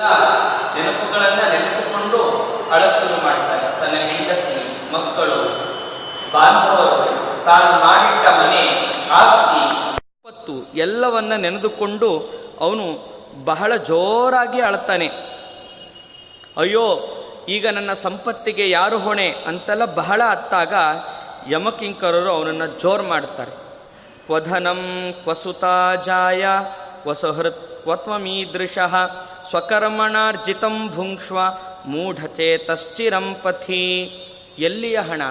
ನೆನಪುಗಳನ್ನ ನೆನೆಸಿಕೊಂಡು ಅಳಕ್ ಶುರು ಮಾಡ್ತಾನೆ ತನ್ನ ಹೆಂಡತಿ, ಮಕ್ಕಳು, ಬಾಂಧವರು, ತಾನು ಮಾಡಿಟ್ಟ ಮನೆ, ಆಸ್ತಿ, ಸಂಪತ್ತು ಎಲ್ಲವನ್ನ ನೆನೆದುಕೊಂಡು ಅವನು ಬಹಳ ಜೋರಾಗಿ ಅಳ್ತಾನೆ. ಅಯ್ಯೋ, ಈಗ ನನ್ನ ಸಂಪತ್ತಿಗೆ ಯಾರು ಹೊಣೆ ಅಂತೆಲ್ಲ ಬಹಳ ಅತ್ತಾಗ ಯಮಕಿಂಕರರು ಅವನನ್ನು ಜೋರ್ ಮಾಡ್ತಾರೆ. ಕ್ವಧನಂ ಕ್ವಸುತಾ ಜಾಯ ಕ್ವಸಹೃತ್ ಕ್ವತ್ವಮೀದೃಶಃ ಸ್ವಕರ್ಮಣಾರ್ಜಿತಂ ಭುಂಕ್ಷ್ವ, ಮೂಢಚೇತಶ್ಚಿರಂ ಪಥಿ. ಎಲ್ಲಿಯ ಹಣ?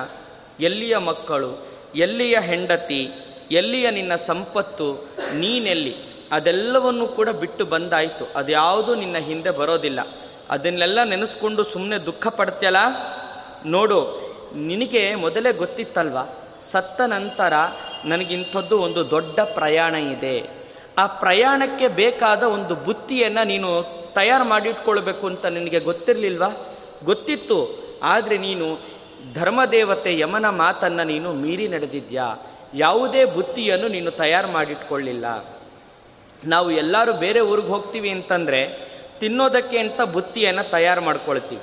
ಎಲ್ಲಿಯ ಮಕ್ಕಳು? ಎಲ್ಲಿಯ ಹೆಂಡತಿ? ಎಲ್ಲಿಯ ನಿನ್ನ ಸಂಪತ್ತು? ನೀನೆಲ್ಲಿ? ಅದೆಲ್ಲವನ್ನು ಕೂಡ ಬಿಟ್ಟು ಬಂದಾಯಿತು. ಅದ್ಯಾವುದು ನಿನ್ನ ಹಿಂದೆ ಬರೋದಿಲ್ಲ. ಅದನ್ನೆಲ್ಲ ನೆನೆಸ್ಕೊಂಡು ಸುಮ್ಮನೆ ದುಃಖ ಪಡ್ತೀಯಲ್ಲ ನೋಡು, ನಿನಗೆ ಮೊದಲೇ ಗೊತ್ತಿತ್ತಲ್ವ? ಸತ್ತ ನಂತರ ನನಗಿಂಥದ್ದು ಒಂದು ದೊಡ್ಡ ಪ್ರಯಾಣ ಇದೆ. ಆ ಪ್ರಯಾಣಕ್ಕೆ ಬೇಕಾದ ಒಂದು ಬುತ್ತಿಯನ್ನು ನೀನು ತಯಾರು ಮಾಡಿಟ್ಕೊಳ್ಬೇಕು ಅಂತ ನಿನಗೆ ಗೊತ್ತಿರಲಿಲ್ವಾ? ಗೊತ್ತಿತ್ತು. ಆದರೆ ನೀನು ಧರ್ಮದೇವತೆ ಯಮನ ಮಾತನ್ನು ನೀನು ಮೀರಿ ನಡೆದಿದ್ಯಾ? ಯಾವುದೇ ಬುತ್ತಿಯನ್ನು ನೀನು ತಯಾರು ಮಾಡಿಟ್ಕೊಳ್ಳಿಲ್ಲ ನಾವು ಎಲ್ಲರೂ ಬೇರೆ ಊರಿಗೆ ಹೋಗ್ತೀವಿ ಅಂತಂದರೆ ತಿನ್ನೋದಕ್ಕೆ ಅಂತ ಬುತ್ತಿಯನ್ನು ತಯಾರು ಮಾಡ್ಕೊಳ್ತೀವಿ.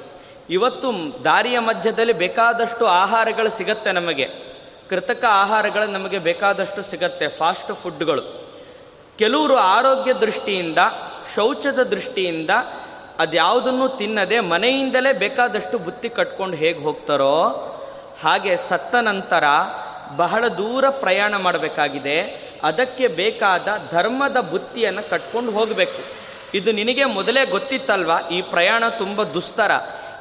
ಇವತ್ತು ದಾರಿಯ ಮಧ್ಯದಲ್ಲಿ ಬೇಕಾದಷ್ಟು ಆಹಾರಗಳು ಸಿಗತ್ತೆ ನಮಗೆ. ಕೃತಕ ಆಹಾರಗಳು ನಮಗೆ ಬೇಕಾದಷ್ಟು ಸಿಗತ್ತೆ ಫಾಸ್ಟ್ ಫುಡ್ಗಳು ಕೆಲವರು ಆರೋಗ್ಯ ದೃಷ್ಟಿಯಿಂದ ಶೌಚದ ದೃಷ್ಟಿಯಿಂದ ಅದ್ಯಾವುದನ್ನು ತಿನ್ನದೆ ಮನೆಯಿಂದಲೇ ಬೇಕಾದಷ್ಟು ಬುತ್ತಿ ಕಟ್ಕೊಂಡು ಹೇಗೆ ಹೋಗ್ತಾರೋ ಹಾಗೆ ಸತ್ತ ನಂತರ ಬಹಳ ದೂರ ಪ್ರಯಾಣ ಮಾಡಬೇಕಾಗಿದೆ. ಅದಕ್ಕೆ ಬೇಕಾದ ಧರ್ಮದ ಬುತ್ತಿಯನ್ನು ಕಟ್ಕೊಂಡು ಹೋಗಬೇಕು. ಇದು ನಿನಗೆ ಮೊದಲೇ ಗೊತ್ತಿತ್ತಲ್ವ? ಈ ಪ್ರಯಾಣ ತುಂಬ ದುಸ್ತರ.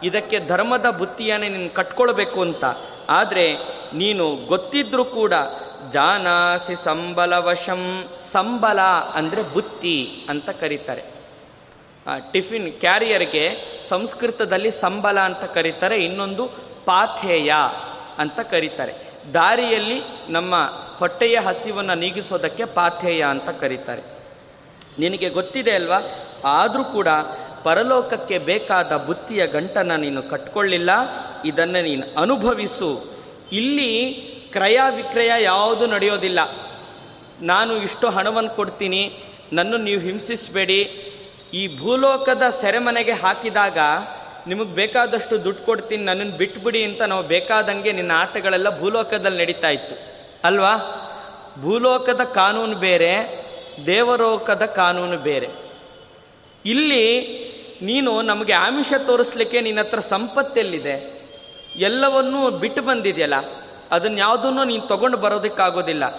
ಇದಕ್ಕೆ ಧರ್ಮದ ಬುತ್ತಿಯನ್ನು ನೀನು ಕಟ್ಕೊಳ್ಬೇಕು ಅಂತ. ಆದರೆ ನೀನು ಗೊತ್ತಿದ್ರೂ ಕೂಡ ಜಾನಾಸಿ ಸಂಬಲವಶಂ ಸಂಬಲ ಅಂದರೆ ಬುತ್ತಿ ಅಂತ ಕರೀತಾರೆ. ಟಿಫಿನ್ ಕ್ಯಾರಿಯರ್ಗೆ ಸಂಸ್ಕೃತದಲ್ಲಿ ಸಂಬಲ ಅಂತ ಕರೀತಾರೆ, ಇನ್ನೊಂದು ಪಾಥೇಯ ಅಂತ ಕರೀತಾರೆ. ದಾರಿಯಲ್ಲಿ ನಮ್ಮ ಹೊಟ್ಟೆಯ ಹಸಿವನ್ನು ನೀಗಿಸೋದಕ್ಕೆ ಪಾಥೇಯ ಅಂತ ಕರೀತಾರೆ. ನಿನಗೆ ಗೊತ್ತಿದೆ ಅಲ್ವಾ? ಆದರೂ ಕೂಡ ಪರಲೋಕಕ್ಕೆ ಬೇಕಾದ ಬುತ್ತಿಯ ಗಂಟನ್ನು ನೀನು ಕಟ್ಕೊಳ್ಳಿಲ್ಲ, ಇದನ್ನು ನೀನು ಅನುಭವಿಸು. ಇಲ್ಲಿ ಕ್ರಯ ವಿಕ್ರಯ ಯಾವುದು ನಡೆಯೋದಿಲ್ಲ. ನಾನು ಇಷ್ಟು ಹಣವನ್ನು ಕೊಡ್ತೀನಿ ನನ್ನ ನೀವು ಹಿಂಸಿಸಬೇಡಿ. ಈ ಭೂಲೋಕದ ಸೆರೆಮನೆಗೆ ಹಾಕಿದಾಗ ನಿಮಗೆ ಬೇಕಾದಷ್ಟು ದುಡ್ಡು ಕೊಡ್ತೀನಿ, ನನ್ನನ್ನು ಬಿಟ್ಬಿಡಿ ಅಂತ ನಾವು ಬೇಕಾದಂಗೆ ನಿನ್ನ ಆಟಗಳೆಲ್ಲ ಭೂಲೋಕದಲ್ಲಿ ನಡೀತಾ ಇತ್ತು. ಅಲ್ವಾ? ಭೂಲೋಕದ ಕಾನೂನು ಬೇರೆ, ದೇವಲೋಕದ ಕಾನೂನು ಬೇರೆ. ಇಲ್ಲಿ ನೀನು ನಮಗೆ ಆಮಿಷ ತೋರಿಸ್ಲಿಕ್ಕೆ ನಿನ್ನ ಹತ್ರ ಸಂಪತ್ತೆಲ್ಲಿದೆ. ಎಲ್ಲವನ್ನೂ ಬಿಟ್ಟು ಬಂದಿದೆಯಲ್ಲ? ಅದನ್ನ ಯಾವುದನ್ನು ನೀನು ತಗೊಂಡು ಬರೋದಕ್ಕಾಗೋದಿಲ್ಲ.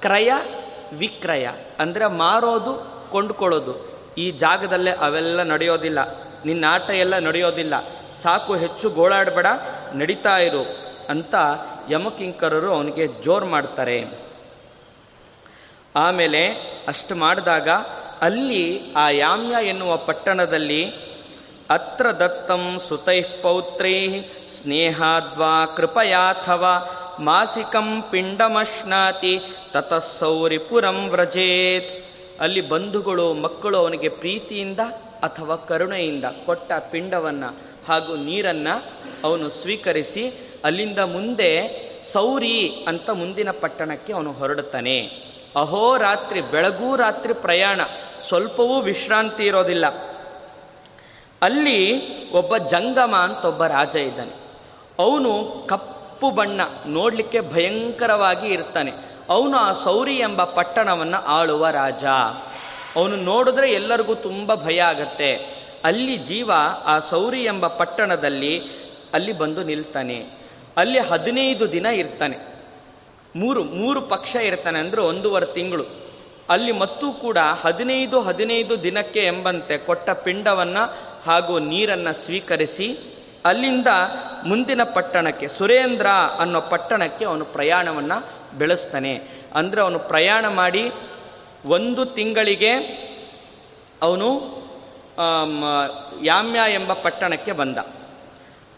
ಕ್ರಯ, ವಿಕ್ರಯ. ಅಂದರೆ ಮಾರೋದು, ಕೊಂಡುಕೊಳ್ಳೋದು. ಈ ಜಾಗದಲ್ಲೇ ಅವೆಲ್ಲ ನಡೆಯೋದಿಲ್ಲ. ನಿನ್ನ ಆಟ ಎಲ್ಲ ನಡೆಯೋದಿಲ್ಲ. ಸಾಕು ಹೆಚ್ಚು ಗೋಳಾಡಬೇಡ, ನಡೀತಾ ಇರು ಅಂತ ಯಮಕಿಂಕರರು ಅವನಿಗೆ ಜೋರು ಮಾಡ್ತಾರೆ. ಆಮೇಲೆ ಅಷ್ಟು ಮಾಡಿದಾಗ ಅಲ್ಲಿ ಆ ಯಾಮ್ಯ ಎನ್ನುವ ಪಟ್ಟಣದಲ್ಲಿ ಅತ್ರ ದತ್ತಂ ಸುತೈಃ ಪೌತ್ರೈ ಸ್ನೇಹಾದ್ವಾ ಕೃಪಯಾಥವಾ ಮಾಸಿಕಂ ಪಿಂಡಮಶ್ನಾತಿ ತತಃ ಸೌರಿಪುರಂ ವ್ರಜೇತ್. ಅಲ್ಲಿ ಬಂಧುಗಳು, ಮಕ್ಕಳು ಅವನಿಗೆ ಪ್ರೀತಿಯಿಂದ ಅಥವಾ ಕರುಣೆಯಿಂದ ಕೊಟ್ಟ ಪಿಂಡವನ್ನು ಹಾಗೂ ನೀರನ್ನು ಅವನು ಸ್ವೀಕರಿಸಿ ಅಲ್ಲಿಂದ ಮುಂದೆ ಸೌರಿ ಅಂತ ಮುಂದಿನ ಪಟ್ಟಣಕ್ಕೆ ಅವನು ಹೊರಡುತ್ತಾನೆ. ಅಹೋರಾತ್ರಿ ಬೆಳಗೂ ರಾತ್ರಿ ಪ್ರಯಾಣ, ಸ್ವಲ್ಪವೂ ವಿಶ್ರಾಂತಿ ಇರೋದಿಲ್ಲ. ಅಲ್ಲಿ ಒಬ್ಬ ಜಂಗಮ ಅಂತ ಒಬ್ಬ ರಾಜ ಇದ್ದಾನೆ. ಅವನು ಕಪ್ಪು ಬಣ್ಣ ನೋಡಲಿಕ್ಕೆ ಭಯಂಕರವಾಗಿ ಇರ್ತಾನೆ. ಅವನು ಆ ಸೌರಿ ಎಂಬ ಪಟ್ಟಣವನ್ನು ಆಳುವ ರಾಜ. ಅವನು ನೋಡಿದ್ರೆ ಎಲ್ಲರಿಗೂ ತುಂಬ ಭಯ ಆಗತ್ತೆ. ಅಲ್ಲಿ ಜೀವ ಆ ಸೌರಿ ಎಂಬ ಪಟ್ಟಣದಲ್ಲಿ ಅಲ್ಲಿ ಬಂದು ನಿಲ್ತಾನೆ. ಅಲ್ಲಿ ಹದಿನೈದು ದಿನ ಇರ್ತಾನೆ. ಮೂರು ಮೂರು ಪಕ್ಷ ಇರ್ತಾನೆ ಅಂದರೆ ಒಂದೂವರೆ ತಿಂಗಳು. ಅಲ್ಲಿ ಮತ್ತೂ ಕೂಡ ಹದಿನೈದು ಹದಿನೈದು ದಿನಕ್ಕೆ ಎಂಬಂತೆ ಕೊಟ್ಟ ಪಿಂಡವನ್ನು ಹಾಗೂ ನೀರನ್ನು ಸ್ವೀಕರಿಸಿ ಅಲ್ಲಿಂದ ಮುಂದಿನ ಪಟ್ಟಣಕ್ಕೆ, ಸುರೇಂದ್ರ ಅನ್ನೋ ಪಟ್ಟಣಕ್ಕೆ ಅವನು ಪ್ರಯಾಣವನ್ನು ಬೆಳೆಸ್ತಾನೆ. ಅಂದರೆ ಅವನು ಪ್ರಯಾಣ ಮಾಡಿ ಒಂದು ತಿಂಗಳಿಗೆ ಅವನು ಯಾಮ್ಯ ಎಂಬ ಪಟ್ಟಣಕ್ಕೆ ಬಂದ.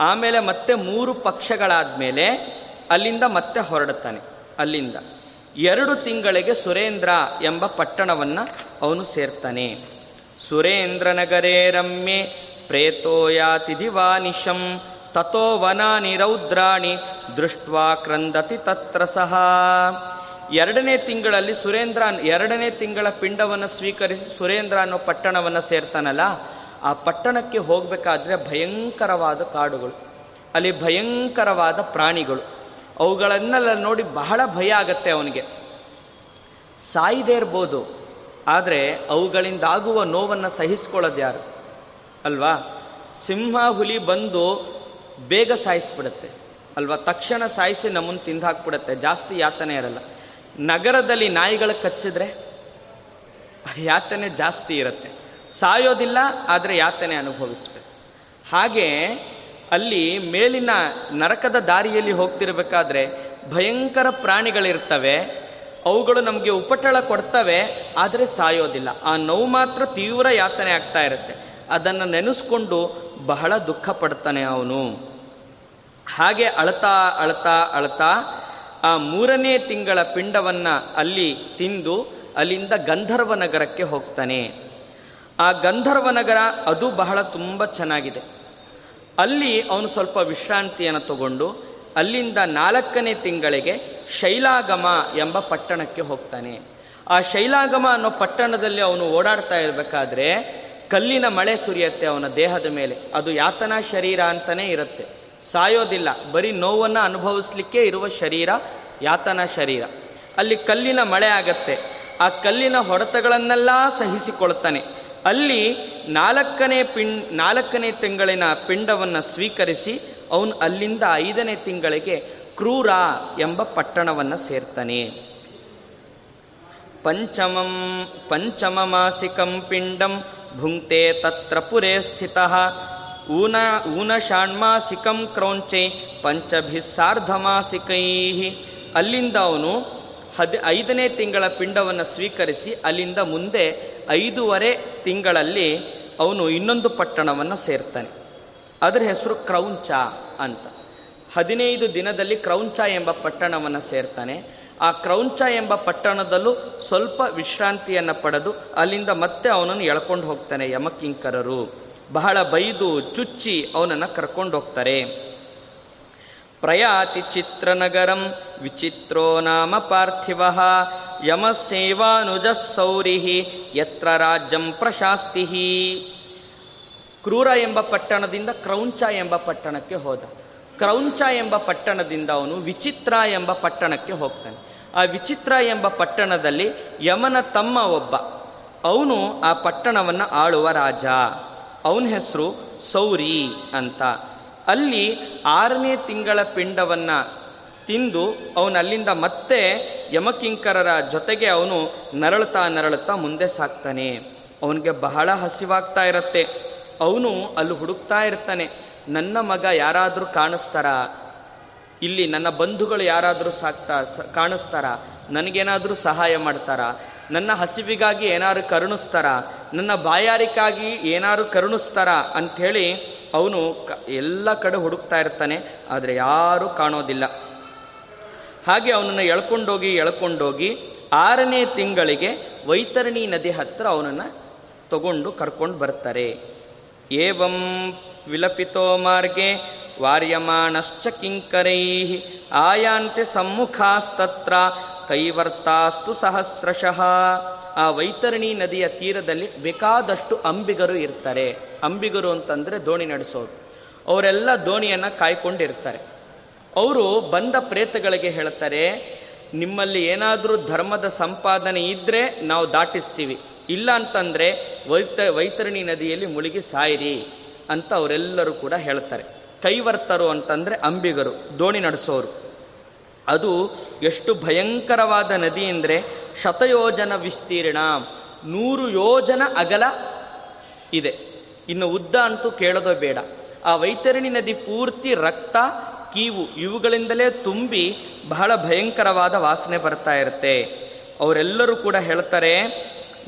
ಆಮೇಲೆ ಮತ್ತೆ ಮೂರು ಪಕ್ಷಗಳಾದ ಮೇಲೆ ಅಲ್ಲಿಂದ ಮತ್ತೆ ಹೊರಡುತ್ತಾನೆ, ಅಲ್ಲಿಂದ. ಎರಡು ತಿಂಗಳಿಗೆ ಸುರೇಂದ್ರ ಎಂಬ ಪಟ್ಟಣವನ್ನು ಅವನು ಸೇರ್ತಾನೆ. ಸುರೇಂದ್ರ ನಗರೇ ರಮ್ಯೆ ಪ್ರೇತೋ ಯಾತಿ ತಥೋ ವನಾನಿ ರೌದ್ರಾಣಿ ದೃಷ್ಟ್ವಾ ಕ್ರಂದತಿ ತತ್ರ ಸಹ ಎರಡನೇ ತಿಂಗಳಲ್ಲಿ ಸುರೇಂದ್ರ, ಎರಡನೇ ತಿಂಗಳ ಪಿಂಡವನ್ನು ಸ್ವೀಕರಿಸಿ ಸುರೇಂದ್ರ ಅನ್ನೋ ಪಟ್ಟಣವನ್ನು ಸೇರ್ತಾನಲ್ಲ, ಆ ಪಟ್ಟಣಕ್ಕೆ ಹೋಗಬೇಕಾದ್ರೆ ಭಯಂಕರವಾದ ಕಾಡುಗಳು, ಅಲ್ಲಿ ಭಯಂಕರವಾದ ಪ್ರಾಣಿಗಳು, ಅವುಗಳನ್ನೆಲ್ಲ ನೋಡಿ ಬಹಳ ಭಯ ಆಗತ್ತೆ ಅವನಿಗೆ. ಸಾಯಿದೇ ಇರ್ಬೋದು, ಆದರೆ ಅವುಗಳಿಂದಾಗುವ ನೋವನ್ನು ಸಹಿಸ್ಕೊಳ್ಳೋದು ಯಾರು ಅಲ್ವಾ? ಸಿಂಹ ಹುಲಿ ಬಂದು ಬೇಗ ಸಾಯಿಸ್ಬಿಡುತ್ತೆ. ಅಲ್ವಾ? ತಕ್ಷಣ ಸಾಯಿಸಿ ನಮ್ಮನ್ನು ತಿಂದು ಹಾಕ್ಬಿಡುತ್ತೆ ಜಾಸ್ತಿ ಯಾತನೆ ಇರಲ್ಲ. ನಗರದಲ್ಲಿ ನಾಯಿಗಳು ಕಚ್ಚಿದ್ರೆ ಯಾತನೆ ಜಾಸ್ತಿ ಇರುತ್ತೆ. ಸಾಯೋದಿಲ್ಲ, ಆದರೆ ಯಾತನೆ ಅನುಭವಿಸ್ಬೇಕು. ಹಾಗೆ ಅಲ್ಲಿ ಮೇಲಿನ ನರಕದ ದಾರಿಯಲ್ಲಿ ಹೋಗ್ತಿರ್ಬೇಕಾದ್ರೆ ಭಯಂಕರ ಪ್ರಾಣಿಗಳಿರ್ತವೆ. ಅವುಗಳು ನಮಗೆ ಉಪಟಳ ಕೊಡ್ತವೆ, ಆದರೆ ಸಾಯೋದಿಲ್ಲ. ಆ ನೋವು ಮಾತ್ರ ತೀವ್ರ ಯಾತನೆ ಆಗ್ತಾ ಇರುತ್ತೆ. ಅದನ್ನು ನೆನೆಸ್ಕೊಂಡು ಬಹಳ ದುಃಖ ಪಡ್ತಾನೆ ಅವನು. ಹಾಗೆ ಅಳ್ತಾ ಅಳ್ತಾ ಅಳ್ತಾ ಆ ಮೂರನೇ ತಿಂಗಳ ಪಿಂಡವನ್ನು ಅಲ್ಲಿ ತಿಂದು ಅಲ್ಲಿಂದ ಗಂಧರ್ವ ನಗರಕ್ಕೆ ಹೋಗ್ತಾನೆ. ಆ ಗಂಧರ್ವ ನಗರ ಅದು ಬಹಳ ತುಂಬ ಚೆನ್ನಾಗಿದೆ. ಅಲ್ಲಿ ಅವನು ಸ್ವಲ್ಪ ವಿಶ್ರಾಂತಿಯನ್ನು ತಗೊಂಡು ಅಲ್ಲಿಂದ ನಾಲ್ಕನೇ ತಿಂಗಳಿಗೆ ಶೈಲಾಗಮ ಎಂಬ ಪಟ್ಟಣಕ್ಕೆ ಹೋಗ್ತಾನೆ. ಆ ಶೈಲಾಗಮ ಅನ್ನೋ ಪಟ್ಟಣದಲ್ಲಿ ಅವನು ಓಡಾಡ್ತಾ ಇರಬೇಕಾದ್ರೆ ಕಲ್ಲಿನ ಮಳೆ ಸುರಿಯತ್ತೆ ಅವನ ದೇಹದ ಮೇಲೆ. ಅದು ಯಾತನಾ ಶರೀರ ಅಂತಲೇ ಇರುತ್ತೆ. ಸಾಯೋದಿಲ್ಲ. ಬರೀ ನೋವನ್ನು ಅನುಭವಿಸ್ಲಿಕ್ಕೆ ಇರುವ ಶರೀರ, ಯಾತನಾ ಶರೀರ. ಅಲ್ಲಿ ಕಲ್ಲಿನ ಮಳೆ ಆಗತ್ತೆ. ಆ ಕಲ್ಲಿನ ಹೊಡೆತಗಳನ್ನೆಲ್ಲ ಸಹಿಸಿಕೊಳ್ತಾನೆ. ಅಲ್ಲಿ ನಾಲ್ಕನೇ ಪಿಂಡ್ ನಾಲ್ಕನೇ ತಿಂಗಳಿನ ಪಿಂಡವನ್ನು ಸ್ವೀಕರಿಸಿ ಅವನು ಅಲ್ಲಿಂದ ಐದನೇ ತಿಂಗಳಿಗೆ ಕ್ರೂರ ಎಂಬ ಪಟ್ಟಣವನ್ನು ಸೇರ್ತಾನೆ. ಪಂಚಮಂ ಪಂಚಮಮಾಸಿಕಂ ಪಿಂಡಂ ಭುಂಕ್ತೆ ತತ್ರ ಪುರೇ ಸ್ಥಿತ. ಊನ ಷಾಣ್ಮಾಸಿಕಂ ಕ್ರೌಂಚೆ ಪಂಚಭಿಸ್ಸಾರ್ಧಮಾಸಿಕೈ ಅಲ್ಲಿಂದ ಅವನು ಹದ್ ಐದನೇ ತಿಂಗಳ ಪಿಂಡವನ್ನು ಸ್ವೀಕರಿಸಿ ಅಲ್ಲಿಂದ ಮುಂದೆ ಐದೂವರೆ ತಿಂಗಳಲ್ಲಿ ಅವನು ಇನ್ನೊಂದು ಪಟ್ಟಣವನ್ನು ಸೇರ್ತಾನೆ. ಅದರ ಹೆಸರು ಕ್ರೌಂಚ ಅಂತ. ಹದಿನೈದು ದಿನದಲ್ಲಿ ಕ್ರೌಂಚ ಎಂಬ ಪಟ್ಟಣವನ್ನು ಸೇರ್ತಾನೆ. ಆ ಕ್ರೌಂಚ ಎಂಬ ಪಟ್ಟಣದಲ್ಲೂ ಸ್ವಲ್ಪ ವಿಶ್ರಾಂತಿಯನ್ನು ಪಡೆದು ಅಲ್ಲಿಂದ ಮತ್ತೆ ಅವನನ್ನು ಎಳ್ಕೊಂಡು ಹೋಗ್ತಾನೆ ಯಮಕಿಂಕರರು. ಬಹಳ ಬೈದು ಚುಚ್ಚಿ ಅವನನ್ನು ಕರ್ಕೊಂಡು ಹೋಗ್ತಾರೆ. ಪ್ರಯಾತಿ ಚಿತ್ರನಗರಂ ವಿಚಿತ್ರೋ ನಾಮ ಪಾರ್ಥಿವ ಯಮಸೇವಾನುಜ ಸೌರಿ ಯತ್ರ ರಾಜ್ಯಂ ಪ್ರಶಾಸ್ತಿ ಕ್ರೂರ ಎಂಬ ಪಟ್ಟಣದಿಂದ ಕ್ರೌಂಚ ಎಂಬ ಪಟ್ಟಣಕ್ಕೆ ಹೋದ. ಕ್ರೌಂಚ ಎಂಬ ಪಟ್ಟಣದಿಂದ ಅವನು ವಿಚಿತ್ರ ಎಂಬ ಪಟ್ಟಣಕ್ಕೆ ಹೋಗ್ತಾನೆ. ಆ ವಿಚಿತ್ರ ಎಂಬ ಪಟ್ಟಣದಲ್ಲಿ ಯಮನ ತಮ್ಮ ಒಬ್ಬ. ಅವನು ಆ ಪಟ್ಟಣವನ್ನು ಆಳುವ ರಾಜ. ಅವನ ಹೆಸರು ಸೌರಿ ಅಂತ. ಅಲ್ಲಿ ಆರನೇ ತಿಂಗಳ ಪಿಂಡವನ್ನು ತಿಂದು ಅವನು ಅಲ್ಲಿಂದ ಮತ್ತೆ ಯಮಕಿಂಕರರ ಜೊತೆಗೆ ಅವನು ನರಳುತ್ತಾ ನರಳುತ್ತಾ ಮುಂದೆ ಸಾಕ್ತಾನೆ. ಅವನಿಗೆ ಬಹಳ ಹಸಿವಾಗ್ತಾ ಇರತ್ತೆ. ಅವನು ಅಲ್ಲಿ ಹುಡುಕ್ತಾ ಇರ್ತಾನೆ. ನನ್ನ ಮಗ ಯಾರಾದರೂ ಕಾಣಿಸ್ತಾರ? ಇಲ್ಲಿ ನನ್ನ ಬಂಧುಗಳು ಯಾರಾದರೂ ಸಾಕ್ತಾ ಸ, ಕಾಣಿಸ್ತಾರ? ನನಗೇನಾದರೂ ಸಹಾಯ ಮಾಡ್ತಾರಾ? ನನ್ನ ಹಸಿವಿಗಾಗಿ ಏನಾರು ಕರುಣಿಸ್ತಾರ? ನನ್ನ ಬಾಯಾರಿಕಾಗಿ ಏನಾರು ಕರುಣಿಸ್ತಾರ? ಅಂಥೇಳಿ ಅವನು ಕ, ಎಲ್ಲ ಕಡೆ ಹುಡುಕ್ತಾ ಇರ್ತಾನೆ, ಆದರೆ ಯಾರೂ ಕಾಣೋದಿಲ್ಲ. ಹಾಗೆ ಅವನನ್ನು ಎಳ್ಕೊಂಡೋಗಿ ಎಳ್ಕೊಂಡೋಗಿ ಆರನೇ ತಿಂಗಳಿಗೆ ವೈತರಣಿ ನದಿ ಹತ್ತಿರ ಅವನನ್ನು ತಗೊಂಡು ಕರ್ಕೊಂಡು ಬರ್ತಾರೆ. ಏವಂ ವಿಲಪಿತೋ ಮಾರ್ಗೆ ವಾರ್ಯಮಾಣಶ್ಚ ಕಿಂಕರೈ ಆಯಾಂತೆ ಸಮ್ಮುಖಾಸ್ತತ್ರ ಕೈವರ್ತಾಸ್ತು ಸಹಸ್ರಶಃ. ಆ ವೈತರಣಿ ನದಿಯ ತೀರದಲ್ಲಿ ಬೇಕಾದಷ್ಟು ಅಂಬಿಗರು ಇರ್ತಾರೆ. ಅಂಬಿಗರು ಅಂತಂದರೆ ದೋಣಿ ನಡೆಸೋರು. ಅವರೆಲ್ಲ ದೋಣಿಯನ್ನು ಕಾಯ್ಕೊಂಡಿರ್ತಾರೆ. ಅವರು ಬಂದ ಪ್ರೇತಗಳಿಗೆ ಹೇಳ್ತಾರೆ, ನಿಮ್ಮಲ್ಲಿ ಏನಾದರೂ ಧರ್ಮದ ಸಂಪಾದನೆ ಇದ್ದರೆ ನಾವು ದಾಟಿಸ್ತೀವಿ. ಇಲ್ಲ ಅಂತಂದರೆ ವೈತ, ವೈತರಣಿ ನದಿಯಲ್ಲಿ ಮುಳುಗಿ ಸಾಯಿರಿ ಅಂತ ಅವರೆಲ್ಲರೂ ಕೂಡ ಹೇಳ್ತಾರೆ. ಕೈವರ್ತರು ಅಂತಂದರೆ ಅಂಬಿಗರು, ದೋಣಿ ನಡೆಸೋರು. ಅದು ಎಷ್ಟು ಭಯಂಕರವಾದ ನದಿ ಅಂದರೆ ಶತಯೋಜನ ವಿಸ್ತೀರ್ಣ, ನೂರು ಯೋಜನ ಅಗಲ ಇದೆ. ಇನ್ನು ಉದ್ದ ಅಂತೂ ಕೇಳೋದೋ ಬೇಡ. ಆ ವೈತರಣಿ ನದಿ ಪೂರ್ತಿ ರಕ್ತ, ಕೀವು ಇವುಗಳಿಂದಲೇ ತುಂಬಿ ಬಹಳ ಭಯಂಕರವಾದ ವಾಸನೆ ಬರ್ತಾ ಇರುತ್ತೆ. ಅವರೆಲ್ಲರೂ ಕೂಡ ಹೇಳ್ತಾರೆ,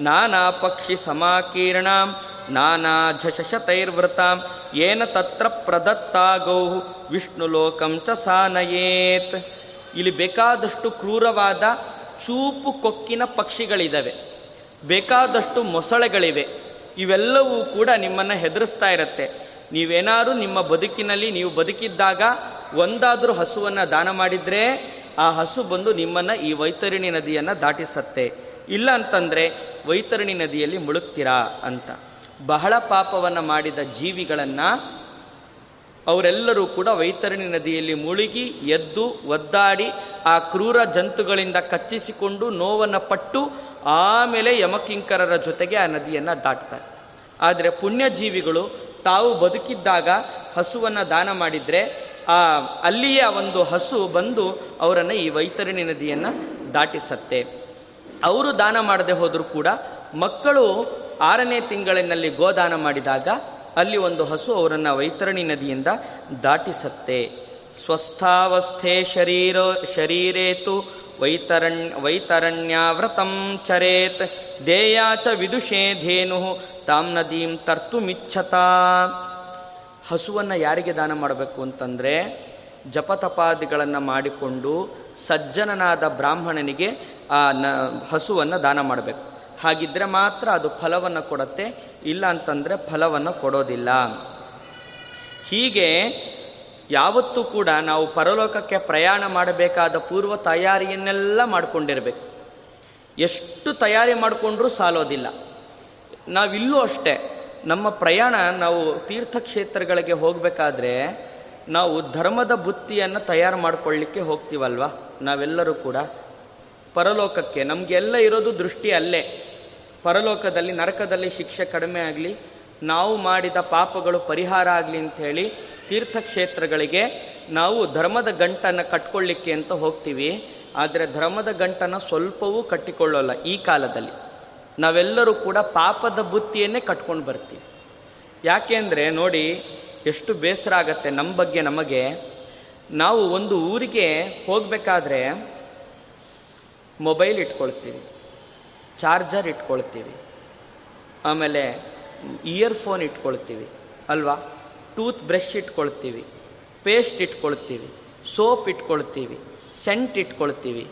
ನಾನಾ ಪಕ್ಷಿ ಸಮಾಕೀರ್ಣ ನಾನಾ ಝಶತೈರ್ವೃತಾಂ ಏನ ತತ್ರ ಪ್ರದತ್ತಾಗೌ ವಿಷ್ಣು ಲೋಕಂ ಚ ಸಾನಯೇತ್. ಇಲ್ಲಿ ಬೇಕಾದಷ್ಟು ಕ್ರೂರವಾದ ಚೂಪು ಕೊಕ್ಕಿನ ಪಕ್ಷಿಗಳಿದ್ದಾವೆ ಬೇಕಾದಷ್ಟು ಮೊಸಳೆಗಳಿವೆ. ಇವೆಲ್ಲವೂ ಕೂಡ ನಿಮ್ಮನ್ನು ಹೆದರಿಸ್ತಾ ಇರುತ್ತೆ. ನೀವೇನಾದರೂ ನಿಮ್ಮ ಬದುಕಿನಲ್ಲಿ ನೀವು ಬದುಕಿದ್ದಾಗ ಒಂದಾದರೂ ಹಸುವನ್ನು ದಾನ ಮಾಡಿದರೆ ಆ ಹಸು ಬಂದು ನಿಮ್ಮನ್ನು ಈ ವೈತರಣಿ ನದಿಯನ್ನು ದಾಟಿಸತ್ತೆ. ಇಲ್ಲ ಅಂತಂದರೆ ವೈತರಣಿ ನದಿಯಲ್ಲಿ ಮುಳುಗ್ತೀರಾ ಅಂತ. ಬಹಳ ಪಾಪವನ್ನು ಮಾಡಿದ ಜೀವಿಗಳನ್ನು ಅವರೆಲ್ಲರೂ ಕೂಡ ವೈತರಣಿ ನದಿಯಲ್ಲಿ ಮುಳುಗಿ ಎದ್ದು ಒದ್ದಾಡಿ ಆ ಕ್ರೂರ ಜಂತುಗಳಿಂದ ಕಚ್ಚಿಸಿಕೊಂಡು ನೋವನ್ನು ಪಟ್ಟು ಆಮೇಲೆ ಯಮಕಿಂಕರರ ಜೊತೆಗೆ ಆ ನದಿಯನ್ನು ದಾಟ್ತಾರೆ. ಆದರೆ ಪುಣ್ಯಜೀವಿಗಳು ತಾವು ಬದುಕಿದ್ದಾಗ ಹಸುವನ್ನು ದಾನ ಮಾಡಿದರೆ ಆ ಅಲ್ಲಿಯೇ ಒಂದು ಹಸು ಬಂದು ಅವರನ್ನು ಈ ವೈತರಣಿ ನದಿಯನ್ನು ದಾಟಿಸತ್ತೆ. ಅವರು ದಾನ ಮಾಡದೆ ಹೋದರೂ ಕೂಡ ಮಕ್ಕಳು ಆರನೇ ತಿಂಗಳಿನಲ್ಲಿ ಗೋದಾನ ಮಾಡಿದಾಗ ಅಲ್ಲಿ ಒಂದು ಹಸು ಅವರನ್ನು ವೈತರಣಿ ನದಿಯಿಂದ ದಾಟಿಸತ್ತೆ. ಸ್ವಸ್ಥಾವಸ್ಥೆ ಶರೀರ, ಶರೀರೇತು ವೈತರಣ್ಯ ವೈತರಣ್ಯಾವ್ರತಂ ಚರೇತ್. ದೇಯಾಚ ವಿದುಷೇ ಧೇನು ತಾಮ್ ನದೀಂ ತರ್ತುಮಿಚ್ಛತಾ ಹಸುವನ್ನು ಯಾರಿಗೆ ದಾನ ಮಾಡಬೇಕು ಅಂತಂದರೆ ಜಪತಪಾದಿಗಳನ್ನು ಮಾಡಿಕೊಂಡು ಸಜ್ಜನನಾದ ಬ್ರಾಹ್ಮಣನಿಗೆ ಆ ನ, ಹಸುವನ್ನು ದಾನ ಮಾಡಬೇಕು. ಹಾಗಿದ್ರೆ ಮಾತ್ರ ಅದು ಫಲವನ್ನು ಕೊಡುತ್ತೆ, ಇಲ್ಲ ಅಂತಂದರೆ ಫಲವನ್ನು ಕೊಡೋದಿಲ್ಲ. ಹೀಗೆ ಯಾವತ್ತೂ ಕೂಡ ನಾವು ಪರಲೋಕಕ್ಕೆ ಪ್ರಯಾಣ ಮಾಡಬೇಕಾದ ಪೂರ್ವ ತಯಾರಿಯನ್ನೆಲ್ಲ ಮಾಡಿಕೊಂಡಿರಬೇಕು. ಎಷ್ಟು ತಯಾರಿ ಮಾಡಿಕೊಂಡ್ರೂ ಸಾಲೋದಿಲ್ಲ. ನಾವಿಲ್ಲೂ ಅಷ್ಟೇ, ನಮ್ಮ ಪ್ರಯಾಣ ನಾವು ತೀರ್ಥಕ್ಷೇತ್ರಗಳಿಗೆ ಹೋಗಬೇಕಾದ್ರೆ ನಾವು ಧರ್ಮದ ಬುತ್ತಿಯನ್ನು ತಯಾರು ಮಾಡಿಕೊಳ್ಳಿಕ್ಕೆ ಹೋಗ್ತೀವಲ್ವ? ನಾವೆಲ್ಲರೂ ಕೂಡ. ಪರಲೋಕಕ್ಕೆ, ನಮಗೆಲ್ಲ ಇರೋದು ದೃಷ್ಟಿ ಅಲ್ಲೇ. ಪರಲೋಕದಲ್ಲಿ, ನರಕದಲ್ಲಿ ಶಿಕ್ಷೆ ಕಡಿಮೆ ಆಗಲಿ, ನಾವು ಮಾಡಿದ ಪಾಪಗಳು ಪರಿಹಾರ ಆಗಲಿ ಅಂಥೇಳಿ ತೀರ್ಥಕ್ಷೇತ್ರಗಳಿಗೆ ನಾವು ಧರ್ಮದ ಗಂಟನ್ನು ಕಟ್ಕೊಳ್ಳಿಕ್ಕೆ ಅಂತ ಹೋಗ್ತೀವಿ. ಆದರೆ ಧರ್ಮದ ಗಂಟನ್ನು ಸ್ವಲ್ಪವೂ ಕಟ್ಟಿಕೊಳ್ಳೋಲ್ಲ ಈ ಕಾಲದಲ್ಲಿ. ನಾವೆಲ್ಲರೂ ಕೂಡ ಪಾಪದ ಬುತ್ತಿಯನ್ನೇ ಕಟ್ಕೊಂಡು ಬರ್ತೀವಿ. ಯಾಕೆಂದರೆ ನೋಡಿ, ಎಷ್ಟು ಬೇಸರ ಆಗತ್ತೆ ನಮ್ಮ ಬಗ್ಗೆ ನಮಗೆ. ನಾವು ಒಂದು ಊರಿಗೆ ಹೋಗಬೇಕಾದ್ರೆ ಮೊಬೈಲ್ ಇಟ್ಕೊಳ್ತೀವಿ, ಚಾರ್ಜರ್ ಇಟ್ಕೊಳ್ತೀವಿ, ಆಮೇಲೆ ಇಯರ್ಫೋನ್ ಇಟ್ಕೊಳ್ತೀವಿ ಅಲ್ವಾ? ಟೂತ್ ಬ್ರಷ್ ಇಟ್ಕೊಳ್ತೀವಿ, ಪೇಸ್ಟ್ ಇಟ್ಕೊಳ್ತೀವಿ, ಸೋಪ್ ಇಟ್ಕೊಳ್ತೀವಿ ಸೆಂಟ್ ಇಟ್ಕೊಳ್ತೀವಿ,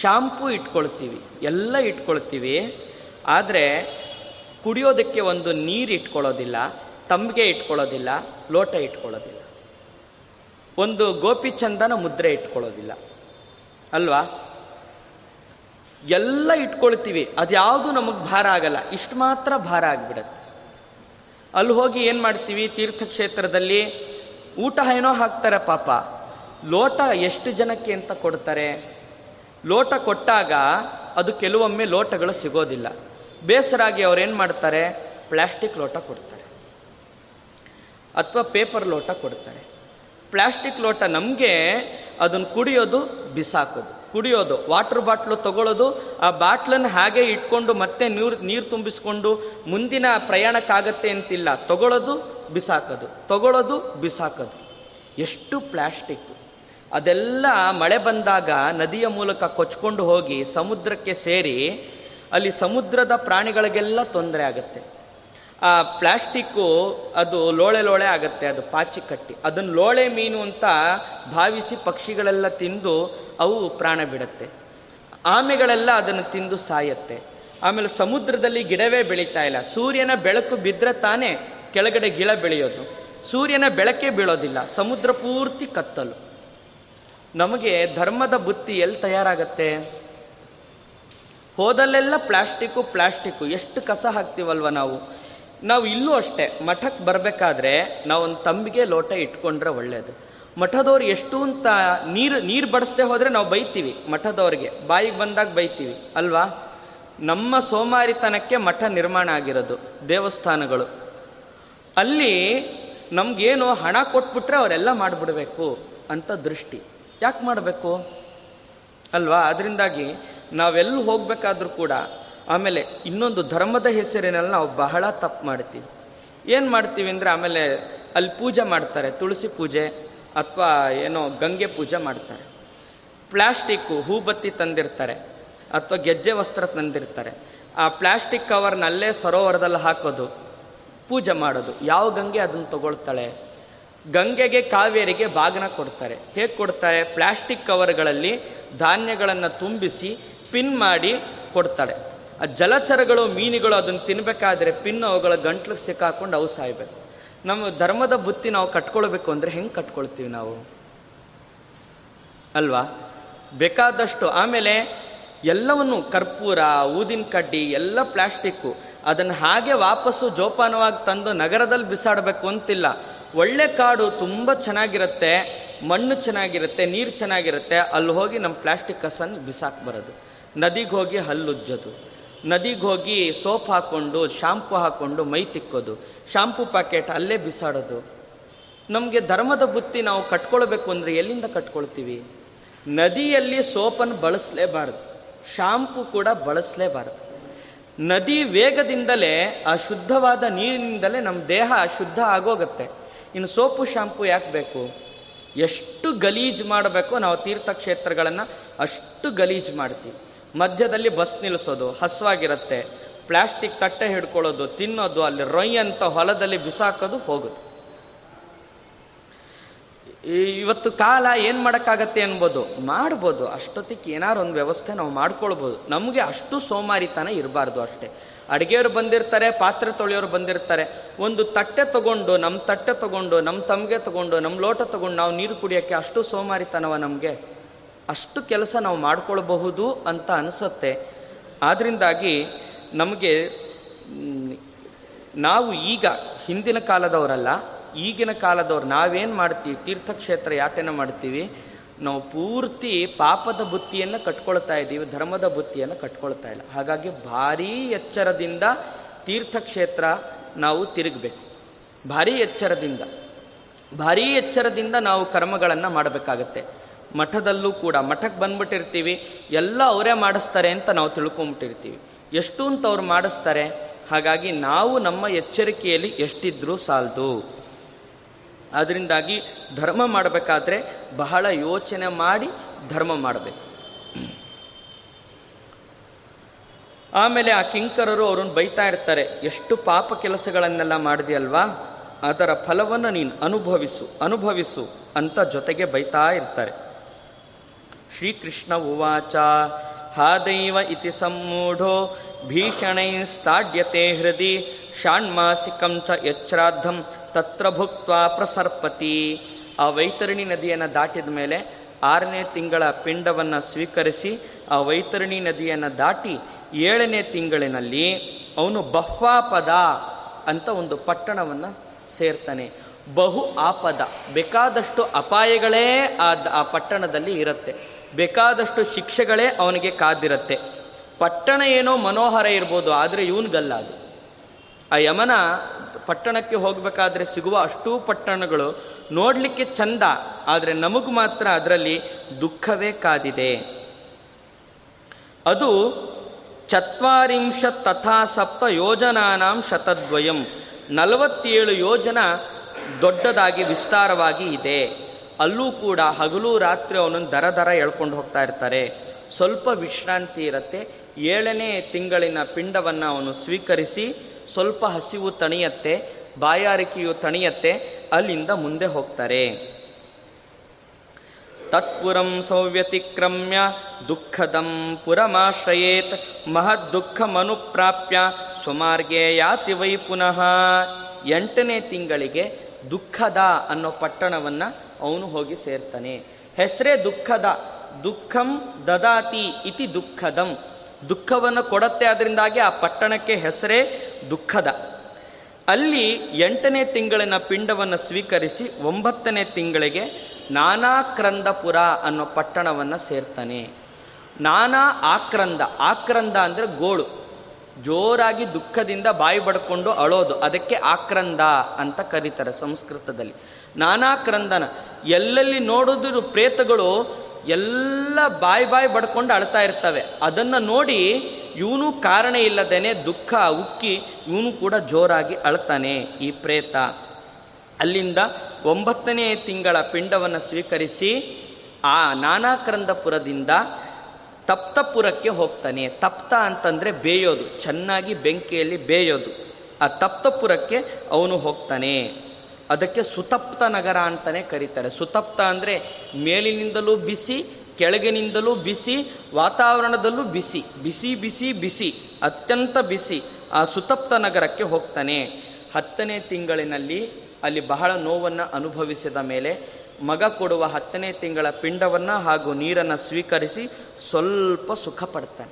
ಶಾಂಪೂ ಇಟ್ಕೊಳ್ತೀವಿ, ಎಲ್ಲ ಇಟ್ಕೊಳ್ತೀವಿ. ಆದರೆ ಕುಡಿಯೋದಕ್ಕೆ ಒಂದು ನೀರು ಇಟ್ಕೊಳ್ಳೋದಿಲ್ಲ ತಂಬಿಗೆ ಇಟ್ಕೊಳ್ಳೋದಿಲ್ಲ ಲೋಟ ಇಟ್ಕೊಳ್ಳೋದಿಲ್ಲ ಒಂದು ಗೋಪಿಚಂದನ ಮುದ್ರೆ ಇಟ್ಕೊಳ್ಳೋದಿಲ್ಲ ಅಲ್ವಾ? ಎಲ್ಲ ಇಟ್ಕೊಳ್ತೀವಿ. ಅದ್ಯಾವುದು ನಮಗೆ ಭಾರ ಆಗಲ್ಲ. ಇಷ್ಟು ಮಾತ್ರ ಭಾರ ಆಗಿಬಿಡತ್ತೆ. ಅಲ್ಲಿ ಹೋಗಿ ಏನು ಮಾಡ್ತೀವಿ? ತೀರ್ಥಕ್ಷೇತ್ರದಲ್ಲಿ ಊಟ ಏನೋ ಹಾಕ್ತಾರೆ ಪಾಪ. ಲೋಟ ಎಷ್ಟು ಜನಕ್ಕೆ ಅಂತ ಕೊಡ್ತಾರೆ? ಲೋಟ ಕೊಟ್ಟಾಗ ಅದು ಕೆಲವೊಮ್ಮೆ ಲೋಟಗಳು ಸಿಗೋದಿಲ್ಲ. ಬೇಸರಾಗಿ ಅವ್ರೇನು ಮಾಡ್ತಾರೆ? ಪ್ಲಾಸ್ಟಿಕ್ ಲೋಟ ಕೊಡ್ತಾರೆ. ಅಥವಾ ಪೇಪರ್ ಲೋಟ ಕೊಡ್ತಾರೆ. ಪ್ಲಾಸ್ಟಿಕ್ ಲೋಟ ನಮಗೆ ಅದನ್ನು ಕುಡಿಯೋದು, ಬಿಸಾಕೋದು. ಕುಡಿಯೋದು ವಾಟರ್ ಬಾಟ್ಲು ತಗೊಳ್ಳೋದು ಆ ಬಾಟ್ಲನ್ನು ಹಾಗೆ ಇಟ್ಕೊಂಡು ಮತ್ತೆ ನೀರು ನೀರು ತುಂಬಿಸ್ಕೊಂಡು ಮುಂದಿನ ಪ್ರಯಾಣಕ್ಕಾಗತ್ತೆ ಅಂತಿಲ್ಲ. ತಗೊಳ್ಳೋದು ಬಿಸಾಕೋದು. ತಗೊಳ್ಳೋದು ಬಿಸಾಕೋದು. ಎಷ್ಟು ಪ್ಲಾಸ್ಟಿಕ್ ಅದೆಲ್ಲ ಮಳೆ ಬಂದಾಗ ನದಿಯ ಮೂಲಕ ಕೊಚ್ಕೊಂಡು ಹೋಗಿ ಸಮುದ್ರಕ್ಕೆ ಸೇರಿ ಅಲ್ಲಿ ಸಮುದ್ರದ ಪ್ರಾಣಿಗಳಿಗೆಲ್ಲ ತೊಂದರೆ ಆಗುತ್ತೆ. ಆ ಪ್ಲಾಸ್ಟಿಕ್ಕು ಅದು ಲೋಳೆ ಲೋಳೆ ಆಗುತ್ತೆ, ಅದು ಪಾಚಿ ಕಟ್ಟಿ. ಅದನ್ನು ಲೋಳೆ ಮೀನು ಅಂತ ಭಾವಿಸಿ ಪಕ್ಷಿಗಳೆಲ್ಲ ತಿಂದು ಅವು ಪ್ರಾಣ ಬಿಡುತ್ತೆ. ಆಮೆಗಳೆಲ್ಲ ಅದನ್ನು ತಿಂದು ಸಾಯತ್ತೆ. ಆಮೇಲೆ ಸಮುದ್ರದಲ್ಲಿ ಗಿಡವೇ ಬೆಳೀತಾ ಇಲ್ಲ. ಸೂರ್ಯನ ಬೆಳಕು ಬಿದ್ದರೆ ತಾನೇ ಕೆಳಗಡೆ ಗಿಳ ಬೆಳೆಯೋದು. ಸೂರ್ಯನ ಬೆಳಕೇ ಬೀಳೋದಿಲ್ಲ, ಸಮುದ್ರ ಪೂರ್ತಿ ಕತ್ತಲು. ನಮಗೆ ಧರ್ಮದ ಬುತ್ತಿ ಎಲ್ಲಿ ತಯಾರಾಗತ್ತೆ? ಹೋದಲ್ಲೆಲ್ಲ ಪ್ಲಾಸ್ಟಿಕ್ಕು ಪ್ಲಾಸ್ಟಿಕ್ಕು. ಎಷ್ಟು ಕಸ ಹಾಕ್ತೀವಲ್ವ ನಾವು? ನಾವು ಇಲ್ಲೂ ಅಷ್ಟೇ ಮಠಕ್ಕೆ ಬರಬೇಕಾದ್ರೆ ನಾವೊಂದು ತಂಬಿಗೆ ಲೋಟ ಇಟ್ಕೊಂಡ್ರೆ ಒಳ್ಳೆಯದು ಮಠದವ್ರು ಎಷ್ಟು ಅಂತ ನೀರು ನೀರು ಬಡಿಸದೆ ಹೋದರೆ ನಾವು ಬೈತೀವಿ, ಮಠದವ್ರಿಗೆ. ಬಾಯಿಗೆ ಬಂದಾಗ ಬೈತೀವಿ, ಅಲ್ವಾ? ನಮ್ಮ ಸೋಮಾರಿತನಕ್ಕೆ ಮಠ ನಿರ್ಮಾಣ ಆಗಿರೋದು, ದೇವಸ್ಥಾನಗಳು. ಅಲ್ಲಿ ನಮಗೇನು ಹಣ ಕೊಟ್ಬಿಟ್ರೆ ಅವರೆಲ್ಲ ಮಾಡಿಬಿಡಬೇಕು ಅಂತ ದೃಷ್ಟಿ. ಯಾಕೆ ಮಾಡಬೇಕು? ಅಲ್ವಾ? ಅದರಿಂದಾಗಿ ನಾವೆಲ್ಲಿ ಹೋಗಬೇಕಾದ್ರೂ ಕೂಡ ಆಮೇಲೆ ಇನ್ನೊಂದು ಧರ್ಮದ ಹೆಸರಿನಲ್ಲಿ ನಾವು ಬಹಳ ತಪ್ಪು ಮಾಡ್ತೀವಿ. ಏನು ಮಾಡ್ತೀವಿ ಅಂದರೆ ಆಮೇಲೆ ಅಲ್ಲಿ ಪೂಜೆ ಮಾಡ್ತಾರೆ, ತುಳಸಿ ಪೂಜೆ ಅಥವಾ ಏನೋ ಗಂಗೆ ಪೂಜೆ ಮಾಡ್ತಾರೆ. ಪ್ಲಾಸ್ಟಿಕ್ಕು ಹೂಬತ್ತಿ ತಂದಿರ್ತಾರೆ ಅಥವಾ ಗೆಜ್ಜೆ ವಸ್ತ್ರ ತಂದಿರ್ತಾರೆ. ಆ ಪ್ಲಾಸ್ಟಿಕ್ ಕವರ್ನಲ್ಲೇ ಸರೋವರದಲ್ಲಿ ಹಾಕೋದು, ಪೂಜೆ ಮಾಡೋದು. ಯಾವ ಗಂಗೆ ಅದನ್ನು ತಗೊಳ್ತಾಳೆ? ಗಂಗೆಗೆ ಕಾವೇರಿಗೆ ಬಾಗನ ಕೊಡ್ತಾರೆ. ಹೇಗೆ ಕೊಡ್ತಾರೆ? ಪ್ಲಾಸ್ಟಿಕ್ ಕವರ್ಗಳಲ್ಲಿ ಧಾನ್ಯಗಳನ್ನು ತುಂಬಿಸಿ ಪಿನ್ ಮಾಡಿ ಕೊಡ್ತಾಳೆ. ಆ ಜಲಚರಗಳು, ಮೀನುಗಳು ಅದನ್ನು ತಿನ್ನಬೇಕಾದ್ರೆ ಪಿನ್ ಅವುಗಳ ಗಂಟ್ಲಿಗೆ ಸಿಕ್ಕಾಕೊಂಡು ಅವು ಸಾಯ್ಬೇಕು. ನಮ್ಮ ಧರ್ಮದ ಬುತ್ತಿ ನಾವು ಕಟ್ಕೊಳ್ಬೇಕು ಅಂದರೆ ಹೆಂಗೆ ಕಟ್ಕೊಳ್ತೀವಿ ನಾವು? ಅಲ್ವಾ? ಬೇಕಾದಷ್ಟು ಆಮೇಲೆ ಎಲ್ಲವನ್ನು ಕರ್ಪೂರ, ಊದಿನ ಕಡ್ಡಿ, ಎಲ್ಲ ಪ್ಲಾಸ್ಟಿಕ್ಕು ಅದನ್ನು ಹಾಗೆ ವಾಪಸ್ಸು ಜೋಪಾನವಾಗಿ ತಂದು ನಗರದಲ್ಲಿ ಬಿಸಾಡಬೇಕು ಅಂತಿಲ್ಲ. ಒಳ್ಳೆ ಕಾಡು ತುಂಬ ಚೆನ್ನಾಗಿರುತ್ತೆ, ಮಣ್ಣು ಚೆನ್ನಾಗಿರುತ್ತೆ, ನೀರು ಚೆನ್ನಾಗಿರುತ್ತೆ, ಅಲ್ಲಿ ಹೋಗಿ ನಮ್ಮ ಪ್ಲಾಸ್ಟಿಕ್ ಕಸನ್ನು ಬಿಸಾಕ್ ಬರೋದು. ನದಿಗೆ ಹೋಗಿ ಹಲ್ಲುಜ್ಜೋದು ನದಿಗೆ ಹೋಗಿ ಸೋಪ್ ಹಾಕ್ಕೊಂಡು ಶಾಂಪು ಹಾಕ್ಕೊಂಡು ಮೈ ತಿಕ್ಕೋದು. ಶಾಂಪು ಪ್ಯಾಕೆಟ್ ಅಲ್ಲೇ ಬಿಸಾಡೋದು. ನಮಗೆ ಧರ್ಮದ ಬುತ್ತಿ ನಾವು ಕಟ್ಕೊಳ್ಬೇಕು ಅಂದರೆ ಎಲ್ಲಿಂದ ಕಟ್ಕೊಳ್ತೀವಿ? ನದಿಯಲ್ಲಿ ಸೋಪನ್ನು ಬಳಸಲೇಬಾರದು. ಶಾಂಪು ಕೂಡ ಬಳಸಲೇಬಾರದು. ನದಿ ವೇಗದಿಂದಲೇ, ಆ ಶುದ್ಧವಾದ ನೀರಿನಿಂದಲೇ ನಮ್ಮ ದೇಹ ಶುದ್ಧ ಆಗೋಗುತ್ತೆ. ಇನ್ನು ಸೋಪು, ಶಾಂಪು ಯಾಕೆ ಬೇಕು? ಎಷ್ಟು ಗಲೀಜು ಮಾಡಬೇಕೋ ನಾವು ತೀರ್ಥಕ್ಷೇತ್ರಗಳನ್ನು ಅಷ್ಟು ಗಲೀಜು ಮಾಡ್ತೀವಿ. ಮಧ್ಯದಲ್ಲಿ ಬಸ್ ನಿಲ್ಲಿಸೋದು ಹಸುವಾಗಿರುತ್ತೆ. ಪ್ಲಾಸ್ಟಿಕ್ ತಟ್ಟೆ ಹಿಡ್ಕೊಳ್ಳೋದು, ತಿನ್ನೋದು, ಅಲ್ಲಿ ರೊಯ್ ಅಂತ ಹೊಲದಲ್ಲಿ ಬಿಸಾಕೋದು ಹೋಗೋದು. ಇವತ್ತು ಕಾಲ ಏನು ಮಾಡೋಕ್ಕಾಗತ್ತೆ ಅನ್ಬೋದು? ಮಾಡ್ಬೋದು. ಅಷ್ಟೊತ್ತಿಗೆ ಏನಾರು ಒಂದು ವ್ಯವಸ್ಥೆ ನಾವು ಮಾಡ್ಕೊಳ್ಬೋದು. ನಮಗೆ ಅಷ್ಟು ಸೋಮಾರಿತನ ಇರಬಾರ್ದು ಅಷ್ಟೇ. ಅಡುಗೆಯವರು ಬಂದಿರ್ತಾರೆ, ಪಾತ್ರೆ ತೊಳೆಯೋರು ಬಂದಿರ್ತಾರೆ. ಒಂದು ತಟ್ಟೆ ತಗೊಂಡು ನಮ್ಮ ತಟ್ಟೆ ತಗೊಂಡು ನಮ್ಮ ತಮಗೆ ತಗೊಂಡು ನಮ್ಮ ಲೋಟ ತಗೊಂಡು ನಾವು ನೀರು ಕುಡಿಯೋಕ್ಕೆ ಅಷ್ಟು ಸೋಮಾರಿತನವ ನಮಗೆ ಅಷ್ಟು ಕೆಲಸ ನಾವು ಮಾಡಿಕೊಳ್ಬಹುದು ಅಂತ ಅನಿಸುತ್ತೆ. ಆದ್ದರಿಂದಾಗಿ ನಮಗೆ ನಾವು ಈಗ ಹಿಂದಿನ ಕಾಲದವರಲ್ಲ, ಈಗಿನ ಕಾಲದವ್ರು ನಾವೇನು ಮಾಡ್ತೀವಿ? ತೀರ್ಥಕ್ಷೇತ್ರ ಯಾತನೆ ಮಾಡ್ತೀವಿ. ನಾವು ಪೂರ್ತಿ ಪಾಪದ ಬುತ್ತಿಯನ್ನು ಕಟ್ಕೊಳ್ತಾ ಇದ್ದೀವಿ, ಧರ್ಮದ ಬುತ್ತಿಯನ್ನು ಕಟ್ಕೊಳ್ತಾ ಇಲ್ಲ. ಹಾಗಾಗಿ ಭಾರೀ ಎಚ್ಚರದಿಂದ ತೀರ್ಥಕ್ಷೇತ್ರ ನಾವು ತಿರುಗಬೇಕು. ಭಾರೀ ಎಚ್ಚರದಿಂದ. ಭಾರೀ ಎಚ್ಚರದಿಂದ ನಾವು ಕರ್ಮಗಳನ್ನು ಮಾಡಬೇಕಾಗತ್ತೆ. ಮಠದಲ್ಲೂ ಕೂಡ ಮಠಕ್ಕೆ ಬಂದ್ಬಿಟ್ಟಿರ್ತೀವಿ, ಎಲ್ಲ ಅವರೇ ಮಾಡಿಸ್ತಾರೆ ಅಂತ ನಾವು ತಿಳ್ಕೊಂಬಿಟ್ಟಿರ್ತೀವಿ. ಎಷ್ಟು ಅಂತ ಅವ್ರು ಮಾಡಿಸ್ತಾರೆ, ಹಾಗಾಗಿ ನಾವು ನಮ್ಮ ಎಚ್ಚರಿಕೆಯಲ್ಲಿ ಎಷ್ಟಿದ್ರೂ ಸಾಲದು. ಅದರಿಂದಾಗಿ ಧರ್ಮ ಮಾಡಬೇಕಾದ್ರೆ ಬಹಳ ಯೋಚನೆ ಮಾಡಿ ಧರ್ಮ ಮಾಡಬೇಕು. ಆಮೇಲೆ ಆ ಕಿಂಕರರು ಅವ್ರನ್ನ ಬೈತಾ ಇರ್ತಾರೆ, ಎಷ್ಟು ಪಾಪ ಕೆಲಸಗಳನ್ನೆಲ್ಲ ಮಾಡಿದೆಯಲ್ವಾ? ಅದರ ಫಲವನ್ನು ನೀನು ಅನುಭವಿಸು ಅನುಭವಿಸು ಅಂತ ಜೊತೆಗೆ ಬೈತಾ ಇರ್ತಾರೆ. ಶ್ರೀಕೃಷ್ಣ ಉವಾಚ. ಹಾದೈವ ಇತಿ ಸಮ್ಮೂಢೋ ಭೀಷಣೈಸ್ತಾಡ್ಯತೆ ಹೃದಿ, ಷಾಣ್ಮಾಸಿಕಂ ಚ ಯಚ್ರಾರ್ಧಂ ತತ್ರ ಭುಕ್ತ ಪ್ರಸರ್ಪತಿ. ಆ ವೈತರಣಿ ನದಿಯನ್ನು ದಾಟಿದ ಮೇಲೆ ಆರನೇ ತಿಂಗಳ ಪಿಂಡವನ್ನು ಸ್ವೀಕರಿಸಿ ಆ ವೈತರಣಿ ನದಿಯನ್ನು ದಾಟಿ ಏಳನೇ ತಿಂಗಳಿನಲ್ಲಿ ಅವನು ಬಹ್ವಾಪದ ಅಂತ ಒಂದು ಪಟ್ಟಣವನ್ನು ಸೇರ್ತಾನೆ. ಬಹು ಆಪದ. ಬೇಕಾದಷ್ಟು ಅಪಾಯಗಳೇ ಆ ಪಟ್ಟಣದಲ್ಲಿ ಇರುತ್ತೆ. ಬೇಕಾದಷ್ಟು ಶಿಕ್ಷೆಗಳೇ ಅವನಿಗೆ ಕಾದಿರುತ್ತೆ. ಪಟ್ಟಣ ಏನೋ ಮನೋಹರ ಇರ್ಬೋದು, ಆದರೆ ಇವನಿಗಲ್ಲ ಅದು ಆ ಯಮನ ಪಟ್ಟಣಕ್ಕೆ ಹೋಗಬೇಕಾದ್ರೆ ಸಿಗುವ ಅಷ್ಟೂ ಪಟ್ಟಣಗಳು ನೋಡಲಿಕ್ಕೆ ಚಂದ, ಆದರೆ ನಮಗೆ ಮಾತ್ರ ಅದರಲ್ಲಿ ದುಃಖವೇ ಕಾದಿದೆ. ಅದು ಚತ್ವರಿಂಶತ್ ತಥಾ ಸಪ್ತ ಯೋಜನಾನಾಂ ಶತದ್ವಯಂ. ನಲವತ್ತೇಳು ಯೋಜನ ದೊಡ್ಡದಾಗಿ ವಿಸ್ತಾರವಾಗಿ ಇದೆ. ಅಲ್ಲೂ ಕೂಡ ಹಗಲು ರಾತ್ರಿ ಅವನನ್ನು ದರ ದರ ಎಳ್ಕೊಂಡು ಹೋಗ್ತಾ ಇರ್ತಾರೆ. ಸ್ವಲ್ಪ ವಿಶ್ರಾಂತಿ ಇರುತ್ತೆ. ಏಳನೇ ತಿಂಗಳಿನ ಪಿಂಡವನ್ನು ಅವನು ಸ್ವೀಕರಿಸಿ ಸ್ವಲ್ಪ ಹಸಿವು ತಣಿಯತ್ತೆ, ಬಾಯಾರಿಕೆಯು ತಣಿಯತ್ತೆ, ಅಲ್ಲಿಂದ ಮುಂದೆ ಹೋಗ್ತಾರೆ. ತತ್ಪುರಂ ಸೌವ್ಯತಿಕ್ರಮ್ಯ ದುಃಖದಂ ಪುರಮಾಶ್ರಯೇತ್ ಮಹದ್ದುಃಖಮನುಪ್ರಾಪ್ಯ ಸ್ವಮಾರ್ಗೆ ಯಾತಿ ವೈ ಪುನಃ. ಎಂಟನೇ ತಿಂಗಳಿಗೆ ದುಃಖದ ಅನ್ನೋ ಪಟ್ಟಣವನ್ನು ಅವನು ಹೋಗಿ ಸೇರ್ತಾನೆ. ಹೆಸರೇ ದುಃಖದ, ದುಃಖಂ ದದಾತಿ ಇತಿ ದುಃಖದಂ. ದುಃಖವನ್ನು ಕೊಡತ್ತೆ ಅದರಿಂದಾಗಿ ಆ ಪಟ್ಟಣಕ್ಕೆ ಹೆಸರೇ ದುಃಖದ. ಅಲ್ಲಿ ಎಂಟನೇ ತಿಂಗಳಿನ ಪಿಂಡವನ್ನು ಸ್ವೀಕರಿಸಿ ಒಂಬತ್ತನೇ ತಿಂಗಳಿಗೆ ನಾನಾಕ್ರಂದಪುರ ಅನ್ನೋ ಪಟ್ಟಣವನ್ನು ಸೇರ್ತಾನೆ. ನಾನಾ ಆಕ್ರಂದ ಆಕ್ರಂದ ಅಂದರೆ ಗೋಳು. ಜೋರಾಗಿ ದುಃಖದಿಂದ ಬಾಯಿ ಬಡ್ಕೊಂಡು ಅಳೋದು. ಅದಕ್ಕೆ ಆಕ್ರಂದ ಅಂತ ಕರೀತಾರೆ ಸಂಸ್ಕೃತದಲ್ಲಿ. ನಾನಾ ಕ್ರಂದನ. ಎಲ್ಲೆಲ್ಲಿ ನೋಡಿದ್ರು ಪ್ರೇತಗಳು ಎಲ್ಲ ಬಾಯಿ ಬಾಯಿ ಬಡ್ಕೊಂಡು ಅಳ್ತಾ ಇರ್ತವೆ. ಅದನ್ನು ನೋಡಿ ಇವನು ಕಾರಣ ಇಲ್ಲದೇನೆ ದುಃಖ ಉಕ್ಕಿ ಇವನು ಕೂಡ ಜೋರಾಗಿ ಅಳ್ತಾನೆ ಈ ಪ್ರೇತ. ಅಲ್ಲಿಂದ ಒಂಬತ್ತನೇ ತಿಂಗಳ ಪಿಂಡವನ್ನು ಸ್ವೀಕರಿಸಿ ಆ ನಾನಾಕ್ರಂದಪುರದಿಂದ ತಪ್ತಪುರಕ್ಕೆ ಹೋಗ್ತಾನೆ. ತಪ್ತ ಅಂತಂದರೆ ಬೇಯೋದು. ಚೆನ್ನಾಗಿ ಬೆಂಕಿಯಲ್ಲಿ ಬೇಯೋದು. ಆ ತಪ್ತಪುರಕ್ಕೆ ಅವನು ಹೋಗ್ತಾನೆ. ಅದಕ್ಕೆ ಸುತಪ್ತ ನಗರ ಅಂತಲೇ ಕರೀತಾರೆ. ಸುತಪ್ತ ಅಂದರೆ ಮೇಲಿನಿಂದಲೂ ಬಿಸಿ, ಕೆಳಗಿನಿಂದಲೂ ಬಿಸಿ, ವಾತಾವರಣದಲ್ಲೂ ಬಿಸಿ ಬಿಸಿ ಬಿಸಿ ಬಿಸಿ, ಅತ್ಯಂತ ಬಿಸಿ ಆ ಸುತಪ್ತ ನಗರಕ್ಕೆ ಹೋಗ್ತಾನೆ. ಹತ್ತನೇ ತಿಂಗಳಿನಲ್ಲಿ ಅಲ್ಲಿ ಬಹಳ ನೋವನ್ನು ಅನುಭವಿಸಿದ ಮೇಲೆ ಮಗ ಕೊಡುವ ಹತ್ತನೇ ತಿಂಗಳ ಪಿಂಡವನ್ನು ಹಾಗೂ ನೀರನ್ನು ಸ್ವೀಕರಿಸಿ ಸ್ವಲ್ಪ ಸುಖ ಪಡ್ತಾನೆ.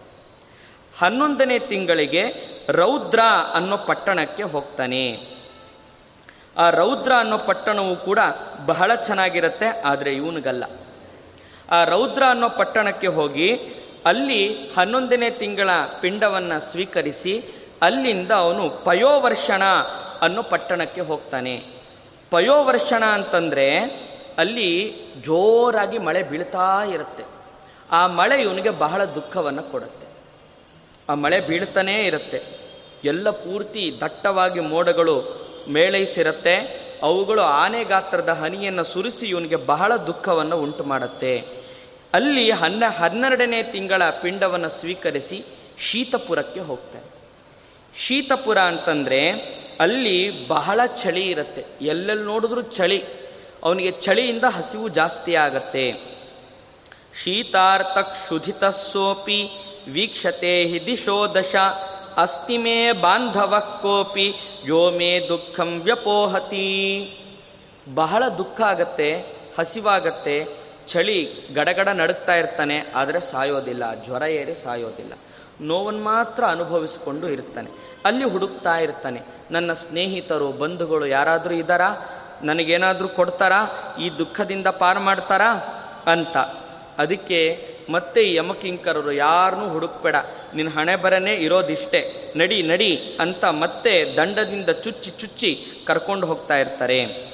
ಹನ್ನೊಂದನೇ ತಿಂಗಳಿಗೆ ರೌದ್ರ ಅನ್ನೋ ಪಟ್ಟಣಕ್ಕೆ ಹೋಗ್ತಾನೆ. ಆ ರೌದ್ರ ಅನ್ನೋ ಪಟ್ಟಣವು ಕೂಡ ಬಹಳ ಚೆನ್ನಾಗಿರುತ್ತೆ, ಆದರೆ ಇವನಿಗಲ್ಲ. ಆ ರೌದ್ರ ಅನ್ನೋ ಪಟ್ಟಣಕ್ಕೆ ಹೋಗಿ ಅಲ್ಲಿ ಹನ್ನೊಂದನೇ ತಿಂಗಳ ಪಿಂಡವನ್ನು ಸ್ವೀಕರಿಸಿ ಅಲ್ಲಿಂದ ಅವನು ಪಯೋವರ್ಷಣ ಅನ್ನೋ ಪಟ್ಟಣಕ್ಕೆ ಹೋಗ್ತಾನೆ. ಪಯೋವರ್ಷಣ ಅಂತಂದರೆ ಅಲ್ಲಿ ಜೋರಾಗಿ ಮಳೆ ಬೀಳ್ತಾ ಇರುತ್ತೆ. ಆ ಮಳೆ ಇವನಿಗೆ ಬಹಳ ದುಃಖವನ್ನು ಕೊಡುತ್ತೆ. ಆ ಮಳೆ ಬೀಳ್ತಾನೇ ಇರುತ್ತೆ. ಎಲ್ಲ ಪೂರ್ತಿ ದಟ್ಟವಾಗಿ ಮೋಡಗಳು ಮೇಳೈಸಿರುತ್ತೆ ಅವುಗಳು ಆನೆ ಗಾತ್ರದ ಹನಿಯನ್ನು ಸುರಿಸಿ ಇವನಿಗೆ ಬಹಳ ದುಃಖವನ್ನು ಉಂಟು ಮಾಡುತ್ತೆ ಅಲ್ಲಿ ಹನ್ನ, ಹನ್ನೆರಡನೇ ತಿಂಗಳ ಪಿಂಡವನ್ನು ಸ್ವೀಕರಿಸಿ ಶೀತಪುರಕ್ಕೆ ಹೋಗ್ತಾನೆ. ಶೀತಪುರ ಅಂತಂದರೆ ಅಲ್ಲಿ ಬಹಳ ಚಳಿ ಇರುತ್ತೆ. ಎಲ್ಲೆಲ್ಲಿ ನೋಡಿದ್ರೂ ಚಳಿ. ಅವನಿಗೆ ಚಳಿಯಿಂದ ಹಸಿವು ಜಾಸ್ತಿ ಆಗತ್ತೆ. ಶೀತಾರ್ಥ ಕ್ಷುಧಿತ ಸೋಪಿ, ವೀಕ್ಷತೆ ಹಿ ದಿಶೋ ದಶ ಅಸ್ತಿಮೇ ಬಾಂಧವ ಕೋಪಿ ಯೋ ಮೇ ದುಃಖಂ ವ್ಯಪೋಹತಿ. ಬಹಳ ದುಃಖ ಆಗತ್ತೆ, ಹಸಿವಾಗತ್ತೆ, ಚಳಿ ಗಡಗಡ ನಡುಕ್ತಾ ಇರ್ತಾನೆ, ಆದರೆ ಸಾಯೋದಿಲ್ಲ, ಜ್ವರ ಏರಿ ಸಾಯೋದಿಲ್ಲ. ನೋವನ್ನು ಮಾತ್ರ ಅನುಭವಿಸಿಕೊಂಡು ಇರ್ತಾನೆ. ಅಲ್ಲಿ ಹುಡುಕ್ತಾ ಇರ್ತಾನೆ, ನನ್ನ ಸ್ನೇಹಿತರು, ಬಂಧುಗಳು ಯಾರಾದರೂ ಇದ್ದಾರಾ? ನನಗೇನಾದರೂ ಕೊಡ್ತಾರಾ? ಈ ದುಃಖದಿಂದ ಪಾರು ಮಾಡ್ತಾರಾ? ಅಂತ. ಅದಕ್ಕೆ ಮತ್ತೆ ಯಮಕಿಂಕರರು ಯಾರನ್ನೂ ಹುಡುಕ್ಬೇಡ. ನಿನ್ನ ಹಣೆ ಬರನೇ ಇರೋದಿಷ್ಟೇ. ನಡಿ ನಡಿ ಅಂತ ಮತ್ತೆ ದಂಡದಿಂದ ಚುಚ್ಚಿ ಚುಚ್ಚಿ ಕರ್ಕೊಂಡು ಹೋಗ್ತಾ ಇರ್ತಾರೆ.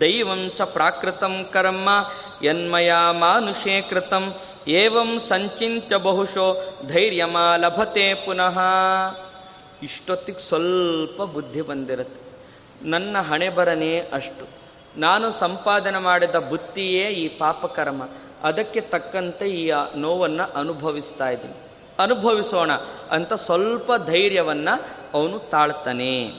ದೈವಂಚ ಪ್ರಾಕೃತಂ ಕರ್ಮ ಯನ್ಮಯ ಮಾನುಷೇ ಕೃತಂ, ಏವಂ ಸಂಚಿಂತ್ಯ ಬಹುಶೋ, ಧೈರ್ಯಮ ಲಭತೆ ಪುನಃ. ಇಷ್ಟೊತ್ತಿಗೆ ಸ್ವಲ್ಪ ಬುದ್ಧಿ ಬಂದಿರುತ್ತೆ. ನನ್ನ ಹಣೆ ಬರನೇ ಅಷ್ಟು. ನಾನು ಸಂಪಾದನೆ ಮಾಡಿದ ಬುತ್ತಿಯೇ ಈ ಪಾಪಕರ್ಮ. ಅದಕ್ಕೆ ತಕ್ಕಂತೆ ಈ ನೋವನ್ನು ಅನುಭವಿಸ್ತಾ ಇದ್ದೀನಿ. ಅನುಭವಿಸೋಣ ಅಂತ ಸ್ವಲ್ಪ ಧೈರ್ಯವನ್ನು ಅವನು ತಾಳ್ತಾನೆ.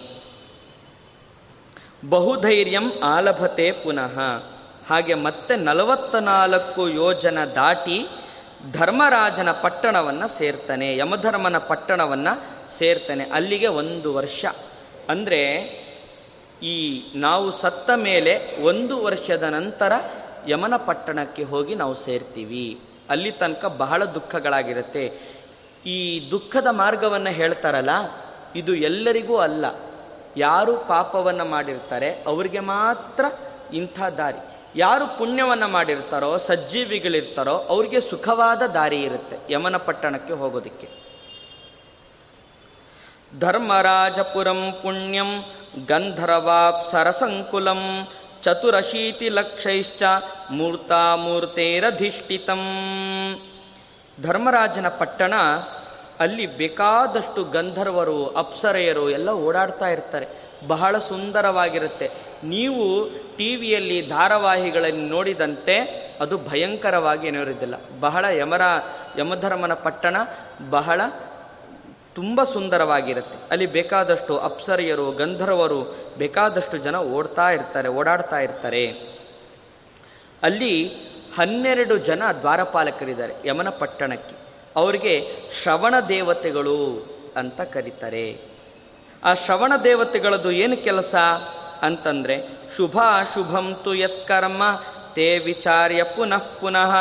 ಬಹುಧೈರ್ಯಂ ಆಲಭತೆ ಪುನಃ. ಹಾಗೆ ಮತ್ತೆ ನಲವತ್ತ ನಾಲ್ಕು ಯೋಜನ ದಾಟಿ ಧರ್ಮರಾಜನ ಪಟ್ಟಣವನ್ನು ಸೇರ್ತಾನೆ, ಯಮಧರ್ಮನ ಪಟ್ಟಣವನ್ನು ಸೇರ್ತಾನೆ. ಅಲ್ಲಿಗೆ ಒಂದು ವರ್ಷ. ಅಂದರೆ ಈ ನಾವು ಸತ್ತ ಮೇಲೆ ಒಂದು ವರ್ಷದ ನಂತರ ಯಮನ ಪಟ್ಟಣಕ್ಕೆ ಹೋಗಿ ನಾವು ಸೇರ್ತೀವಿ. ಅಲ್ಲಿ ತನಕ ಬಹಳ ದುಃಖಗಳಾಗಿರುತ್ತೆ. ಈ ದುಃಖದ ಮಾರ್ಗವನ್ನು ಹೇಳ್ತಾರಲ್ಲ, ಇದು ಎಲ್ಲರಿಗೂ ಅಲ್ಲ. ಯಾರು ಪಾಪವನ್ನು ಮಾಡಿರ್ತಾರೆ, ಅವರಿಗೆ ಮಾತ್ರ ಇಂಥ ದಾರಿ. ಯಾರು ಪುಣ್ಯವನ್ನು ಮಾಡಿರ್ತಾರೋ, ಸಜ್ಜೀವಿಗಳಿರ್ತಾರೋ, ಅವರಿಗೆ ಸುಖವಾದ ದಾರಿ ಇರುತ್ತೆ ಯಮನ ಪಟ್ಟಣಕ್ಕೆ ಹೋಗೋದಕ್ಕೆ. ಧರ್ಮರಾಜಪುರಂ ಪುಣ್ಯಂ ಗಂಧರ್ವಾಪ್ಸರಸಂಕುಲಂ ಚತುರಶೀತಿ ಲಕ್ಷೈಶ್ಚ ಮೂರ್ತೇರಧಿಷ್ಠಿತಂ ಧರ್ಮರಾಜನ ಪಟ್ಟಣ, ಅಲ್ಲಿ ಬೇಕಾದಷ್ಟು ಗಂಧರ್ವರು, ಅಪ್ಸರೆಯರು ಎಲ್ಲ ಓಡಾಡ್ತಾ ಇರ್ತಾರೆ. ಬಹಳ ಸುಂದರವಾಗಿರುತ್ತೆ. ನೀವು ಟಿ ವಿಯಲ್ಲಿ ಧಾರಾವಾಹಿಗಳನ್ನು ನೋಡಿದಂತೆ ಅದು ಭಯಂಕರವಾಗಿ ಏನೋ ಬಹಳ ಯಮರ, ಯಮಧರ್ಮನ ಪಟ್ಟಣ ಬಹಳ ತುಂಬ ಸುಂದರವಾಗಿರುತ್ತೆ. ಅಲ್ಲಿ ಬೇಕಾದಷ್ಟು ಅಪ್ಸರಿಯರು, ಗಂಧರ್ವರು ಬೇಕಾದಷ್ಟು ಜನ ಓಡ್ತಾ ಇರ್ತಾರೆ, ಓಡಾಡ್ತಾ ಇರ್ತಾರೆ. ಅಲ್ಲಿ ಹನ್ನೆರಡು ಜನ ದ್ವಾರಪಾಲಕರಿದ್ದಾರೆ ಯಮನ ಪಟ್ಟಣಕ್ಕೆ ಅವರಿಗೆ ಶ್ರವಣ ದೇವತೆಗಳು ಅಂತ ಕರೀತಾರೆ. ಆ ಶ್ರವಣ ದೇವತೆಗಳದ್ದು ಏನು ಕೆಲಸ? ಅಂತಂದರೆ ಶುಭ ಶುಭಂ ತು ಯತ್ಕರ್ಮ, ತೇ ವಿಚಾರ್ಯ ಪುನಃ ಪುನಃ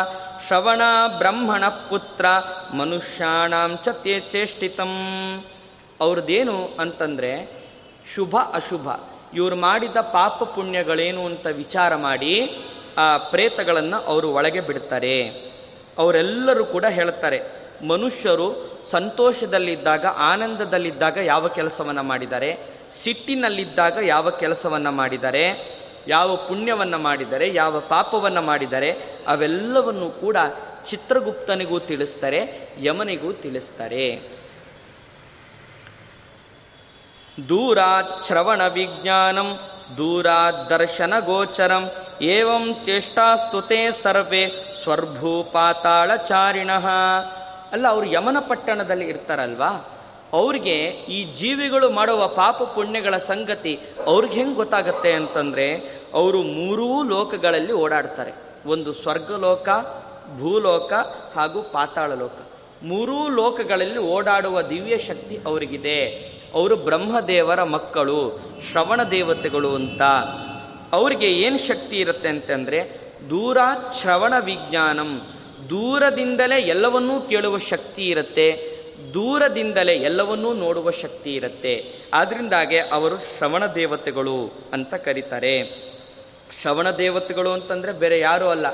ಶ್ರವಣ ಬ್ರಹ್ಮಣ ಪುತ್ರ ಮನುಷ್ಯಾಣಾಂಚ ತೇ ಚೇಷ್ಟಿತಂ. ಅವ್ರದ್ದೇನು ಅಂತಂದರೆ, ಶುಭ ಅಶುಭ, ಇವ್ರು ಮಾಡಿದ ಪಾಪ ಪುಣ್ಯಗಳೇನು ಅಂತ ವಿಚಾರ ಮಾಡಿ ಆ ಪ್ರೇತಗಳನ್ನು ಅವರು ಒಳಗೆ ಬಿಡ್ತಾರೆ. ಅವರೆಲ್ಲರೂ ಕೂಡ ಹೇಳ್ತಾರೆ, ಮನುಷ್ಯರು ಸಂತೋಷದಲ್ಲಿದ್ದಾಗ, ಆನಂದದಲ್ಲಿದ್ದಾಗ ಯಾವ ಕೆಲಸವನ್ನು ಮಾಡಿದ್ದಾರೆ, ಸಿಟ್ಟಿನಲ್ಲಿದ್ದಾಗ ಯಾವ ಕೆಲಸವನ್ನು ಮಾಡಿದ್ದಾರೆ ಯಾವ ಪುಣ್ಯವನ್ನು ಮಾಡಿದರೆ, ಯಾವ ಪಾಪವನ್ನು ಮಾಡಿದರೆ, ಅವೆಲ್ಲವನ್ನು ಕೂಡ ಚಿತ್ರಗುಪ್ತನಿಗೂ ತಿಳಿಸ್ತಾರೆ, ಯಮನಿಗೂ ತಿಳಿಸ್ತಾರೆ. ದೂರಾತ್ ಶ್ರವಣ ವಿಜ್ಞಾನಂ ದೂರಾತ್ ದರ್ಶನ ಗೋಚರಂ, ಏವಂ ಚೇಷ್ಟಾಸ್ತುತೆ ಸರ್ವೇ ಸ್ವರ್ಭೂ ಪಾತಾಳಚಾರಿಣ ಅಲ್ಲ, ಅವರು ಯಮನ ಪಟ್ಟಣದಲ್ಲಿ ಇರ್ತಾರಲ್ವಾ? ಅವ್ರಿಗೆ ಈ ಜೀವಿಗಳು ಮಾಡುವ ಪಾಪ ಪುಣ್ಯಗಳ ಸಂಗತಿ ಅವ್ರಿಗೆ ಹೆಂಗೆ ಗೊತ್ತಾಗತ್ತೆ ಅಂತಂದರೆ ಅವರು ಮೂರೂ ಲೋಕಗಳಲ್ಲಿ ಓಡಾಡ್ತಾರೆ. ಒಂದು ಸ್ವರ್ಗಲೋಕ, ಭೂಲೋಕ ಹಾಗೂ ಪಾತಾಳ ಲೋಕ ಮೂರೂ ಲೋಕಗಳಲ್ಲಿ ಓಡಾಡುವ ದಿವ್ಯ ಶಕ್ತಿ ಅವರಿಗಿದೆ. ಅವರು ಬ್ರಹ್ಮದೇವರ ಮಕ್ಕಳು, ಶ್ರವಣ ದೇವತೆಗಳು ಅಂತ. ಅವರಿಗೆ ಏನು ಶಕ್ತಿ ಇರುತ್ತೆ ಅಂತಂದರೆ ದೂರ ಶ್ರವಣ ವಿಜ್ಞಾನಂ. ದೂರದಿಂದಲೇ ಎಲ್ಲವನ್ನೂ ಕೇಳುವ ಶಕ್ತಿ ಇರುತ್ತೆ. ದೂರದಿಂದಲೇ ಎಲ್ಲವನ್ನೂ ನೋಡುವ ಶಕ್ತಿ ಇರುತ್ತೆ. ಆದ್ರಿಂದಾಗೆ ಅವರು ಶ್ರವಣ ದೇವತೆಗಳು ಅಂತ ಕರೀತಾರೆ. ಶ್ರವಣ ದೇವತೆಗಳು ಅಂತಂದರೆ ಬೇರೆ ಯಾರೂ ಅಲ್ಲ.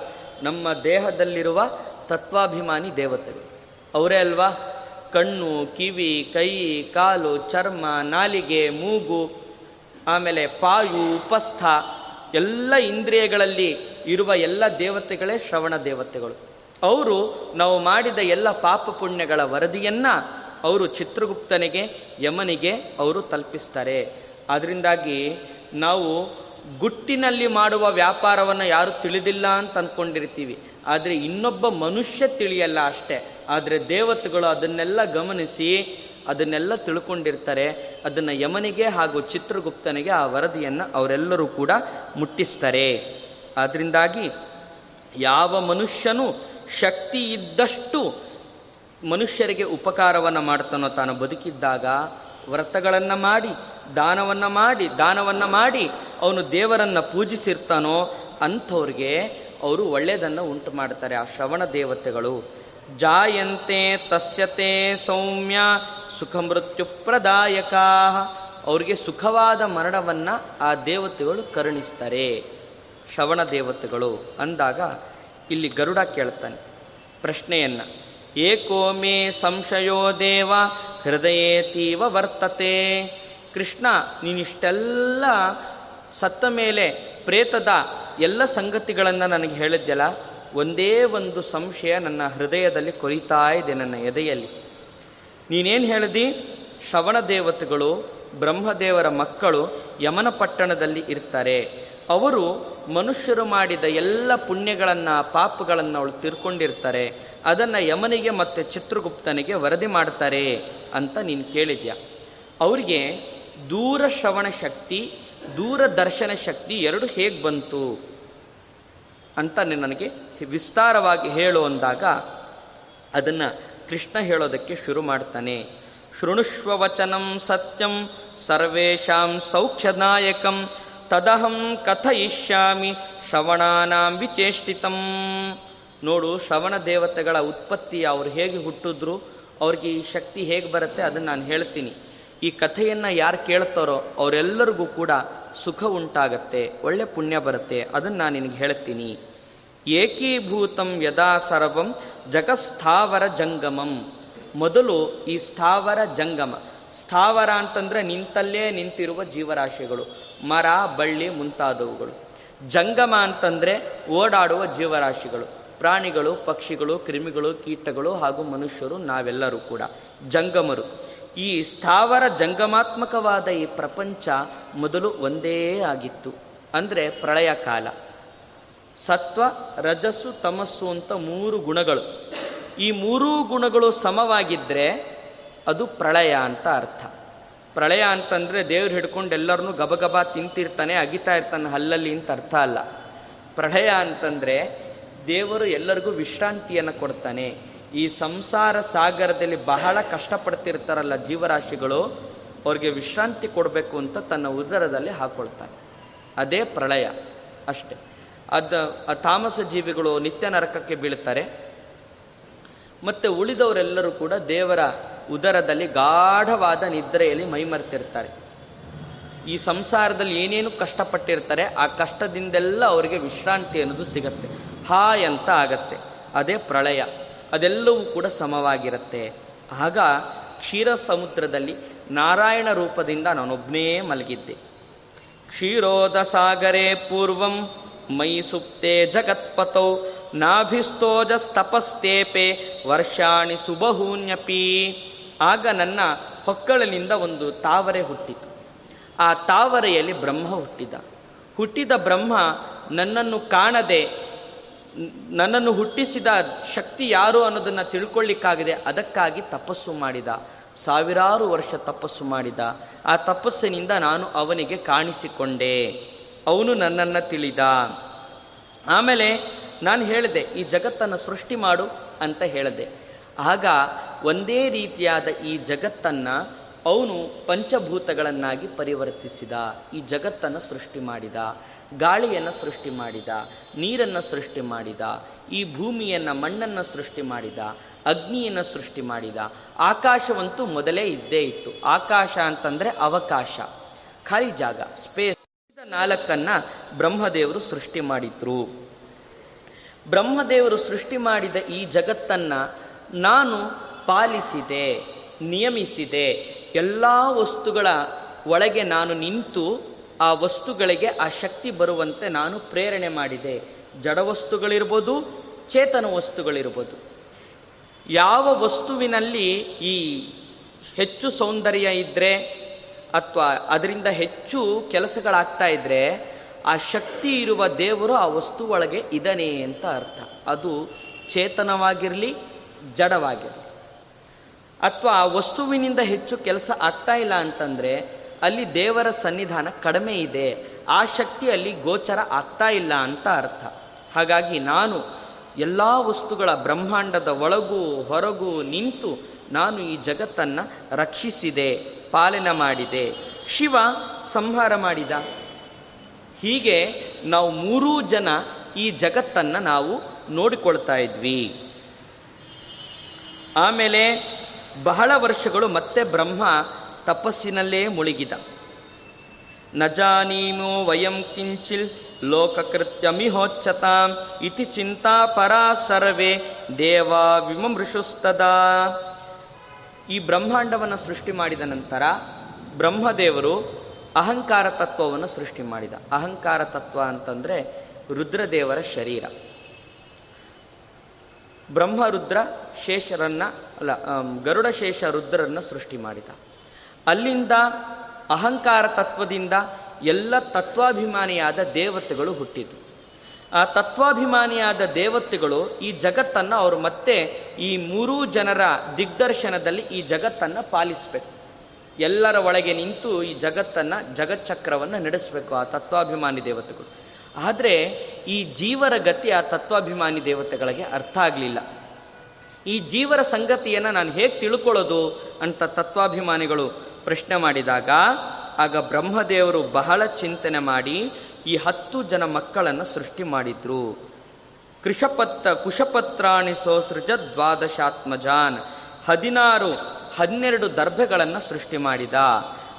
ನಮ್ಮ ದೇಹದಲ್ಲಿರುವ ತತ್ವಾಭಿಮಾನಿ ದೇವತೆಗಳು. ಅವರೇ ಅಲ್ವಾ? ಕಣ್ಣು, ಕಿವಿ, ಕೈ, ಕಾಲು, ಚರ್ಮ, ನಾಲಿಗೆ, ಮೂಗು, ಆಮೇಲೆ ಪಾಯು, ಉಪಸ್ಥ, ಎಲ್ಲ ಇಂದ್ರಿಯಗಳಲ್ಲಿ ಇರುವ ಎಲ್ಲ ದೇವತೆಗಳೇ ಶ್ರವಣ ದೇವತೆಗಳು. ಅವರು ನಾವು ಮಾಡಿದ ಎಲ್ಲ ಪಾಪ ಪುಣ್ಯಗಳ ವರದಿಯನ್ನು ಅವರು ಚಿತ್ರಗುಪ್ತನಿಗೆ, ಯಮನಿಗೆ ಅವರು ತಲುಪಿಸ್ತಾರೆ. ಅದರಿಂದಾಗಿ ನಾವು ಗುಟ್ಟಿನಲ್ಲಿ ಮಾಡುವ ವ್ಯಾಪಾರವನ್ನು ಯಾರು ತಿಳಿದಿಲ್ಲ ಅಂತ ಅಂದ್ಕೊಂಡಿರ್ತೀವಿ ಆದರೆ ಇನ್ನೊಬ್ಬ ಮನುಷ್ಯ ತಿಳಿಯಲ್ಲ ಅಷ್ಟೇ. ಆದರೆ ದೇವತೆಗಳು ಅದನ್ನೆಲ್ಲ ಗಮನಿಸಿ ಅದನ್ನೆಲ್ಲ ತಿಳ್ಕೊಂಡಿರ್ತಾರೆ. ಅದನ್ನು ಯಮನಿಗೆ ಹಾಗೂ ಚಿತ್ರಗುಪ್ತನಿಗೆ ಆ ವರದಿಯನ್ನು ಅವರೆಲ್ಲರೂ ಕೂಡ ಮುಟ್ಟಿಸ್ತಾರೆ. ಅದರಿಂದಾಗಿ ಯಾವ ಮನುಷ್ಯನು ಶಕ್ತಿ ಇದ್ದಷ್ಟು ಮನುಷ್ಯರಿಗೆ ಉಪಕಾರವನ್ನು ಮಾಡ್ತಾನೋ ತಾನು ಬದುಕಿದ್ದಾಗ ವ್ರತಗಳನ್ನು ಮಾಡಿ, ದಾನವನ್ನು ಮಾಡಿ ದಾನವನ್ನು ಮಾಡಿ ಅವನು ದೇವರನ್ನು ಪೂಜಿಸಿರ್ತಾನೋ ಅಂಥವ್ರಿಗೆ ಅವರು ಒಳ್ಳೆಯದನ್ನು ಉಂಟು ಮಾಡ್ತಾರೆ ಆ ಶ್ರವಣ ದೇವತೆಗಳು. ಜಾಯಂತೆ ತಸ್ಯತೆ ಸೌಮ್ಯ ಸುಖ ಮೃತ್ಯು ಪ್ರದಾಯಕ ಅವರಿಗೆ ಸುಖವಾದ ಮರಣವನ್ನು ಆ ದೇವತೆಗಳು ಕರುಣಿಸ್ತಾರೆ. ಶ್ರವಣ ದೇವತೆಗಳು ಅಂದಾಗ ಇಲ್ಲಿ ಗರುಡ ಕೇಳ್ತಾನೆ ಪ್ರಶ್ನೆಯನ್ನು ಏಕೋ ಮೇ ಸಂಶಯೋ ದೇವ ಹೃದಯೇತೀವ ವರ್ತತೆ. ಕೃಷ್ಣ, ನೀನಿಷ್ಟೆಲ್ಲ ಸತ್ತ ಮೇಲೆ ಪ್ರೇತದ ಎಲ್ಲ ಸಂಗತಿಗಳನ್ನು ನನಗೆ ಹೇಳಿದ್ದೆಲ್ಲ ಒಂದೇ ಒಂದು ಸಂಶಯ ನನ್ನ ಹೃದಯದಲ್ಲಿ ಕೊರಿತಾ ಇದೆ ನನ್ನ ಎದೆಯಲ್ಲಿ. ನೀನೇನು ಹೇಳಿದಿ? ಶ್ರವಣ ದೇವತೆಗಳು, ಬ್ರಹ್ಮದೇವರ ಮಕ್ಕಳು ಯಮನ ಪಟ್ಟಣದಲ್ಲಿ ಇರ್ತಾರೆ. ಅವರು ಮನುಷ್ಯರು ಮಾಡಿದ ಎಲ್ಲ ಪುಣ್ಯಗಳನ್ನು, ಪಾಪಗಳನ್ನು ಅವಳು ತಿರ್ಕೊಂಡಿರ್ತಾರೆ. ಅದನ್ನು ಯಮನಿಗೆ ಮತ್ತು ಚಿತ್ರಗುಪ್ತನಿಗೆ ವರದಿ ಮಾಡ್ತಾರೆ ಅಂತ ನೀನು ಕೇಳಿದ್ಯಾ? ಅವರಿಗೆ ದೂರ ಶ್ರವಣ ಶಕ್ತಿ ದೂರದರ್ಶನ ಶಕ್ತಿ ಎರಡು ಹೇಗೆ ಬಂತು ಅಂತ ನೀನು ನನಗೆ ವಿಸ್ತಾರವಾಗಿ ಹೇಳು ಅಂದಾಗ ಅದನ್ನು ಕೃಷ್ಣ ಹೇಳೋದಕ್ಕೆ ಶುರು ಮಾಡ್ತಾನೆ. ಶೃಣುಷ್ವ ವಚನಂ ಸತ್ಯಂ ಸರ್ವೇಷಾಂ ಸೌಖ್ಯದಾಯಕಂ ತದಹಂ ಕಥಯಿಷ್ಯಾಮಿ ಶ್ರವಣಾನಾಂ ವಿಚೇಷ್ಟಿತಂ. ನೋಡು, ಶ್ರವಣ ದೇವತೆಗಳ ಉತ್ಪತ್ತಿ ಅವ್ರು ಹೇಗೆ ಹುಟ್ಟಿದ್ರು, ಅವ್ರಿಗೆ ಈ ಶಕ್ತಿ ಹೇಗೆ ಬರುತ್ತೆ ಅದನ್ನು ನಾನು ಹೇಳ್ತೀನಿ. ಈ ಕಥೆಯನ್ನು ಯಾರು ಕೇಳ್ತಾರೋ ಅವರೆಲ್ಲರಿಗೂ ಕೂಡ ಸುಖ ಉಂಟಾಗತ್ತೆ, ಒಳ್ಳೆ ಪುಣ್ಯ ಬರುತ್ತೆ, ಅದನ್ನು ನಾನು ನಿನಗೆ ಹೇಳ್ತೀನಿ. ಏಕೀಭೂತಂ ಯದಾ ಸರ್ವಂ ಜಗಸ್ಥಾವರ ಜಂಗಮಂ. ಮೊದಲು ಈ ಸ್ಥಾವರ ಜಂಗಮ. ಸ್ಥಾವರ ಅಂತಂದರೆ ನಿಂತಲ್ಲೇ ನಿಂತಿರುವ ಜೀವರಾಶಿಗಳು. ಮರ, ಬಳ್ಳಿ ಮುಂತಾದವುಗಳು. ಜಂಗಮ ಅಂತಂದರೆ ಓಡಾಡುವ ಜೀವರಾಶಿಗಳು. ಪ್ರಾಣಿಗಳು, ಪಕ್ಷಿಗಳು, ಕ್ರಿಮಿಗಳು, ಕೀಟಗಳು ಹಾಗೂ ಮನುಷ್ಯರು ನಾವೆಲ್ಲರೂ ಕೂಡ. ಜಂಗಮರು. ಈ ಸ್ಥಾವರ ಜಂಗಮಾತ್ಮಕವಾದ ಈ ಪ್ರಪಂಚ ಮೊದಲು ಒಂದೇ ಆಗಿತ್ತು. ಅಂದರೆ ಪ್ರಳಯ ಕಾಲ. ಸತ್ವ, ರಜಸ್ಸು, ತಮಸ್ಸು ಅಂತ ಮೂರು ಗುಣಗಳು. ಈ ಮೂರೂ ಗುಣಗಳು ಸಮವಾಗಿದ್ದರೆ ಅದು ಪ್ರಳಯ ಅಂತ ಅರ್ಥ. ಪ್ರಳಯ ಅಂತಂದರೆ ದೇವ್ರು ಹಿಡ್ಕೊಂಡು ಎಲ್ಲರನ್ನೂ ಗಬಗಬ ತಿಂತಿರ್ತಾನೆ, ಅಗಿತಾ ಇರ್ತಾನೆ ಹಲ್ಲಲ್ಲಿ ಅಂತ ಅರ್ಥ ಅಲ್ಲ. ಪ್ರಳಯ ಅಂತಂದರೆ ದೇವರು ಎಲ್ಲರಿಗೂ ವಿಶ್ರಾಂತಿಯನ್ನು ಕೊಡ್ತಾನೆ. ಈ ಸಂಸಾರ ಸಾಗರದಲ್ಲಿ ಬಹಳ ಕಷ್ಟಪಡ್ತಿರ್ತಾರಲ್ಲ ಜೀವರಾಶಿಗಳು, ಅವ್ರಿಗೆ ವಿಶ್ರಾಂತಿ ಕೊಡಬೇಕು ಅಂತ ತನ್ನ ಉದರದಲ್ಲಿ ಹಾಕೊಳ್ತಾನೆ. ಅದೇ ಪ್ರಳಯ ಅಷ್ಟೆ. ಅದು ತಾಮಸ ಜೀವಿಗಳು ನಿತ್ಯ ನರಕಕ್ಕೆ ಬೀಳ್ತಾರೆ. ಮತ್ತು ಉಳಿದವರೆಲ್ಲರೂ ಕೂಡ ದೇವರ ಉದರದಲ್ಲಿ ಗಾಢವಾದ ನಿದ್ರೆಯಲ್ಲಿ ಮೈಮರ್ತಿರ್ತಾರೆ. ಈ ಸಂಸಾರದಲ್ಲಿ ಏನೇನು ಕಷ್ಟಪಟ್ಟಿರ್ತಾರೆ, ಆ ಕಷ್ಟದಿಂದೆಲ್ಲ ಅವರಿಗೆ ವಿಶ್ರಾಂತಿ ಅನ್ನೋದು ಸಿಗತ್ತೆ. ಹಾಯ್ ಅಂತ ಆಗತ್ತೆ. ಅದೇ ಪ್ರಳಯ. ಅದೆಲ್ಲವೂ ಕೂಡ ಸಮವಾಗಿರುತ್ತೆ. ಆಗ ಕ್ಷೀರ ಸಮುದ್ರದಲ್ಲಿ ನಾರಾಯಣ ರೂಪದಿಂದ ನಾನೊಬ್ಬನೇ ಮಲಗಿದ್ದೆ. ಕ್ಷೀರೋದ ಸಾಗರೇ ಪೂರ್ವಂ ಮೈ ಸುಪ್ತೆ ಜಗತ್ಪತೌ ನಾಭಿಸ್ತೋಜಸ್ತಪಸ್ತೇಪೆ ವರ್ಷಾಣಿ ಸುಬಹೂನ್ಯಪಿ. ಆಗ ನನ್ನ ಹೊಕ್ಕಳಲಿಂದ ಒಂದು ತಾವರೆ ಹುಟ್ಟಿತು. ಆ ತಾವರೆಯಲ್ಲಿ ಬ್ರಹ್ಮ ಹುಟ್ಟಿದ. ಹುಟ್ಟಿದ ಬ್ರಹ್ಮ ನನ್ನನ್ನು ಕಾಣದೆ, ನನ್ನನ್ನು ಹುಟ್ಟಿಸಿದ ಶಕ್ತಿ ಯಾರು ಅನ್ನೋದನ್ನು ತಿಳ್ಕೊಳ್ಳಿಕ್ಕಾಗಿದೆ, ಅದಕ್ಕಾಗಿ ತಪಸ್ಸು ಮಾಡಿದ. ಸಾವಿರಾರು ವರ್ಷ ತಪಸ್ಸು ಮಾಡಿದ. ಆ ತಪಸ್ಸಿನಿಂದ ನಾನು ಅವನಿಗೆ ಕಾಣಿಸಿಕೊಂಡೆ. ಅವನು ನನ್ನನ್ನು ತಿಳಿದ. ಆಮೇಲೆ ನಾನು ಹೇಳಿದೆ, ಈ ಜಗತ್ತನ್ನು ಸೃಷ್ಟಿ ಮಾಡು ಅಂತ ಹೇಳಿದೆ. ಆಗ ಒಂದೇ ರೀತಿಯಾದ ಈ ಜಗತ್ತನ್ನು ಅವನು ಪಂಚಭೂತಗಳನ್ನಾಗಿ ಪರಿವರ್ತಿಸಿದ, ಈ ಜಗತ್ತನ್ನು ಸೃಷ್ಟಿ ಮಾಡಿದ, ಗಾಳಿಯನ್ನು ಸೃಷ್ಟಿ ಮಾಡಿದ, ನೀರನ್ನು ಸೃಷ್ಟಿ ಮಾಡಿದ, ಈ ಭೂಮಿಯನ್ನು ಮಣ್ಣನ್ನು ಸೃಷ್ಟಿ ಮಾಡಿದ, ಅಗ್ನಿಯನ್ನು ಸೃಷ್ಟಿ ಮಾಡಿದ. ಆಕಾಶವಂತೂ ಮೊದಲೇ ಇದ್ದೇ ಇತ್ತು. ಆಕಾಶ ಅಂತಂದರೆ ಅವಕಾಶ. ಖಾಲಿ ಜಾಗ ಸ್ಪೇಸ್ ನಾಲ್ಕನ್ನ ಬ್ರಹ್ಮದೇವರು ಸೃಷ್ಟಿ ಮಾಡಿದ್ರು. ಬ್ರಹ್ಮದೇವರು ಸೃಷ್ಟಿ ಮಾಡಿದ ಈ ಜಗತ್ತನ್ನು ನಾನು ಪಾಲಿಸಿದೆ, ನಿಯಮಿಸಿದೆ. ಎಲ್ಲ ವಸ್ತುಗಳ ಒಳಗೆ ನಾನು ನಿಂತು ಆ ವಸ್ತುಗಳಿಗೆ ಆ ಶಕ್ತಿ ಬರುವಂತೆ ನಾನು ಪ್ರೇರಣೆ ಮಾಡಿದೆ. ಜಡ ವಸ್ತುಗಳಿರ್ಬೋದು, ಚೇತನ ವಸ್ತುಗಳಿರ್ಬೋದು. ಯಾವ ವಸ್ತುವಿನಲ್ಲಿ ಈ ಹೆಚ್ಚು ಸೌಂದರ್ಯ ಇದ್ದರೆ ಅಥವಾ ಅದರಿಂದ ಹೆಚ್ಚು ಕೆಲಸಗಳಾಗ್ತಾ ಇದ್ದರೆ ಆ ಶಕ್ತಿ ಇರುವ ದೇವರು ಆ ವಸ್ತು ಒಳಗೆ ಇದ್ದಾನೆ ಅಂತ ಅರ್ಥ. ಅದು ಚೇತನವಾಗಿರಲಿ, ಜಡವಾಗಿರಲಿ. ಅಥವಾ ಆ ವಸ್ತುವಿನಿಂದ ಹೆಚ್ಚು ಕೆಲಸ ಆಗ್ತಾ ಇಲ್ಲ ಅಂತಂದರೆ ಅಲ್ಲಿ ದೇವರ ಸನ್ನಿಧಾನ ಕಡಿಮೆ ಇದೆ, ಆ ಶಕ್ತಿ ಅಲ್ಲಿ ಗೋಚರ ಆಗ್ತಾ ಇಲ್ಲ ಅಂತ ಅರ್ಥ. ಹಾಗಾಗಿ ನಾನು ಎಲ್ಲ ವಸ್ತುಗಳ ಬ್ರಹ್ಮಾಂಡದ ಒಳಗೂ ಹೊರಗೂ ನಿಂತು ನಾನು ಈ ಜಗತ್ತನ್ನು ರಕ್ಷಿಸಿದೆ, ಪಾಲನೆ ಮಾಡಿದೆ. ಶಿವ ಸಂಹಾರ ಮಾಡಿದ. ಹೀಗೆ ನಾವು ಮೂರೂ ಜನ ಈ ಜಗತ್ತನ್ನು ನಾವು ನೋಡಿಕೊಳ್ತಾ ಇದ್ವಿ. ಆಮೇಲೆ ಬಹಳ ವರ್ಷಗಳು ಮತ್ತೆ ಬ್ರಹ್ಮ ತಪಸ್ಸಿನಲ್ಲೇ ಮುಳುಗಿದ. ನಜಾನೀಮೋ ವಯಂ ಕಿಂಚಿಲ್ ಲೋಕಕೃತ್ಯಮಿಹೋಚ್ಚತಾಂ ಇತಿ ಚಿಂತಾ ಪರಾ ಸರ್ವೇ ದೇವ ವಿಮಮೃಷುಸ್ತದಾ. ಈ ಬ್ರಹ್ಮಾಂಡವನ್ನು ಸೃಷ್ಟಿ ಮಾಡಿದ ನಂತರ ಬ್ರಹ್ಮದೇವರು ಅಹಂಕಾರ ತತ್ವವನ್ನು ಸೃಷ್ಟಿ ಮಾಡಿದ. ಅಹಂಕಾರ ತತ್ವ ಅಂತಂದರೆ ರುದ್ರದೇವರ ಶರೀರ. ಬ್ರಹ್ಮರುದ್ರ ಶೇಷರನ್ನ, ಅಲ್ಲ ಗರುಡ ಶೇಷ ರುದ್ರರನ್ನ ಸೃಷ್ಟಿ ಮಾಡಿದ. ಅಲ್ಲಿಂದ ಅಹಂಕಾರ ತತ್ವದಿಂದ ಎಲ್ಲ ತತ್ವಾಭಿಮಾನಿಯಾದ ದೇವತೆಗಳು ಹುಟ್ಟಿತು ಆ ತತ್ವಾಭಿಮಾನಿಯಾದ ದೇವತೆಗಳು ಈ ಜಗತ್ತನ್ನು ಅವರು ಮತ್ತೆ ಈ ಮೂರೂ ಜನರ ದಿಗ್ದರ್ಶನದಲ್ಲಿ ಈ ಜಗತ್ತನ್ನು ಪಾಲಿಸಬೇಕು. ಎಲ್ಲರ ಒಳಗೆ ನಿಂತು ಈ ಜಗತ್ತನ್ನು ಜಗಚ್ಚಕ್ರವನ್ನು ನಡೆಸಬೇಕು ಆ ತತ್ವಾಭಿಮಾನಿ ದೇವತೆಗಳು. ಆದರೆ ಈ ಜೀವರ ಗತಿ ಆ ತತ್ವಾಭಿಮಾನಿ ದೇವತೆಗಳಿಗೆ ಅರ್ಥ ಆಗಲಿಲ್ಲ. ಈ ಜೀವರ ಸಂಗತಿಯನ್ನು ನಾನು ಹೇಗೆ ತಿಳ್ಕೊಳ್ಳೋದು ಅಂತ ತತ್ವಾಭಿಮಾನಿಗಳು ಪ್ರಶ್ನೆ ಮಾಡಿದಾಗ, ಆಗ ಬ್ರಹ್ಮದೇವರು ಬಹಳ ಚಿಂತನೆ ಮಾಡಿ ಈ ಹತ್ತು ಜನ ಮಕ್ಕಳನ್ನು ಸೃಷ್ಟಿ ಮಾಡಿದ್ರು. ಕೃಷಪತ್ತ ಕುಶಪತ್ರಾಣಿ ಸೋಸೃಜ ದ್ವಾದಶಾತ್ಮಜಾನ್. ಹದಿನಾರು, ಹನ್ನೆರಡು ದರ್ಭೆಗಳನ್ನು ಸೃಷ್ಟಿ ಮಾಡಿದ.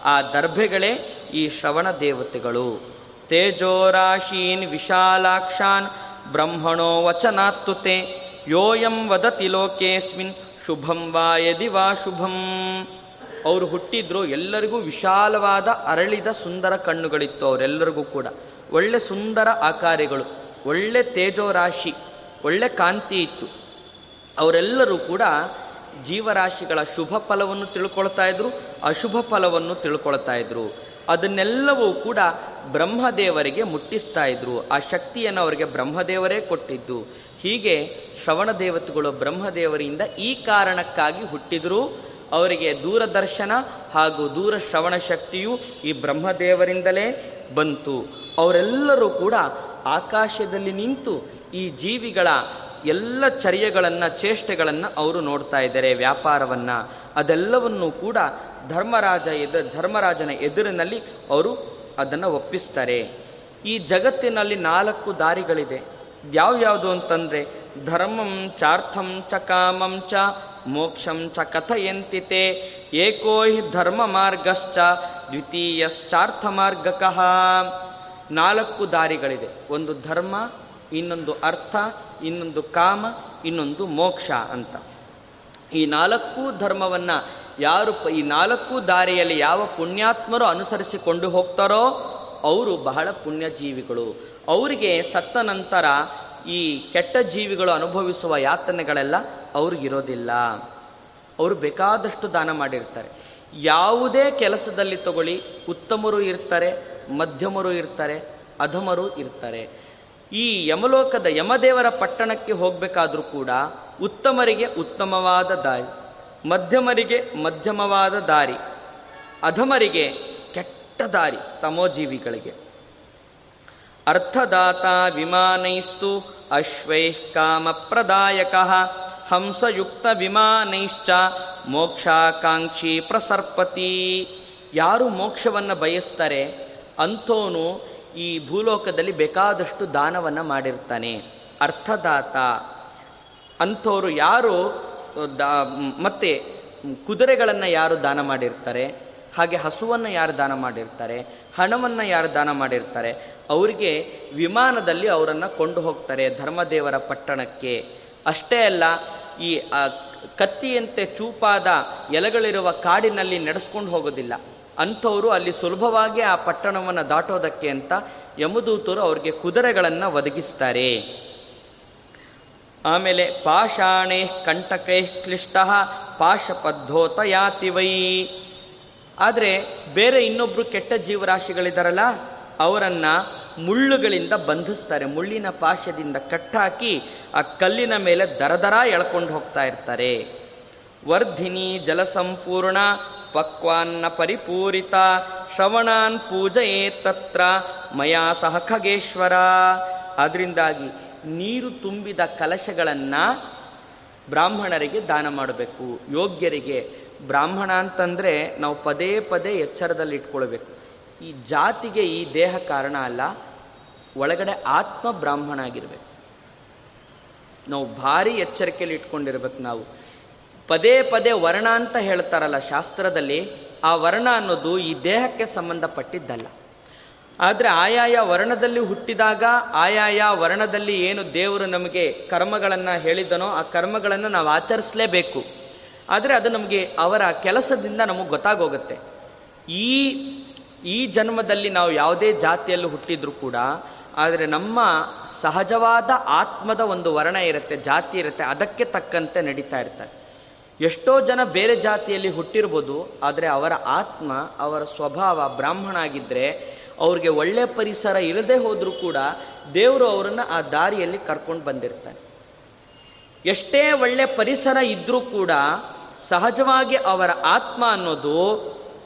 ಆ ದರ್ಭೆಗಳೇ ಈ ಶ್ರವಣ ದೇವತೆಗಳು. ತೇಜೋರಾಶೀನ್ ವಿಶಾಲಾಕ್ಷಾನ್ ಬ್ರಹ್ಮಣೋ ವಚನಾತ್ತುತೆ, ಯೋಯಂ ವದತಿ ಲೋಕೇಸ್ಮಿನ್ ಶುಭಂ ವಾ ಯದಿ ವಾ ಶುಭಂ. ಅವರು ಹುಟ್ಟಿದ್ರು ಎಲ್ಲರಿಗೂ ವಿಶಾಲವಾದ ಅರಳಿದ ಸುಂದರ ಕಣ್ಣುಗಳಿತ್ತು ಅವರೆಲ್ಲರಿಗೂ ಕೂಡ. ಒಳ್ಳೆ ಸುಂದರ ಆಕಾರಗಳು, ಒಳ್ಳೆ ತೇಜೋರಾಶಿ, ಒಳ್ಳೆ ಕಾಂತಿ ಇತ್ತು. ಅವರೆಲ್ಲರೂ ಕೂಡ ಜೀವರಾಶಿಗಳ ಶುಭ ಫಲವನ್ನು ತಿಳ್ಕೊಳ್ತಾ ಇದ್ರು, ಅಶುಭ ಫಲವನ್ನು ತಿಳ್ಕೊಳ್ತಾ ಇದ್ರು. ಅದನ್ನೆಲ್ಲವೂ ಕೂಡ ಬ್ರಹ್ಮದೇವರಿಗೆ ಮುಟ್ಟಿಸ್ತಾ ಇದ್ರು. ಆ ಶಕ್ತಿಯನ್ನು ಅವರಿಗೆ ಬ್ರಹ್ಮದೇವರೇ ಕೊಟ್ಟಿದ್ದು. ಹೀಗೆ ಶ್ರವಣ ದೇವತೆಗಳು ಬ್ರಹ್ಮದೇವರಿಂದ ಈ ಕಾರಣಕ್ಕಾಗಿ ಹುಟ್ಟಿದ್ರು. ಅವರಿಗೆ ದೂರದರ್ಶನ ಹಾಗೂ ದೂರ ಶ್ರವಣ ಶಕ್ತಿಯು ಈ ಬ್ರಹ್ಮದೇವರಿಂದಲೇ ಬಂತು. ಅವರೆಲ್ಲರೂ ಕೂಡ ಆಕಾಶದಲ್ಲಿ ನಿಂತು ಈ ಜೀವಿಗಳ ಎಲ್ಲ ಚರ್ಯಗಳನ್ನು, ಚೇಷ್ಟೆಗಳನ್ನು ಅವರು ನೋಡ್ತಾ ಇದ್ದಾರೆ ವ್ಯಾಪಾರವನ್ನು. ಅದೆಲ್ಲವನ್ನು ಕೂಡ ಧರ್ಮರಾಜ ಎದ, ಧರ್ಮರಾಜನ ಎದುರಿನಲ್ಲಿ ಅವರು ಅದನ್ನು ಒಪ್ಪಿಸ್ತಾರೆ. ಈ ಜಗತ್ತಿನಲ್ಲಿ ನಾಲ್ಕು ದಾರಿಗಳಿದೆ. ಯಾವ್ಯಾವುದು ಅಂತಂದರೆ, ಧರ್ಮಂ ಚಾರ್ಥಂ ಚ ಕಾಮಂ ಚ ಮೋಕ್ಷಂ ಚ ಕಥಯಂತಿತೆ, ಏಕೋ ಹಿ ಧರ್ಮ ಮಾರ್ಗಶ್ಚ ದ್ವಿತೀಯಶ್ಚಾರ್ಥ ಮಾರ್ಗಕಃ. ನಾಲ್ಕು ದಾರಿಗಳಿದೆ. ಒಂದು ಧರ್ಮ, ಇನ್ನೊಂದು ಅರ್ಥ ಇನ್ನೊಂದು ಕಾಮ, ಇನ್ನೊಂದು ಮೋಕ್ಷ ಅಂತ. ಈ ನಾಲ್ಕು ಧರ್ಮವನ್ನು ಯಾರು ಈ ನಾಲ್ಕು ದಾರಿಯಲ್ಲಿ ಯಾವ ಪುಣ್ಯಾತ್ಮರು ಅನುಸರಿಸಿಕೊಂಡು ಹೋಗ್ತಾರೋ ಅವರು ಬಹಳ ಪುಣ್ಯಜೀವಿಗಳು. ಅವರಿಗೆ ಸತ್ತ ನಂತರ ಈ ಕೆಟ್ಟ ಜೀವಿಗಳು ಅನುಭವಿಸುವ ಯಾತನೆಗಳೆಲ್ಲ ಅವ್ರಿಗಿರೋದಿಲ್ಲ. ಅವರು ಬೇಕಾದಷ್ಟು ದಾನ ಮಾಡಿರ್ತಾರೆ. ಯಾವುದೇ ಕೆಲಸದಲ್ಲಿ ತಗೊಳ್ಳಿ, ಉತ್ತಮರು ಇರ್ತಾರೆ, ಮಧ್ಯಮರು ಇರ್ತಾರೆ, ಅಧಮರು ಇರ್ತಾರೆ. ಈ ಯಮಲೋಕದ ಯಮದೇವರ ಪಟ್ಟಣಕ್ಕೆ ಹೋಗಬೇಕಾದ್ರೂ ಕೂಡ ಉತ್ತಮರಿಗೆ ಉತ್ತಮವಾದ ದಾರಿ, ಮಧ್ಯಮರಿಗೆ ಮಧ್ಯಮವಾದ ದಾರಿ, ಅಧಮರಿಗೆ ಕೆಟ್ಟ ದಾರಿ ತಮೋಜೀವಿಗಳಿಗೆ. ಅರ್ಥದಾತ ವಿಮಾನೈಸ್ತು ಅಶ್ವೈಃ ಕಾಮಪ್ರದಾಯಕ ಹಂಸಯುಕ್ತ ವಿಮಾನೈಶ್ಚ ಮೋಕ್ಷಾಕಾಂಕ್ಷಿ ಪ್ರಸರ್ಪತಿ. ಯಾರು ಮೋಕ್ಷವನ್ನು ಬಯಸ್ತಾರೆ ಅಂಥವನು ಈ ಭೂಲೋಕದಲ್ಲಿ ಬೇಕಾದಷ್ಟು ದಾನವನ್ನು ಮಾಡಿರ್ತಾನೆ. ಅರ್ಥದಾತ. ಅಂಥವರು ಯಾರು, ದಾ, ಮತ್ತೆ ಕುದುರೆಗಳನ್ನು ಯಾರು ದಾನ ಮಾಡಿರ್ತಾರೆ? ಹಾಗೆ ಹಸುವನ್ನು ಯಾರು ದಾನ ಮಾಡಿರ್ತಾರೆ? ಹಣವನ್ನು ಯಾರು ದಾನ ಮಾಡಿರ್ತಾರೆ? ಅವರಿಗೆ ವಿಮಾನದಲ್ಲಿ ಅವರನ್ನು ಕೊಂಡು ಹೋಗ್ತಾರೆ ಧರ್ಮದೇವರ ಪಟ್ಟಣಕ್ಕೆ. ಅಷ್ಟೇ ಅಲ್ಲ, ಈ ಕತ್ತಿಯಂತೆ ಚೂಪಾದ ಎಲೆಗಳಿರುವ ಕಾಡಿನಲ್ಲಿ ನಡೆಸ್ಕೊಂಡು ಹೋಗೋದಿಲ್ಲ. ಅಂಥವರು ಅಲ್ಲಿ ಸುಲಭವಾಗಿ ಆ ಪಟ್ಟಣವನ್ನು ದಾಟೋದಕ್ಕೆ ಅಂತ ಯಮದೂತರು ಅವ್ರಿಗೆ ಕುದುರೆಗಳನ್ನು ಒದಗಿಸ್ತಾರೆ. ಆಮೇಲೆ ಪಾಷಾಣೇ ಕಂಟಕೈ ಕ್ಲಿಷ್ಟ ಪಾಶಪದ್ಧೋತ ಯಾತಿವೈ ಆದರೆ ಬೇರೆ ಇನ್ನೊಬ್ಬರು ಕೆಟ್ಟ ಜೀವರಾಶಿಗಳಿದಾರಲ್ಲ, ಅವರನ್ನು ಮುಳ್ಳುಗಳಿಂದ ಬಂಧಿಸ್ತಾರೆ. ಮುಳ್ಳಿನ ಪಾಶದಿಂದ ಕಟ್ಟಾಕಿ ಆ ಕಲ್ಲಿನ ಮೇಲೆ ದರದರ ಎಳ್ಕೊಂಡು ಹೋಗ್ತಾ ಇರ್ತಾರೆ. ವರ್ಧಿನಿ ಜಲಸಂಪೂರ್ಣ ಪಕ್ವಾನ್ನ ಪರಿಪೂರಿತ ಶ್ರವಣಾನ್ ಪೂಜೆಯೇ ತತ್ರ, ಮಯಾ ಸಹ ಖಗೇಶ್ವರ. ಅದರಿಂದಾಗಿ ನೀರು ತುಂಬಿದ ಕಲಶಗಳನ್ನು ಬ್ರಾಹ್ಮಣರಿಗೆ ದಾನ ಮಾಡಬೇಕು. ಯೋಗ್ಯರಿಗೆ ಬ್ರಾಹ್ಮಣ ಅಂತಂದರೆ ನಾವು ಪದೇ ಪದೇ ಎಚ್ಚರದಲ್ಲಿ ಇಟ್ಕೊಳ್ಬೇಕು. ಈ ಜಾತಿಗೆ ಈ ದೇಹ ಕಾರಣ ಅಲ್ಲ, ಒಳಗಡೆ ಆತ್ಮ ಬ್ರಾಹ್ಮಣ ಆಗಿರ್ಬೇಕು. ನಾವು ಭಾರಿ ಎಚ್ಚರಿಕೆಯಲ್ಲಿ ಇಟ್ಕೊಂಡಿರ್ಬೇಕು ನಾವು. ಪದೇ ಪದೇ ವರ್ಣ ಅಂತ ಹೇಳ್ತಾರಲ್ಲ ಶಾಸ್ತ್ರದಲ್ಲಿ, ಆ ವರ್ಣ ಅನ್ನೋದು ಈ ದೇಹಕ್ಕೆ ಸಂಬಂಧಪಟ್ಟಿದ್ದಲ್ಲ. ಆದರೆ ಆಯಾಯ ವರ್ಣದಲ್ಲಿ ಹುಟ್ಟಿದಾಗ ಆಯಾಯ ವರ್ಣದಲ್ಲಿ ಏನು ದೇವರು ನಮಗೆ ಕರ್ಮಗಳನ್ನು ಹೇಳಿದನೋ ಆ ಕರ್ಮಗಳನ್ನು ನಾವು ಆಚರಿಸಲೇಬೇಕು. ಆದರೆ ಅದು ನಮಗೆ ಅವರ ಕೆಲಸದಿಂದ ನಮಗೆ ಗೊತ್ತಾಗೋಗುತ್ತೆ. ಈ ಈ ಜನ್ಮದಲ್ಲಿ ನಾವು ಯಾವುದೇ ಜಾತಿಯಲ್ಲಿ ಹುಟ್ಟಿದ್ರೂ ಕೂಡ, ಆದರೆ ನಮ್ಮ ಸಹಜವಾದ ಆತ್ಮದ ಒಂದು ವರ್ಣ ಇರುತ್ತೆ, ಜಾತಿ ಇರುತ್ತೆ, ಅದಕ್ಕೆ ತಕ್ಕಂತೆ ನಡೀತಾ ಇರ್ತಾರೆ ಎಷ್ಟೋ ಜನ ಬೇರೆ ಜಾತಿಯಲ್ಲಿ ಹುಟ್ಟಿರ್ಬೋದು, ಆದರೆ ಅವರ ಆತ್ಮ, ಅವರ ಸ್ವಭಾವ ಬ್ರಾಹ್ಮಣ ಆಗಿದ್ದರೆ ಅವ್ರಿಗೆ ಒಳ್ಳೆ ಪರಿಸರ ಇಲ್ಲದೆ ಹೋದರೂ ಕೂಡ ದೇವರು ಅವರನ್ನು ಆ ದಾರಿಯಲ್ಲಿ ಕರ್ಕೊಂಡು ಬಂದಿರ್ತಾನೆ ಎಷ್ಟೇ ಒಳ್ಳೆ ಪರಿಸರ ಇದ್ದರೂ ಕೂಡ ಸಹಜವಾಗಿ ಅವರ ಆತ್ಮ ಅನ್ನೋದು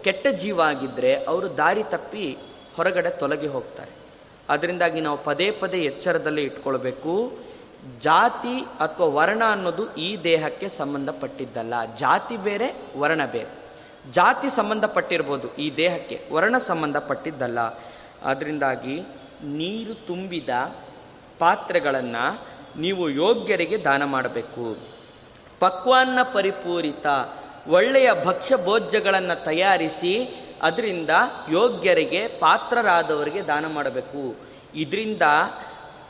ಕೆಟ್ಟ ಜೀವ ಆಗಿದ್ದರೆ ಅವರು ದಾರಿ ತಪ್ಪಿ ಹೊರಗಡೆ ತೊಲಗಿ ಹೋಗ್ತಾರೆ. ಅದರಿಂದಾಗಿ ನಾವು ಪದೇ ಪದೇ ಎಚ್ಚರದಲ್ಲಿ ಇಟ್ಕೊಳ್ಬೇಕು. ಜಾತಿ ಅಥವಾ ವರ್ಣ ಅನ್ನೋದು ಈ ದೇಹಕ್ಕೆ ಸಂಬಂಧಪಟ್ಟಿದ್ದಲ್ಲ. ಜಾತಿ ಬೇರೆ, ವರ್ಣ ಬೇರೆ. ಜಾತಿ ಸಂಬಂಧಪಟ್ಟಿರ್ಬೋದು, ಈ ದೇಹಕ್ಕೆ ವರ್ಣ ಸಂಬಂಧಪಟ್ಟಿದ್ದಲ್ಲ. ಅದರಿಂದಾಗಿ ನೀರು ತುಂಬಿದ ಪಾತ್ರೆಗಳನ್ನು ನೀವು ಯೋಗ್ಯರಿಗೆ ದಾನ ಮಾಡಬೇಕು. ಪಕ್ವಾನ್ನ ಪರಿಪೂರಿತ ಒಳ್ಳೆಯ ಭಕ್ಷ್ಯ ಭೋಜ್ಯಗಳನ್ನು ತಯಾರಿಸಿ ಅದರಿಂದ ಯೋಗ್ಯರಿಗೆ ಪಾತ್ರರಾದವರಿಗೆ ದಾನ ಮಾಡಬೇಕು. ಇದರಿಂದ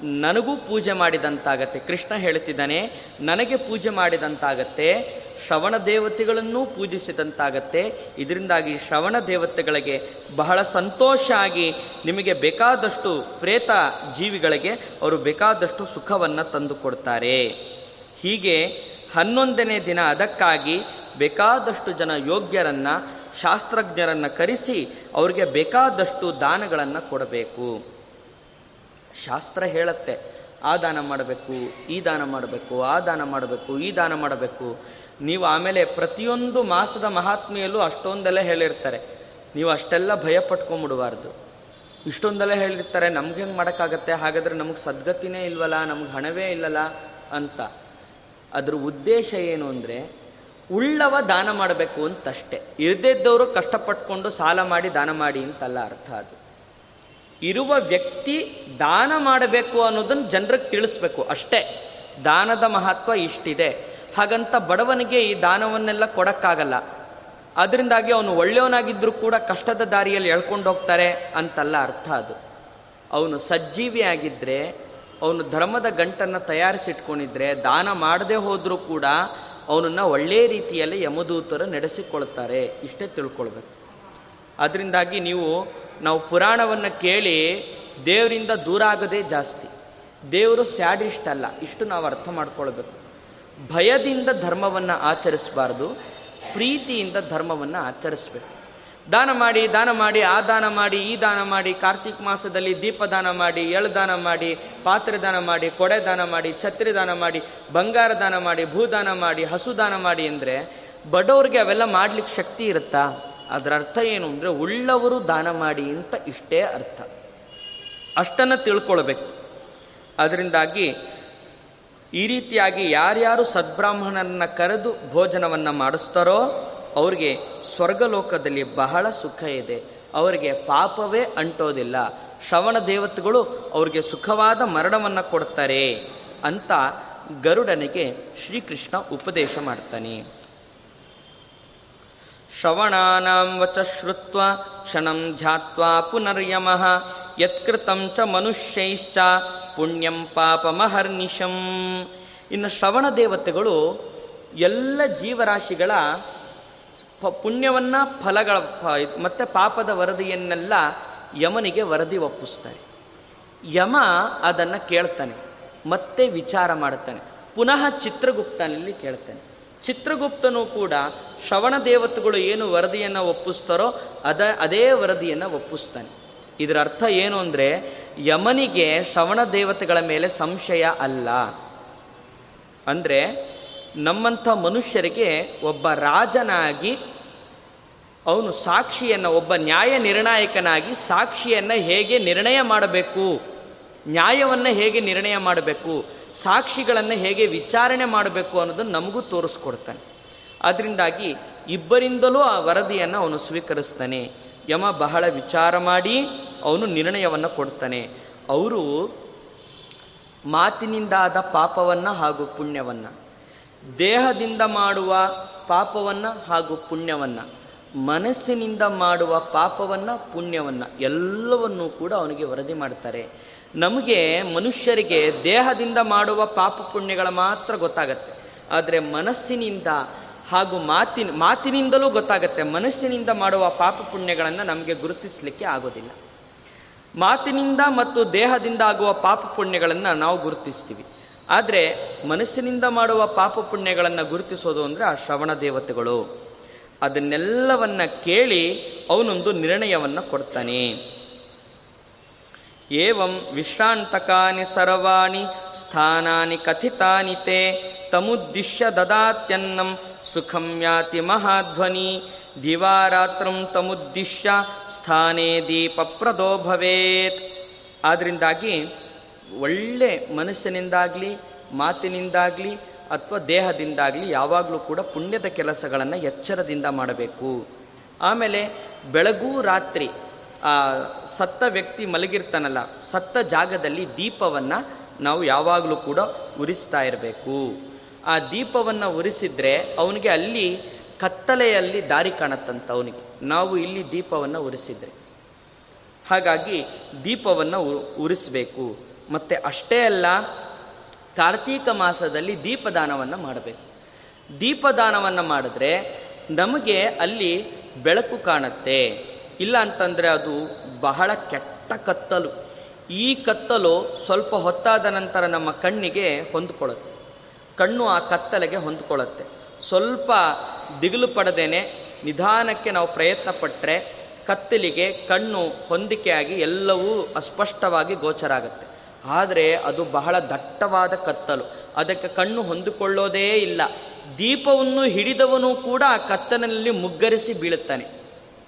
ನನಗೂ ಪೂಜೆ ಮಾಡಿದಂತಾಗತ್ತೆ. ಕೃಷ್ಣ ಹೇಳ್ತಿದ್ದಾನೆ ನನಗೆ ಪೂಜೆ ಮಾಡಿದಂತಾಗತ್ತೆ, ಶ್ರವಣ ದೇವತೆಗಳನ್ನೂ ಪೂಜಿಸಿದಂತಾಗತ್ತೆ. ಇದರಿಂದಾಗಿ ಶ್ರವಣ ದೇವತೆಗಳಿಗೆ ಬಹಳ ಸಂತೋಷ ಆಗಿ ನಿಮಗೆ ಬೇಕಾದಷ್ಟು ಪ್ರೇತ ಜೀವಿಗಳಿಗೆ ಅವರು ಬೇಕಾದಷ್ಟು ಸುಖವನ್ನು ತಂದುಕೊಡ್ತಾರೆ ಹೀಗೆ ಹನ್ನೊಂದನೇ ದಿನ ಅದಕ್ಕಾಗಿ ಬೇಕಾದಷ್ಟು ಜನ ಯೋಗ್ಯರನ್ನು, ಶಾಸ್ತ್ರಜ್ಞರನ್ನು ಕರೆಸಿ ಅವರಿಗೆ ಬೇಕಾದಷ್ಟು ದಾನಗಳನ್ನು ಕೊಡಬೇಕು. ಶಾಸ್ತ್ರ ಹೇಳುತ್ತೆ. ಆ ದಾನ ಮಾಡಬೇಕು, ಈ ದಾನ ಮಾಡಬೇಕು, ಆ ದಾನ ಮಾಡಬೇಕು, ಈ ದಾನ ಮಾಡಬೇಕು. ನೀವು ಆಮೇಲೆ ಪ್ರತಿಯೊಂದು ಮಾಸದ ಮಹಾತ್ಮೆಯಲ್ಲೂ ಅಷ್ಟೊಂದೆಲ್ಲ ಹೇಳಿರ್ತಾರೆ. ನೀವು ಅಷ್ಟೆಲ್ಲ ಭಯ ಪಟ್ಕೊಂಬಿಡಬಾರ್ದು ಇಷ್ಟೊಂದೆಲ್ಲ ಹೇಳಿರ್ತಾರೆ, ನಮ್ಗೆ ಹೆಂಗೆ ಮಾಡೋಕ್ಕಾಗತ್ತೆ? ಹಾಗಾದರೆ ನಮಗೆ ಸದ್ಗತಿನೇ ಇಲ್ವಲ್ಲ, ನಮ್ಗೆ ಹಣವೇ ಇಲ್ಲಲ್ಲ ಅಂತ. ಅದ್ರ ಉದ್ದೇಶ ಏನು ಅಂದರೆ, ಉಳ್ಳವ ದಾನ ಮಾಡಬೇಕು ಅಂತಷ್ಟೇ. ಇರದಿದ್ದವರು ಕಷ್ಟಪಟ್ಕೊಂಡು ಸಾಲ ಮಾಡಿ ದಾನ ಮಾಡಿ ಅಂತಲ್ಲ ಅರ್ಥ ಅದು. ಇರುವ ವ್ಯಕ್ತಿ ದಾನ ಮಾಡಬೇಕು ಅನ್ನೋದನ್ನು ಜನರಿಗೆ ತಿಳಿಸ್ಬೇಕು ಅಷ್ಟೇ. ದಾನದ ಮಹತ್ವ ಇಷ್ಟಿದೆ. ಹಾಗಂತ ಬಡವನಿಗೆ ಈ ದಾನವನ್ನೆಲ್ಲ ಕೊಡೋಕ್ಕಾಗಲ್ಲ. ಅದರಿಂದಾಗಿ ಅವನು ಒಳ್ಳೆಯವನಾಗಿದ್ದರೂ ಕೂಡ ಕಷ್ಟದ ದಾರಿಯಲ್ಲಿ ಎಳ್ಕೊಂಡು ಹೋಗ್ತಾರೆ ಅಂತಲ್ಲ ಅರ್ಥ ಅದು. ಅವನು ಸಜ್ಜೀವಿ ಆಗಿದ್ದರೆ ಅವನು ಧರ್ಮದ ಗಂಟನ್ನು ತಯಾರಿಸಿಟ್ಕೊಂಡಿದ್ರೆ, ದಾನ ಮಾಡದೆ ಹೋದರೂ ಕೂಡ ಅವನನ್ನು ಒಳ್ಳೆಯ ರೀತಿಯಲ್ಲಿ ಯಮದೂತರು ನಡೆಸಿಕೊಳ್ತಾರೆ. ಇಷ್ಟೇ ತಿಳ್ಕೊಳ್ಬೇಕು. ಅದರಿಂದಾಗಿ ನೀವು ನಾವು ಪುರಾಣವನ್ನು ಕೇಳಿ ದೇವರಿಂದ ದೂರ ಆಗೋದೇ ಜಾಸ್ತಿ ದೇವರು ಸ್ಯಾಡಿಸ್ಟ್ ಅಲ್ಲ ಇಷ್ಟು ನಾವು ಅರ್ಥ ಮಾಡ್ಕೊಳ್ಬೇಕು ಭಯದಿಂದ ಧರ್ಮವನ್ನು ಆಚರಿಸಬಾರ್ದು ಪ್ರೀತಿಯಿಂದ ಧರ್ಮವನ್ನು ಆಚರಿಸ್ಬೇಕು ದಾನ ಮಾಡಿ ದಾನ ಮಾಡಿ ಆ ದಾನ ಮಾಡಿ ಈ ದಾನ ಮಾಡಿ ಕಾರ್ತಿಕ್ ಮಾಸದಲ್ಲಿ ದೀಪದಾನ ಮಾಡಿ ಎಳ್ಳು ದಾನ ಮಾಡಿ ಪಾತ್ರೆ ದಾನ ಮಾಡಿ ಕೊಡೆ ದಾನ ಮಾಡಿ ಛತ್ರಿ ದಾನ ಮಾಡಿ ಬಂಗಾರ ದಾನ ಮಾಡಿ ಭೂದಾನ ಮಾಡಿ ಹಸು ದಾನ ಮಾಡಿ ಅಂದರೆ ಬಡವ್ರಿಗೆ ಅವೆಲ್ಲ ಮಾಡ್ಲಿಕ್ಕೆ ಶಕ್ತಿ ಇರುತ್ತಾ ಅದರ ಅರ್ಥ ಏನು ಅಂದರೆ ಉಳ್ಳವರು ದಾನ ಮಾಡಿ ಅಂತ ಇಷ್ಟೇ ಅರ್ಥ. ಅಷ್ಟನ್ನು ತಿಳ್ಕೊಳ್ಬೇಕು. ಅದರಿಂದಾಗಿ ಈ ರೀತಿಯಾಗಿ ಯಾರ್ಯಾರು ಸದ್ಬ್ರಾಹ್ಮಣರನ್ನ ಕರೆದು ಭೋಜನವನ್ನು ಮಾಡಿಸ್ತಾರೋ ಅವರಿಗೆ ಸ್ವರ್ಗಲೋಕದಲ್ಲಿ ಬಹಳ ಸುಖ ಇದೆ. ಅವರಿಗೆ ಪಾಪವೇ ಅಂಟೋದಿಲ್ಲ. ಶ್ರವಣ ದೇವತೆಗಳು ಅವರಿಗೆ ಸುಖವಾದ ಮರಣವನ್ನು ಕೊಡ್ತಾರೆ ಅಂತ ಗರುಡನಿಗೆ ಶ್ರೀಕೃಷ್ಣ ಉಪದೇಶ ಮಾಡ್ತಾನೆ. ಶ್ರವಣಾನಾಂ ವಚ ಶ್ರುತ್ವ ಕ್ಷಣಂ ಧ್ಯಾತ್ವಾ ಪುನರ್ಯಮಃ ಯತ್ಕೃತಂ ಚ ಮನುಷ್ಯೈಶ್ಚ ಪುಣ್ಯಂ ಪಾಪಮಹರ್ನಿಶಂ ಇನ್ನು ಶ್ರವಣ ದೇವತೆಗಳು ಎಲ್ಲ ಜೀವರಾಶಿಗಳ ಪುಣ್ಯವನ್ನು ಫಲಗಳ ಮತ್ತೆ ಪಾಪದ ವರದಿಯನ್ನೆಲ್ಲ ಯಮನಿಗೆ ವರದಿ ಒಪ್ಪಿಸ್ತಾರೆ. ಯಮ ಅದನ್ನು ಕೇಳ್ತಾನೆ, ಮತ್ತೆ ವಿಚಾರ ಮಾಡ್ತಾನೆ, ಪುನಃ ಚಿತ್ರಗುಪ್ತನಲ್ಲಿ ಕೇಳ್ತಾನೆ. ಚಿತ್ರಗುಪ್ತನು ಕೂಡ ಶ್ರವಣ ದೇವತೆಗಳು ಏನು ವರದಿಯನ್ನು ಒಪ್ಪಿಸ್ತಾರೋ ಅದ, ಅದೇ ವರದಿಯನ್ನು ಒಪ್ಪಿಸ್ತಾನೆ. ಇದರ ಅರ್ಥ ಏನು ಅಂದರೆ, ಯಮನಿಗೆ ಶ್ರವಣ ದೇವತೆಗಳ ಮೇಲೆ ಸಂಶಯ ಅಲ್ಲ. ಅಂದರೆ, ನಮ್ಮಂಥ ಮನುಷ್ಯರಿಗೆ ಒಬ್ಬ ರಾಜನಾಗಿ, ಅವನು ಸಾಕ್ಷಿಯನ್ನು, ಒಬ್ಬ ನ್ಯಾಯ ನಿರ್ಣಾಯಕನಾಗಿ ಸಾಕ್ಷಿಯನ್ನು ಹೇಗೆ ನಿರ್ಣಯ ಮಾಡಬೇಕು? ನ್ಯಾಯವನ್ನು ಹೇಗೆ ನಿರ್ಣಯ ಮಾಡಬೇಕು? ಸಾಕ್ಷಿಗಳನ್ನು ಹೇಗೆ ವಿಚಾರಣೆ ಮಾಡಬೇಕು ಅನ್ನೋದನ್ನು ನಮಗೂ ತೋರಿಸ್ಕೊಡ್ತಾನೆ. ಅದರಿಂದಾಗಿ ಇಬ್ಬರಿಂದಲೂ ಆ ವರದಿಯನ್ನು ಅವನು ಸ್ವೀಕರಿಸ್ತಾನೆ. ಯಮ ಬಹಳ ವಿಚಾರ ಮಾಡಿ ಅವನು ನಿರ್ಣಯವನ್ನು ಕೊಡ್ತಾನೆ. ಅವರು ಮಾತಿನಿಂದಾದ ಪಾಪವನ್ನು ಹಾಗೂ ಪುಣ್ಯವನ್ನು, ದೇಹದಿಂದ ಮಾಡುವ ಪಾಪವನ್ನು ಹಾಗೂ ಪುಣ್ಯವನ್ನು, ಮನಸ್ಸಿನಿಂದ ಮಾಡುವ ಪಾಪವನ್ನು, ಪುಣ್ಯವನ್ನು ಎಲ್ಲವನ್ನೂ ಕೂಡ ಅವನಿಗೆ ವರದಿ ಮಾಡ್ತಾರೆ. ನಮಗೆ ಮನುಷ್ಯರಿಗೆ ದೇಹದಿಂದ ಮಾಡುವ ಪಾಪ ಪುಣ್ಯಗಳ ಮಾತ್ರ ಗೊತ್ತಾಗತ್ತೆ. ಆದರೆ ಮನಸ್ಸಿನಿಂದ ಹಾಗೂ ಮಾತಿನ, ಮಾತಿನಿಂದಲೂ ಗೊತ್ತಾಗತ್ತೆ. ಮನಸ್ಸಿನಿಂದ ಮಾಡುವ ಪಾಪ ಪುಣ್ಯಗಳನ್ನು ನಮಗೆ ಗುರುತಿಸಲಿಕ್ಕೆ ಆಗೋದಿಲ್ಲ. ಮಾತಿನಿಂದ ಮತ್ತು ದೇಹದಿಂದ ಆಗುವ ಪಾಪ ಪುಣ್ಯಗಳನ್ನು ನಾವು ಗುರುತಿಸ್ತೀವಿ. ಆದರೆ ಮನಸ್ಸಿನಿಂದ ಮಾಡುವ ಪಾಪ ಪುಣ್ಯಗಳನ್ನು ಗುರುತಿಸೋದು ಅಂದರೆ ಆ ಶ್ರವಣ ದೇವತೆಗಳು. ಅದನ್ನೆಲ್ಲವನ್ನು ಕೇಳಿ ಅವನೊಂದು ನಿರ್ಣಯವನ್ನು ಕೊಡ್ತಾನೆ. ಏವಂ ವಿಶ್ರಾಂತಕಾನಿ ಸರ್ವಾಣಿ, ಸ್ಥಾನಾನಿ ಕಥಿತಾನಿ ತೇ, ತಮುದ್ದಿಶ್ಯ ದದಾತ್ಯನ್ನಂ ಸುಖಂ ಯಾತಿ ಮಹಾಧ್ವನಿ, ದಿವಾರಾತ್ರಂ ತಮುದ್ದಿಶ್ಯ ಸ್ಥಾನೇ ದೀಪಪ್ರದೋ ಭವೇತ್. ಆದ್ರಿಂದಾಗಿ ಒಳ್ಳೆ ಮನಸ್ಸಿನಿಂದಾಗಲಿ, ಮಾತಿನಿಂದಾಗಲಿ, ಅಥವಾ ದೇಹದಿಂದಾಗಲಿ ಯಾವಾಗಲೂ ಕೂಡ ಪುಣ್ಯದ ಕೆಲಸಗಳನ್ನು ಎಚ್ಚರದಿಂದ ಮಾಡಬೇಕು. ಆಮೇಲೆ ಬೆಳಗೂ ರಾತ್ರಿ ಸತ್ತ ವ್ಯಕ್ತಿ ಮಲಗಿರ್ತಾನಲ್ಲ, ಸತ್ತ ಜಾಗದಲ್ಲಿ ದೀಪವನ್ನು ನಾವು ಯಾವಾಗಲೂ ಕೂಡ ಉರಿಸ್ತಾ ಇರಬೇಕು. ಆ ದೀಪವನ್ನು ಉರಿಸಿದ್ರೆ ಅವನಿಗೆ ಅಲ್ಲಿ ಕತ್ತಲೆಯಲ್ಲಿ ದಾರಿ ಕಾಣತ್ತಂತ ಅವನಿಗೆ. ನಾವು ಇಲ್ಲಿ ದೀಪವನ್ನು ಉರಿಸಿದ್ರೆ. ಹಾಗಾಗಿ ದೀಪವನ್ನು ಉರಿಸಬೇಕು. ಮತ್ತು ಅಷ್ಟೇ ಅಲ್ಲ, ಕಾರ್ತೀಕ ಮಾಸದಲ್ಲಿ ದೀಪದಾನವನ್ನು ಮಾಡಬೇಕು. ದೀಪದಾನವನ್ನು ಮಾಡಿದ್ರೆ ನಮಗೆ ಅಲ್ಲಿ ಬೆಳಕು ಕಾಣುತ್ತೆ. ಇಲ್ಲ ಅಂತಂದರೆ ಅದು ಬಹಳ ಕೆಟ್ಟ ಕತ್ತಲು. ಈ ಕತ್ತಲು ಸ್ವಲ್ಪ ಹೊತ್ತಾದ ನಂತರ ನಮ್ಮ ಕಣ್ಣಿಗೆ ಹೊಂದ್ಕೊಳ್ಳುತ್ತೆ. ಕಣ್ಣು ಆ ಕತ್ತಲೆಗೆ ಹೊಂದ್ಕೊಳ್ಳುತ್ತೆ. ಸ್ವಲ್ಪ ದಿಗಿಲು ಪಡದೇನೆ ನಿಧಾನಕ್ಕೆ ನಾವು ಪ್ರಯತ್ನ ಪಟ್ಟರೆ ಕತ್ತಲಿಗೆ ಕಣ್ಣು ಹೊಂದಿಕೆಯಾಗಿ ಎಲ್ಲವೂ ಅಸ್ಪಷ್ಟವಾಗಿ ಗೋಚರ ಆಗುತ್ತೆ ಆದರೆ ಅದು ಬಹಳ ದಟ್ಟವಾದ ಕತ್ತಲು. ಅದಕ್ಕೆ ಕಣ್ಣು ಹೊಂದಿಕೊಳ್ಳೋದೇ ಇಲ್ಲ. ದೀಪವನ್ನು ಹಿಡಿದವನು ಕೂಡ ಆ ಕತ್ತಲಿನಲ್ಲಿ ಮುಗ್ಗರಿಸಿ ಬೀಳುತ್ತಾನೆ.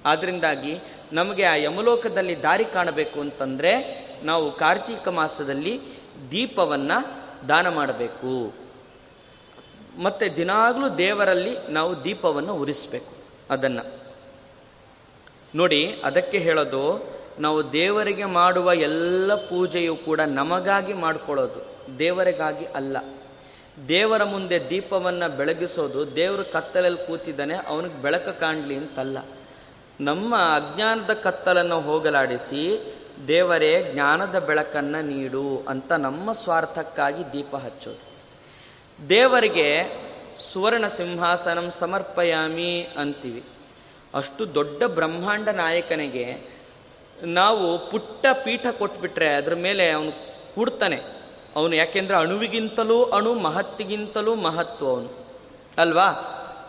ಆದ್ದರಿಂದಾಗಿ ನಮಗೆ ಆ ಯಮಲೋಕದಲ್ಲಿ ದಾರಿ ಕಾಣಬೇಕು ಅಂತಂದರೆ ನಾವು ಕಾರ್ತೀಕ ಮಾಸದಲ್ಲಿ ದೀಪವನ್ನು ದಾನ ಮಾಡಬೇಕು. ಮತ್ತು ದಿನಾಗಲೂ ದೇವರಲ್ಲಿ ನಾವು ದೀಪವನ್ನು ಉರಿಸಬೇಕು ಅದನ್ನು. ನೋಡಿ, ಅದಕ್ಕೆ ಹೇಳೋದು ನಾವು ದೇವರಿಗೆ ಮಾಡುವ ಎಲ್ಲ ಪೂಜೆಯು ಕೂಡ ನಮಗಾಗಿ ಮಾಡಿಕೊಳ್ಳೋದು, ದೇವರಿಗಾಗಿ ಅಲ್ಲ. ದೇವರ ಮುಂದೆ ದೀಪವನ್ನು ಬೆಳಗಿಸೋದು, ದೇವರು ಕತ್ತಲಲ್ಲಿ ಕೂತಿದ್ದಾನೆ, ಅವನಿಗೆ ಬೆಳಕು ಕಾಣಲಿ ಅಂತಲ್ಲ. ನಮ್ಮ ಅಜ್ಞಾನದ ಕತ್ತಲನ್ನು ಹೋಗಲಾಡಿಸಿ ದೇವರೇ ಜ್ಞಾನದ ಬೆಳಕನ್ನು ನೀಡು ಅಂತ ನಮ್ಮ ಸ್ವಾರ್ಥಕ್ಕಾಗಿ ದೀಪ ಹಚ್ಚೋದು. ದೇವರಿಗೆ ಸುವರ್ಣ ಸಿಂಹಾಸನಂ ಸಮರ್ಪಯಾಮಿ ಅಂತೀವಿ. ಅಷ್ಟು ದೊಡ್ಡ ಬ್ರಹ್ಮಾಂಡ ನಾಯಕನಿಗೆ ನಾವು ಪುಟ್ಟ ಪೀಠ ಕೊಟ್ಬಿಟ್ರೆ ಅದ್ರ ಮೇಲೆ ಅವನು ಕೂಡ್ತಾನೆ. ಅವನು ಯಾಕೆಂದ್ರೆ ಅಣುವಿಗಿಂತಲೂ ಅಣು ಮಹತ್ತಿಗಿಂತಲೂ ಮಹತ್ವ ಅವನು. ಅಲ್ವಾ?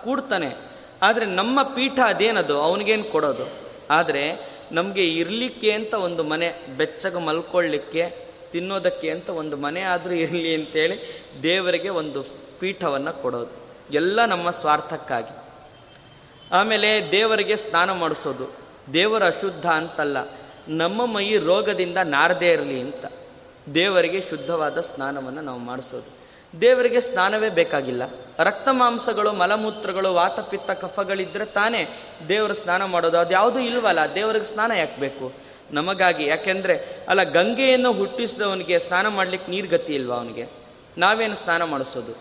ಕೂಡ್ತಾನೆ. ಆದರೆ ನಮ್ಮ ಪೀಠ ಅದೇನದು? ಅವನಿಗೇನು ಕೊಡೋದು? ಆದರೆ ನಮಗೆ ಇರಲಿಕ್ಕೆ ಅಂತ ಒಂದು ಮನೆ, ಬೆಚ್ಚಗೆ ಮಲ್ಕೊಳ್ಳಿಕ್ಕೆ, ತಿನ್ನೋದಕ್ಕೆ ಅಂತ ಒಂದು ಮನೆ ಆದರೂ ಇರಲಿ ಅಂತೇಳಿ ದೇವರಿಗೆ ಒಂದು ಪೀಠವನ್ನು ಕೊಡೋದು. ಎಲ್ಲ ನಮ್ಮ ಸ್ವಾರ್ಥಕ್ಕಾಗಿ. ಆಮೇಲೆ ದೇವರಿಗೆ ಸ್ನಾನ ಮಾಡಿಸೋದು. ದೇವರ ಅಶುದ್ಧ ಅಂತಲ್ಲ, ನಮ್ಮ ಮೈ ರೋಗದಿಂದ ನಾರದೇ ಇರಲಿ ಅಂತ ದೇವರಿಗೆ ಶುದ್ಧವಾದ ಸ್ನಾನವನ್ನು ನಾವು ಮಾಡಿಸೋದು. ದೇವರಿಗೆ ಸ್ನಾನವೇ ಬೇಕಾಗಿಲ್ಲ. ರಕ್ತ ಮಾಂಸಗಳು, ಮಲಮೂತ್ರಗಳು, ವಾತಪಿತ್ತ ಕಫಗಳಿದ್ರೆ ತಾನೇ ದೇವರು ಸ್ನಾನ ಮಾಡೋದು. ಅದು ಯಾವುದೂ ಇಲ್ವಲ್ಲ, ದೇವರಿಗೆ ಸ್ನಾನ ಯಾಕೆ ಬೇಕು? ನಮಗಾಗಿ, ಯಾಕೆಂದ್ರೆ, ಅಲ್ಲ, ಗಂಗೆಯನ್ನು ಹುಟ್ಟಿಸಿದವನಿಗೆ ಸ್ನಾನ ಮಾಡ್ಲಿಕ್ಕೆ ನೀರು ಗತಿ ಇಲ್ವಾ ಅವನಿಗೆ? ನಾವೇನು ಸ್ನಾನ ಮಾಡಿಸೋದು?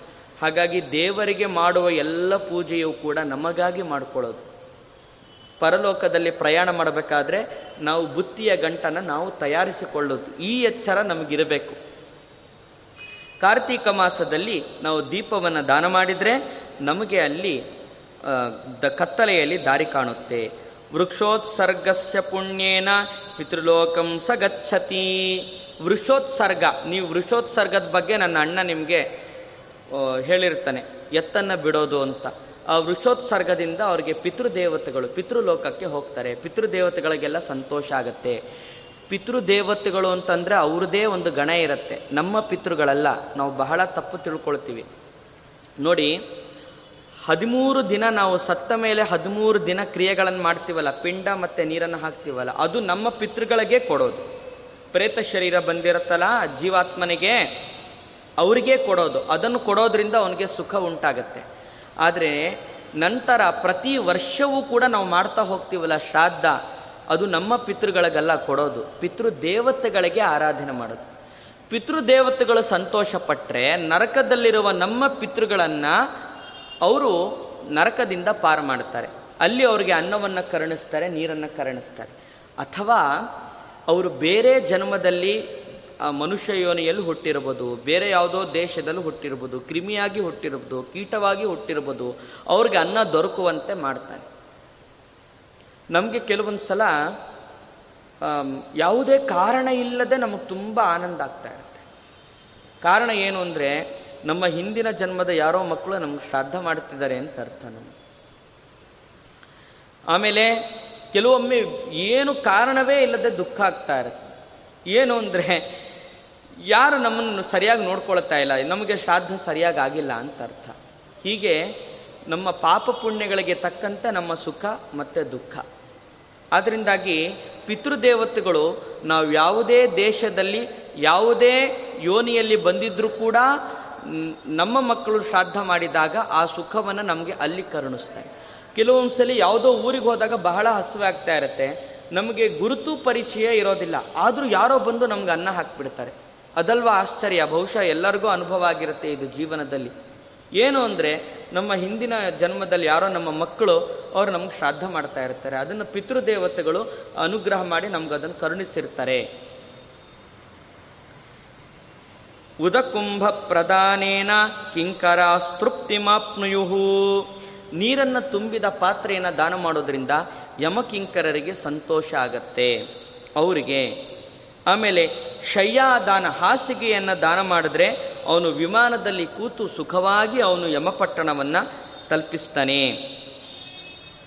ಹಾಗಾಗಿ ದೇವರಿಗೆ ಮಾಡುವ ಎಲ್ಲ ಪೂಜೆಯೂ ಕೂಡ ನಮಗಾಗಿ ಮಾಡಿಕೊಳ್ಳೋದು. ಪರಲೋಕದಲ್ಲಿ ಪ್ರಯಾಣ ಮಾಡಬೇಕಾದ್ರೆ ನಾವು ಬುತ್ತಿಯ ಗಂಟನ್ನು ನಾವು ತಯಾರಿಸಿಕೊಳ್ಳೋದು. ಈ ಎಚ್ಚರ ನಮಗಿರಬೇಕು. ಕಾರ್ತೀಕ ಮಾಸದಲ್ಲಿ ನಾವು ದೀಪವನ್ನು ದಾನ ಮಾಡಿದರೆ ನಮಗೆ ಅಲ್ಲಿ ದ ಕತ್ತಲೆಯಲ್ಲಿ ದಾರಿ ಕಾಣುತ್ತೆ. ವೃಕ್ಷೋತ್ಸರ್ಗಸ್ಯ ಪುಣ್ಯೇನ ಪಿತೃಲೋಕಂ ಸ ಗಚ್ಚತಿ ವೃಷೋತ್ಸರ್ಗ ನೀವು ವೃಷೋತ್ಸರ್ಗದ ಬಗ್ಗೆ ನನ್ನ ಅಣ್ಣ ನಿಮಗೆ ಹೇಳಿರ್ತಾನೆ, ಎತ್ತನ್ನು ಬಿಡೋದು ಅಂತ. ಆ ವೃಷೋತ್ಸರ್ಗದಿಂದ ಅವರಿಗೆ ಪಿತೃದೇವತೆಗಳು, ಪಿತೃಲೋಕಕ್ಕೆ ಹೋಗ್ತಾರೆ. ಪಿತೃದೇವತೆಗಳಿಗೆಲ್ಲ ಸಂತೋಷ ಆಗತ್ತೆ. ಪಿತೃದೇವತೆಗಳು ಅಂತಂದರೆ ಅವ್ರದ್ದೇ ಒಂದು ಗಣ ಇರುತ್ತೆ. ನಮ್ಮ ಪಿತೃಗಳಲ್ಲ, ನಾವು ಬಹಳ ತಪ್ಪು ತಿಳ್ಕೊಳ್ತೀವಿ. ನೋಡಿ, ಹದಿಮೂರು ದಿನ ನಾವು ಸತ್ತ ಮೇಲೆ ಹದಿಮೂರು ದಿನ ಕ್ರಿಯೆಗಳನ್ನು ಮಾಡ್ತೀವಲ್ಲ, ಪಿಂಡ ಮತ್ತು ನೀರನ್ನು ಹಾಕ್ತೀವಲ್ಲ, ಅದು ನಮ್ಮ ಪಿತೃಗಳಿಗೆ ಕೊಡೋದು. ಪ್ರೇತ ಶರೀರ ಬಂದಿರುತ್ತಲ್ಲ, ಜೀವಾತ್ಮನಿಗೆ ಅವರಿಗೆ ಕೊಡೋದು. ಅದನ್ನು ಕೊಡೋದ್ರಿಂದ ಅವನಿಗೆ ಸುಖ ಉಂಟಾಗತ್ತೆ. ಆದರೆ ನಂತರ ಪ್ರತಿ ವರ್ಷವೂ ಕೂಡ ನಾವು ಮಾಡ್ತಾ ಹೋಗ್ತೀವಲ್ಲ ಶ್ರಾದ್ದ ಅದು ನಮ್ಮ ಪಿತೃಗಳಿಗೆಲ್ಲ ಕೊಡೋದು. ಪಿತೃ ದೇವತೆಗಳಿಗೆ ಆರಾಧನೆ ಮಾಡೋದು. ಪಿತೃದೇವತೆಗಳು ಸಂತೋಷ ಪಟ್ಟರೆ ನರಕದಲ್ಲಿರುವ ನಮ್ಮ ಪಿತೃಗಳನ್ನು ಅವರು ನರಕದಿಂದ ಪಾರು ಮಾಡ್ತಾರೆ ಅಲ್ಲಿ ಅವರಿಗೆ ಅನ್ನವನ್ನು ಕರುಣಿಸ್ತಾರೆ, ನೀರನ್ನು ಕರುಣಿಸ್ತಾರೆ. ಅಥವಾ ಅವರು ಬೇರೆ ಜನ್ಮದಲ್ಲಿ ಮನುಷ್ಯ ಯೋನಿಯಲ್ಲಿ ಹುಟ್ಟಿರ್ಬೋದು ಬೇರೆ ಯಾವುದೋ ದೇಶದಲ್ಲಿ ಹುಟ್ಟಿರ್ಬೋದು ಕ್ರಿಮಿಯಾಗಿ ಹುಟ್ಟಿರ್ಬೋದು ಕೀಟವಾಗಿ ಹುಟ್ಟಿರ್ಬೋದು ಅವ್ರಿಗೆ ಅನ್ನ ದೊರಕುವಂತೆ ಮಾಡ್ತಾನೆ ನಮಗೆ ಕೆಲವೊಂದು ಸಲ ಯಾವುದೇ ಕಾರಣ ಇಲ್ಲದೆ ನಮಗೆ ತುಂಬ ಆನಂದ ಆಗ್ತಾ ಇರುತ್ತೆ. ಕಾರಣ ಏನು ಅಂದರೆ, ನಮ್ಮ ಹಿಂದಿನ ಜನ್ಮದ ಯಾರೋ ಮಕ್ಕಳು ನಮ್ಗೆ ಶ್ರಾದ್ದ ಮಾಡ್ತಿದ್ದಾರೆ ಅಂತ ಅರ್ಥ ನಮ್ಗೆ. ಆಮೇಲೆ, ಕೆಲವೊಮ್ಮೆ ಏನು ಕಾರಣವೇ ಇಲ್ಲದೆ ದುಃಖ ಆಗ್ತಾ ಇರುತ್ತೆ. ಏನು ಅಂದರೆ, ಯಾರು ನಮ್ಮನ್ನು ಸರಿಯಾಗಿ ನೋಡ್ಕೊಳ್ತಾ ಇಲ್ಲ, ನಮಗೆ ಶ್ರಾದ್ದ ಸರಿಯಾಗಿ ಆಗಿಲ್ಲ ಅಂತ ಅರ್ಥ. ಹೀಗೆ ನಮ್ಮ ಪಾಪ ಪುಣ್ಯಗಳಿಗೆ ತಕ್ಕಂತೆ ನಮ್ಮ ಸುಖ ಮತ್ತು ದುಃಖ. ಆದ್ದರಿಂದಾಗಿ ಪಿತೃದೇವತೆಗಳು ನಾವು ಯಾವುದೇ ದೇಶದಲ್ಲಿ, ಯಾವುದೇ ಯೋನಿಯಲ್ಲಿ ಬಂದಿದ್ರೂ ಕೂಡ ನಮ್ಮ ಮಕ್ಕಳು ಶ್ರಾದ್ದ ಮಾಡಿದಾಗ ಆ ಸುಖವನ್ನು ನಮಗೆ ಅಲ್ಲಿ ಕರುಣಿಸ್ತಾರೆ. ಕೆಲವೊಂದು ಸಲ ಯಾವುದೋ ಊರಿಗೆ ಹೋದಾಗ ಬಹಳ ಹಸುವೆ ಆಗ್ತಾ ಇರುತ್ತೆ. ನಮಗೆ ಗುರುತು ಪರಿಚಯ ಇರೋದಿಲ್ಲ. ಆದರೂ ಯಾರೋ ಬಂದು ನಮ್ಗೆ ಅನ್ನ ಹಾಕ್ಬಿಡ್ತಾರೆ. ಅದಲ್ವಾ ಆಶ್ಚರ್ಯ. ಬಹುಶಃ ಎಲ್ಲರಿಗೂ ಅನುಭವ ಆಗಿರುತ್ತೆ ಇದು ಜೀವನದಲ್ಲಿ. ಏನು ಅಂದರೆ ನಮ್ಮ ಹಿಂದಿನ ಜನ್ಮದಲ್ಲಿ ಯಾರೋ ನಮ್ಮ ಮಕ್ಕಳು ಅವರು ನಮ್ಗೆ ಶ್ರಾದ್ದ ಮಾಡ್ತಾ ಇರ್ತಾರೆ. ಅದನ್ನು ಪಿತೃದೇವತೆಗಳು ಅನುಗ್ರಹ ಮಾಡಿ ನಮ್ಗೆ ಅದನ್ನು ಕರುಣಿಸಿರ್ತಾರೆ. ಉದಕುಂಭ ಪ್ರಧಾನೇನ ಕಿಂಕರ ಸ್ತೃಪ್ತಿಮಾಪ್ನುಯುಹು. ನೀರನ್ನು ತುಂಬಿದ ಪಾತ್ರೆಯನ್ನು ದಾನ ಮಾಡೋದ್ರಿಂದ ಯಮಕಿಂಕರರಿಗೆ ಸಂತೋಷ ಆಗತ್ತೆ. ಅವರಿಗೆ ಆಮೇಲೆ ಶಯ್ಯಾದಾನ ಹಾಸಿಗೆಯನ್ನು ದಾನ ಮಾಡಿದ್ರೆ ಅವನು ವಿಮಾನದಲ್ಲಿ ಕೂತು ಸುಖವಾಗಿ ಅವನು ಯಮಪಟ್ಟಣವನ್ನು ತಲುಪಿಸ್ತಾನೆ.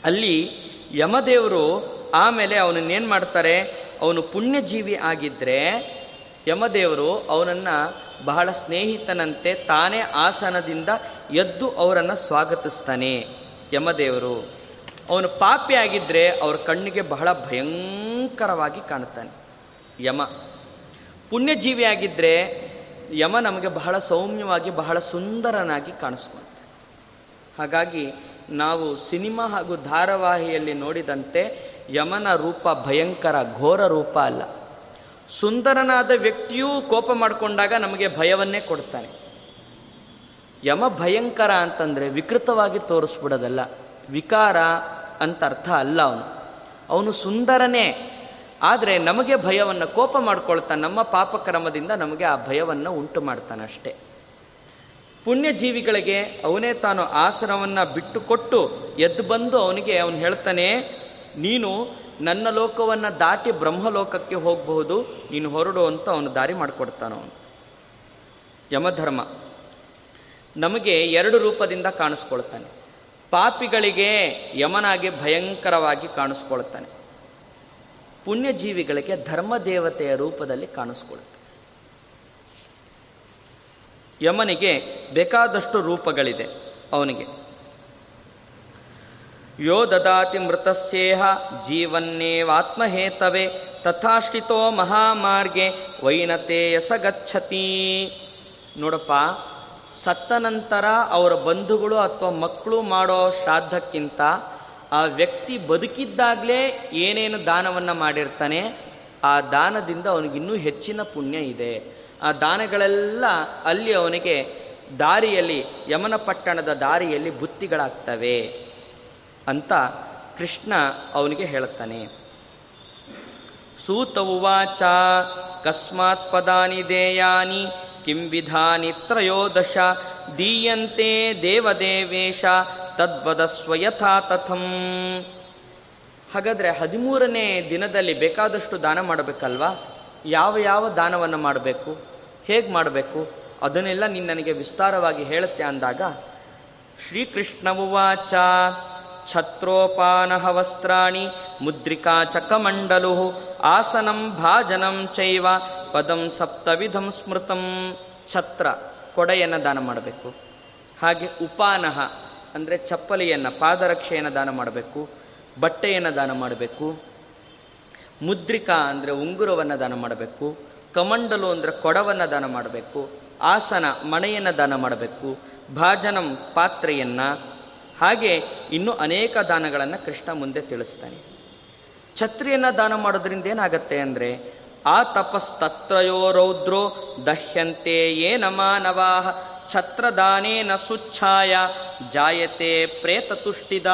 ಅಲ್ಲಿ ಯಮದೇವರು ಆಮೇಲೆ ಅವನನ್ನೇನು ಮಾಡ್ತಾರೆ? ಅವನು ಪುಣ್ಯಜೀವಿ ಆಗಿದ್ದರೆ ಯಮದೇವರು ಅವನನ್ನು ಬಹಳ ಸ್ನೇಹಿತನಂತೆ ತಾನೇ ಆಸನದಿಂದ ಎದ್ದು ಅವರನ್ನು ಸ್ವಾಗತಿಸ್ತಾನೆ ಯಮದೇವರು. ಅವನು ಪಾಪಿ ಆಗಿದ್ದರೆ ಅವ್ರ ಕಣ್ಣಿಗೆ ಬಹಳ ಭಯಂಕರವಾಗಿ ಕಾಣುತ್ತಾನೆ. ಯಮ ಪುಣ್ಯಜೀವಿ ಆಗಿದ್ದರೆ ಯಮ ನಮಗೆ ಬಹಳ ಸೌಮ್ಯವಾಗಿ, ಬಹಳ ಸುಂದರನಾಗಿ ಕಾಣಿಸ್ಕೊಂತ ಹಾಗಾಗಿ ನಾವು ಸಿನಿಮಾ ಹಾಗೂ ಧಾರಾವಾಹಿಯಲ್ಲಿ ನೋಡಿದಂತೆ ಯಮನ ರೂಪ ಭಯಂಕರ, ಘೋರ ರೂಪ ಅಲ್ಲ. ಸುಂದರನಾದ ವ್ಯಕ್ತಿಯೂ ಕೋಪ ಮಾಡಿಕೊಂಡಾಗ ನಮಗೆ ಭಯವನ್ನೇ ಕೊಡ್ತಾನೆ. ಯಮ ಭಯಂಕರ ಅಂತಂದರೆ ವಿಕೃತವಾಗಿ ತೋರಿಸ್ಬಿಡೋದಲ್ಲ. ವಿಕಾರ ಅಂತ ಅರ್ಥ ಅಲ್ಲ ಅವನು. ಅವನು ಸುಂದರನೇ. ಆದರೆ ನಮಗೆ ಭಯವನ್ನು ಕೋಪ ಮಾಡ್ಕೊಳ್ತಾ ನಮ್ಮ ಪಾಪಕ್ರಮದಿಂದ ನಮಗೆ ಆ ಭಯವನ್ನು ಉಂಟು ಮಾಡ್ತಾನೆ ಅಷ್ಟೇ ಪುಣ್ಯಜೀವಿಗಳಿಗೆ ಅವನೇ ತಾನು ಆಸನವನ್ನು ಬಿಟ್ಟುಕೊಟ್ಟು ಎದ್ದು ಬಂದು ಅವನಿಗೆ ಅವನು ಹೇಳ್ತಾನೆ, ನೀನು ನನ್ನ ಲೋಕವನ್ನು ದಾಟಿ ಬ್ರಹ್ಮಲೋಕಕ್ಕೆ ಹೋಗಬಹುದು, ನೀನು ಹೊರಡು ಅಂತ ಅವನು ದಾರಿ ಮಾಡಿಕೊಡ್ತಾನ ಅವನು ಯಮಧರ್ಮ ನಮಗೆ ಎರಡು ರೂಪದಿಂದ ಕಾಣಿಸ್ಕೊಳ್ತಾನೆ. ಪಾಪಿಗಳಿಗೆ ಯಮನಾಗಿ ಭಯಂಕರವಾಗಿ ಕಾಣಿಸ್ಕೊಳ್ತಾನೆ. ಪುಣ್ಯಜೀವಿಗಳಿಗೆ ಧರ್ಮದೇವತೆಯ ರೂಪದಲ್ಲಿ ಕಾಣಿಸ್ಕೊಳ್ಳುತ್ತೆ. ಯಮನಿಗೆ ಬೇಕಾದಷ್ಟು ರೂಪಗಳಿದೆ ಅವನಿಗೆ. ಯೋ ದದಾತಿ ಮೃತಸ್ಯೇಹ ಜೀವನ್ನೇವಾತ್ಮಹೇತವೆ ತಥಾಶ್ರಿತೋ ಮಹಾಮಾರ್ಗೆ ವೈನತೆ ಯಸ ಗಚ್ಚತಿ. ನೋಡಪ್ಪ, ಸತ್ತ ನಂತರ ಅವರ ಬಂಧುಗಳು ಅಥವಾ ಮಕ್ಕಳು ಮಾಡೋ ಶ್ರಾದ್ದಕ್ಕಿಂತ ಆ ವ್ಯಕ್ತಿ ಬದುಕಿದ್ದಾಗಲೇ ಏನೇನು ದಾನವನ್ನು ಮಾಡಿರ್ತಾನೆ, ಆ ದಾನದಿಂದ ಅವನಿಗಿನ್ನೂ ಹೆಚ್ಚಿನ ಪುಣ್ಯ ಇದೆ. ಆ ದಾನಗಳೆಲ್ಲ ಅಲ್ಲಿ ಅವನಿಗೆ ದಾರಿಯಲ್ಲಿ, ಯಮನ ಪಟ್ಟಣದ ದಾರಿಯಲ್ಲಿ ಬುತ್ತಿಗಳಾಗ್ತವೆ ಅಂತ ಕೃಷ್ಣ ಅವನಿಗೆ ಹೇಳುತ್ತಾನೆ ಸೂತ ಉವಾಚ ಕಸ್ಮಾತ್ ಪದಾನಿ ದೇಯಾನಿ, ಕಿಂ ವಿಧಾನಿ ತ್ರಯೋದಶ, ದೀಯಂತೆ ದೇವದೇವೇಶ ತದ್ವದಸ್ವ ಸ್ವಯಥಾ ತಥಂ. ಹಾಗಾದರೆ ಹದಿಮೂರನೇ ದಿನದಲ್ಲಿ ಬೇಕಾದಷ್ಟು ದಾನ ಮಾಡಬೇಕಲ್ವಾ? ಯಾವ ಯಾವ ದಾನವನ್ನು ಮಾಡಬೇಕು? ಹೇಗೆ ಮಾಡಬೇಕು? ಅದನ್ನೆಲ್ಲ ನೀನು ನನಗೆ ವಿಸ್ತಾರವಾಗಿ ಹೇಳುತ್ತೆ ಅಂದಾಗ, ಶ್ರೀಕೃಷ್ಣವುವಾಚ, ಛತ್ರೋಪಾನಹ ವಸ್ತ್ರಾಣಿ, ಮುದ್ರಿಕಾ ಚಕಮಂಡಲು, ಆಸನಂ ಭಾಜನಂ ಚೈವ, ಪದಂ ಸಪ್ತವಿಧಂ ಸ್ಮೃತಂ. ಛತ್ರ, ಕೊಡೆಯನ್ನು ದಾನ ಮಾಡಬೇಕು. ಹಾಗೆ ಉಪಾನಹ ಅಂದರೆ ಚಪ್ಪಲಿಯನ್ನು, ಪಾದರಕ್ಷೆಯನ್ನು ದಾನ ಮಾಡಬೇಕು, ಬಟ್ಟೆಯನ್ನು ದಾನ ಮಾಡಬೇಕು, ಮುದ್ರಿಕಾ ಅಂದರೆ ಉಂಗುರವನ್ನು ದಾನ ಮಾಡಬೇಕು, ಕಮಂಡಲು ಅಂದರೆ ಕೊಡವನ್ನು ದಾನ ಮಾಡಬೇಕು, ಆಸನ, ಮಣೆಯನ್ನು ದಾನ ಮಾಡಬೇಕು, ಭಾಜನಂ ಪಾತ್ರೆಯನ್ನು, ಹಾಗೆ ಇನ್ನೂ ಅನೇಕ ದಾನಗಳನ್ನು ಕೃಷ್ಣ ಮುಂದೆ ತಿಳಿಸ್ತಾನೆ. ಛತ್ರಿಯನ್ನು ದಾನ ಮಾಡೋದ್ರಿಂದ ಏನಾಗತ್ತೆ ಅಂದರೆ, ಆ ತಪಸ್ತತ್ರಯೋ ರೌದ್ರೋ ದಹ್ಯಂತೆ ಏನ ಮಾನವಾಹ ಛತ್ರದಾನೇನ ಸುಚ್ಛಾಯ ಜಾಯತೆ ಪ್ರೇತತುಷ್ಟಿದ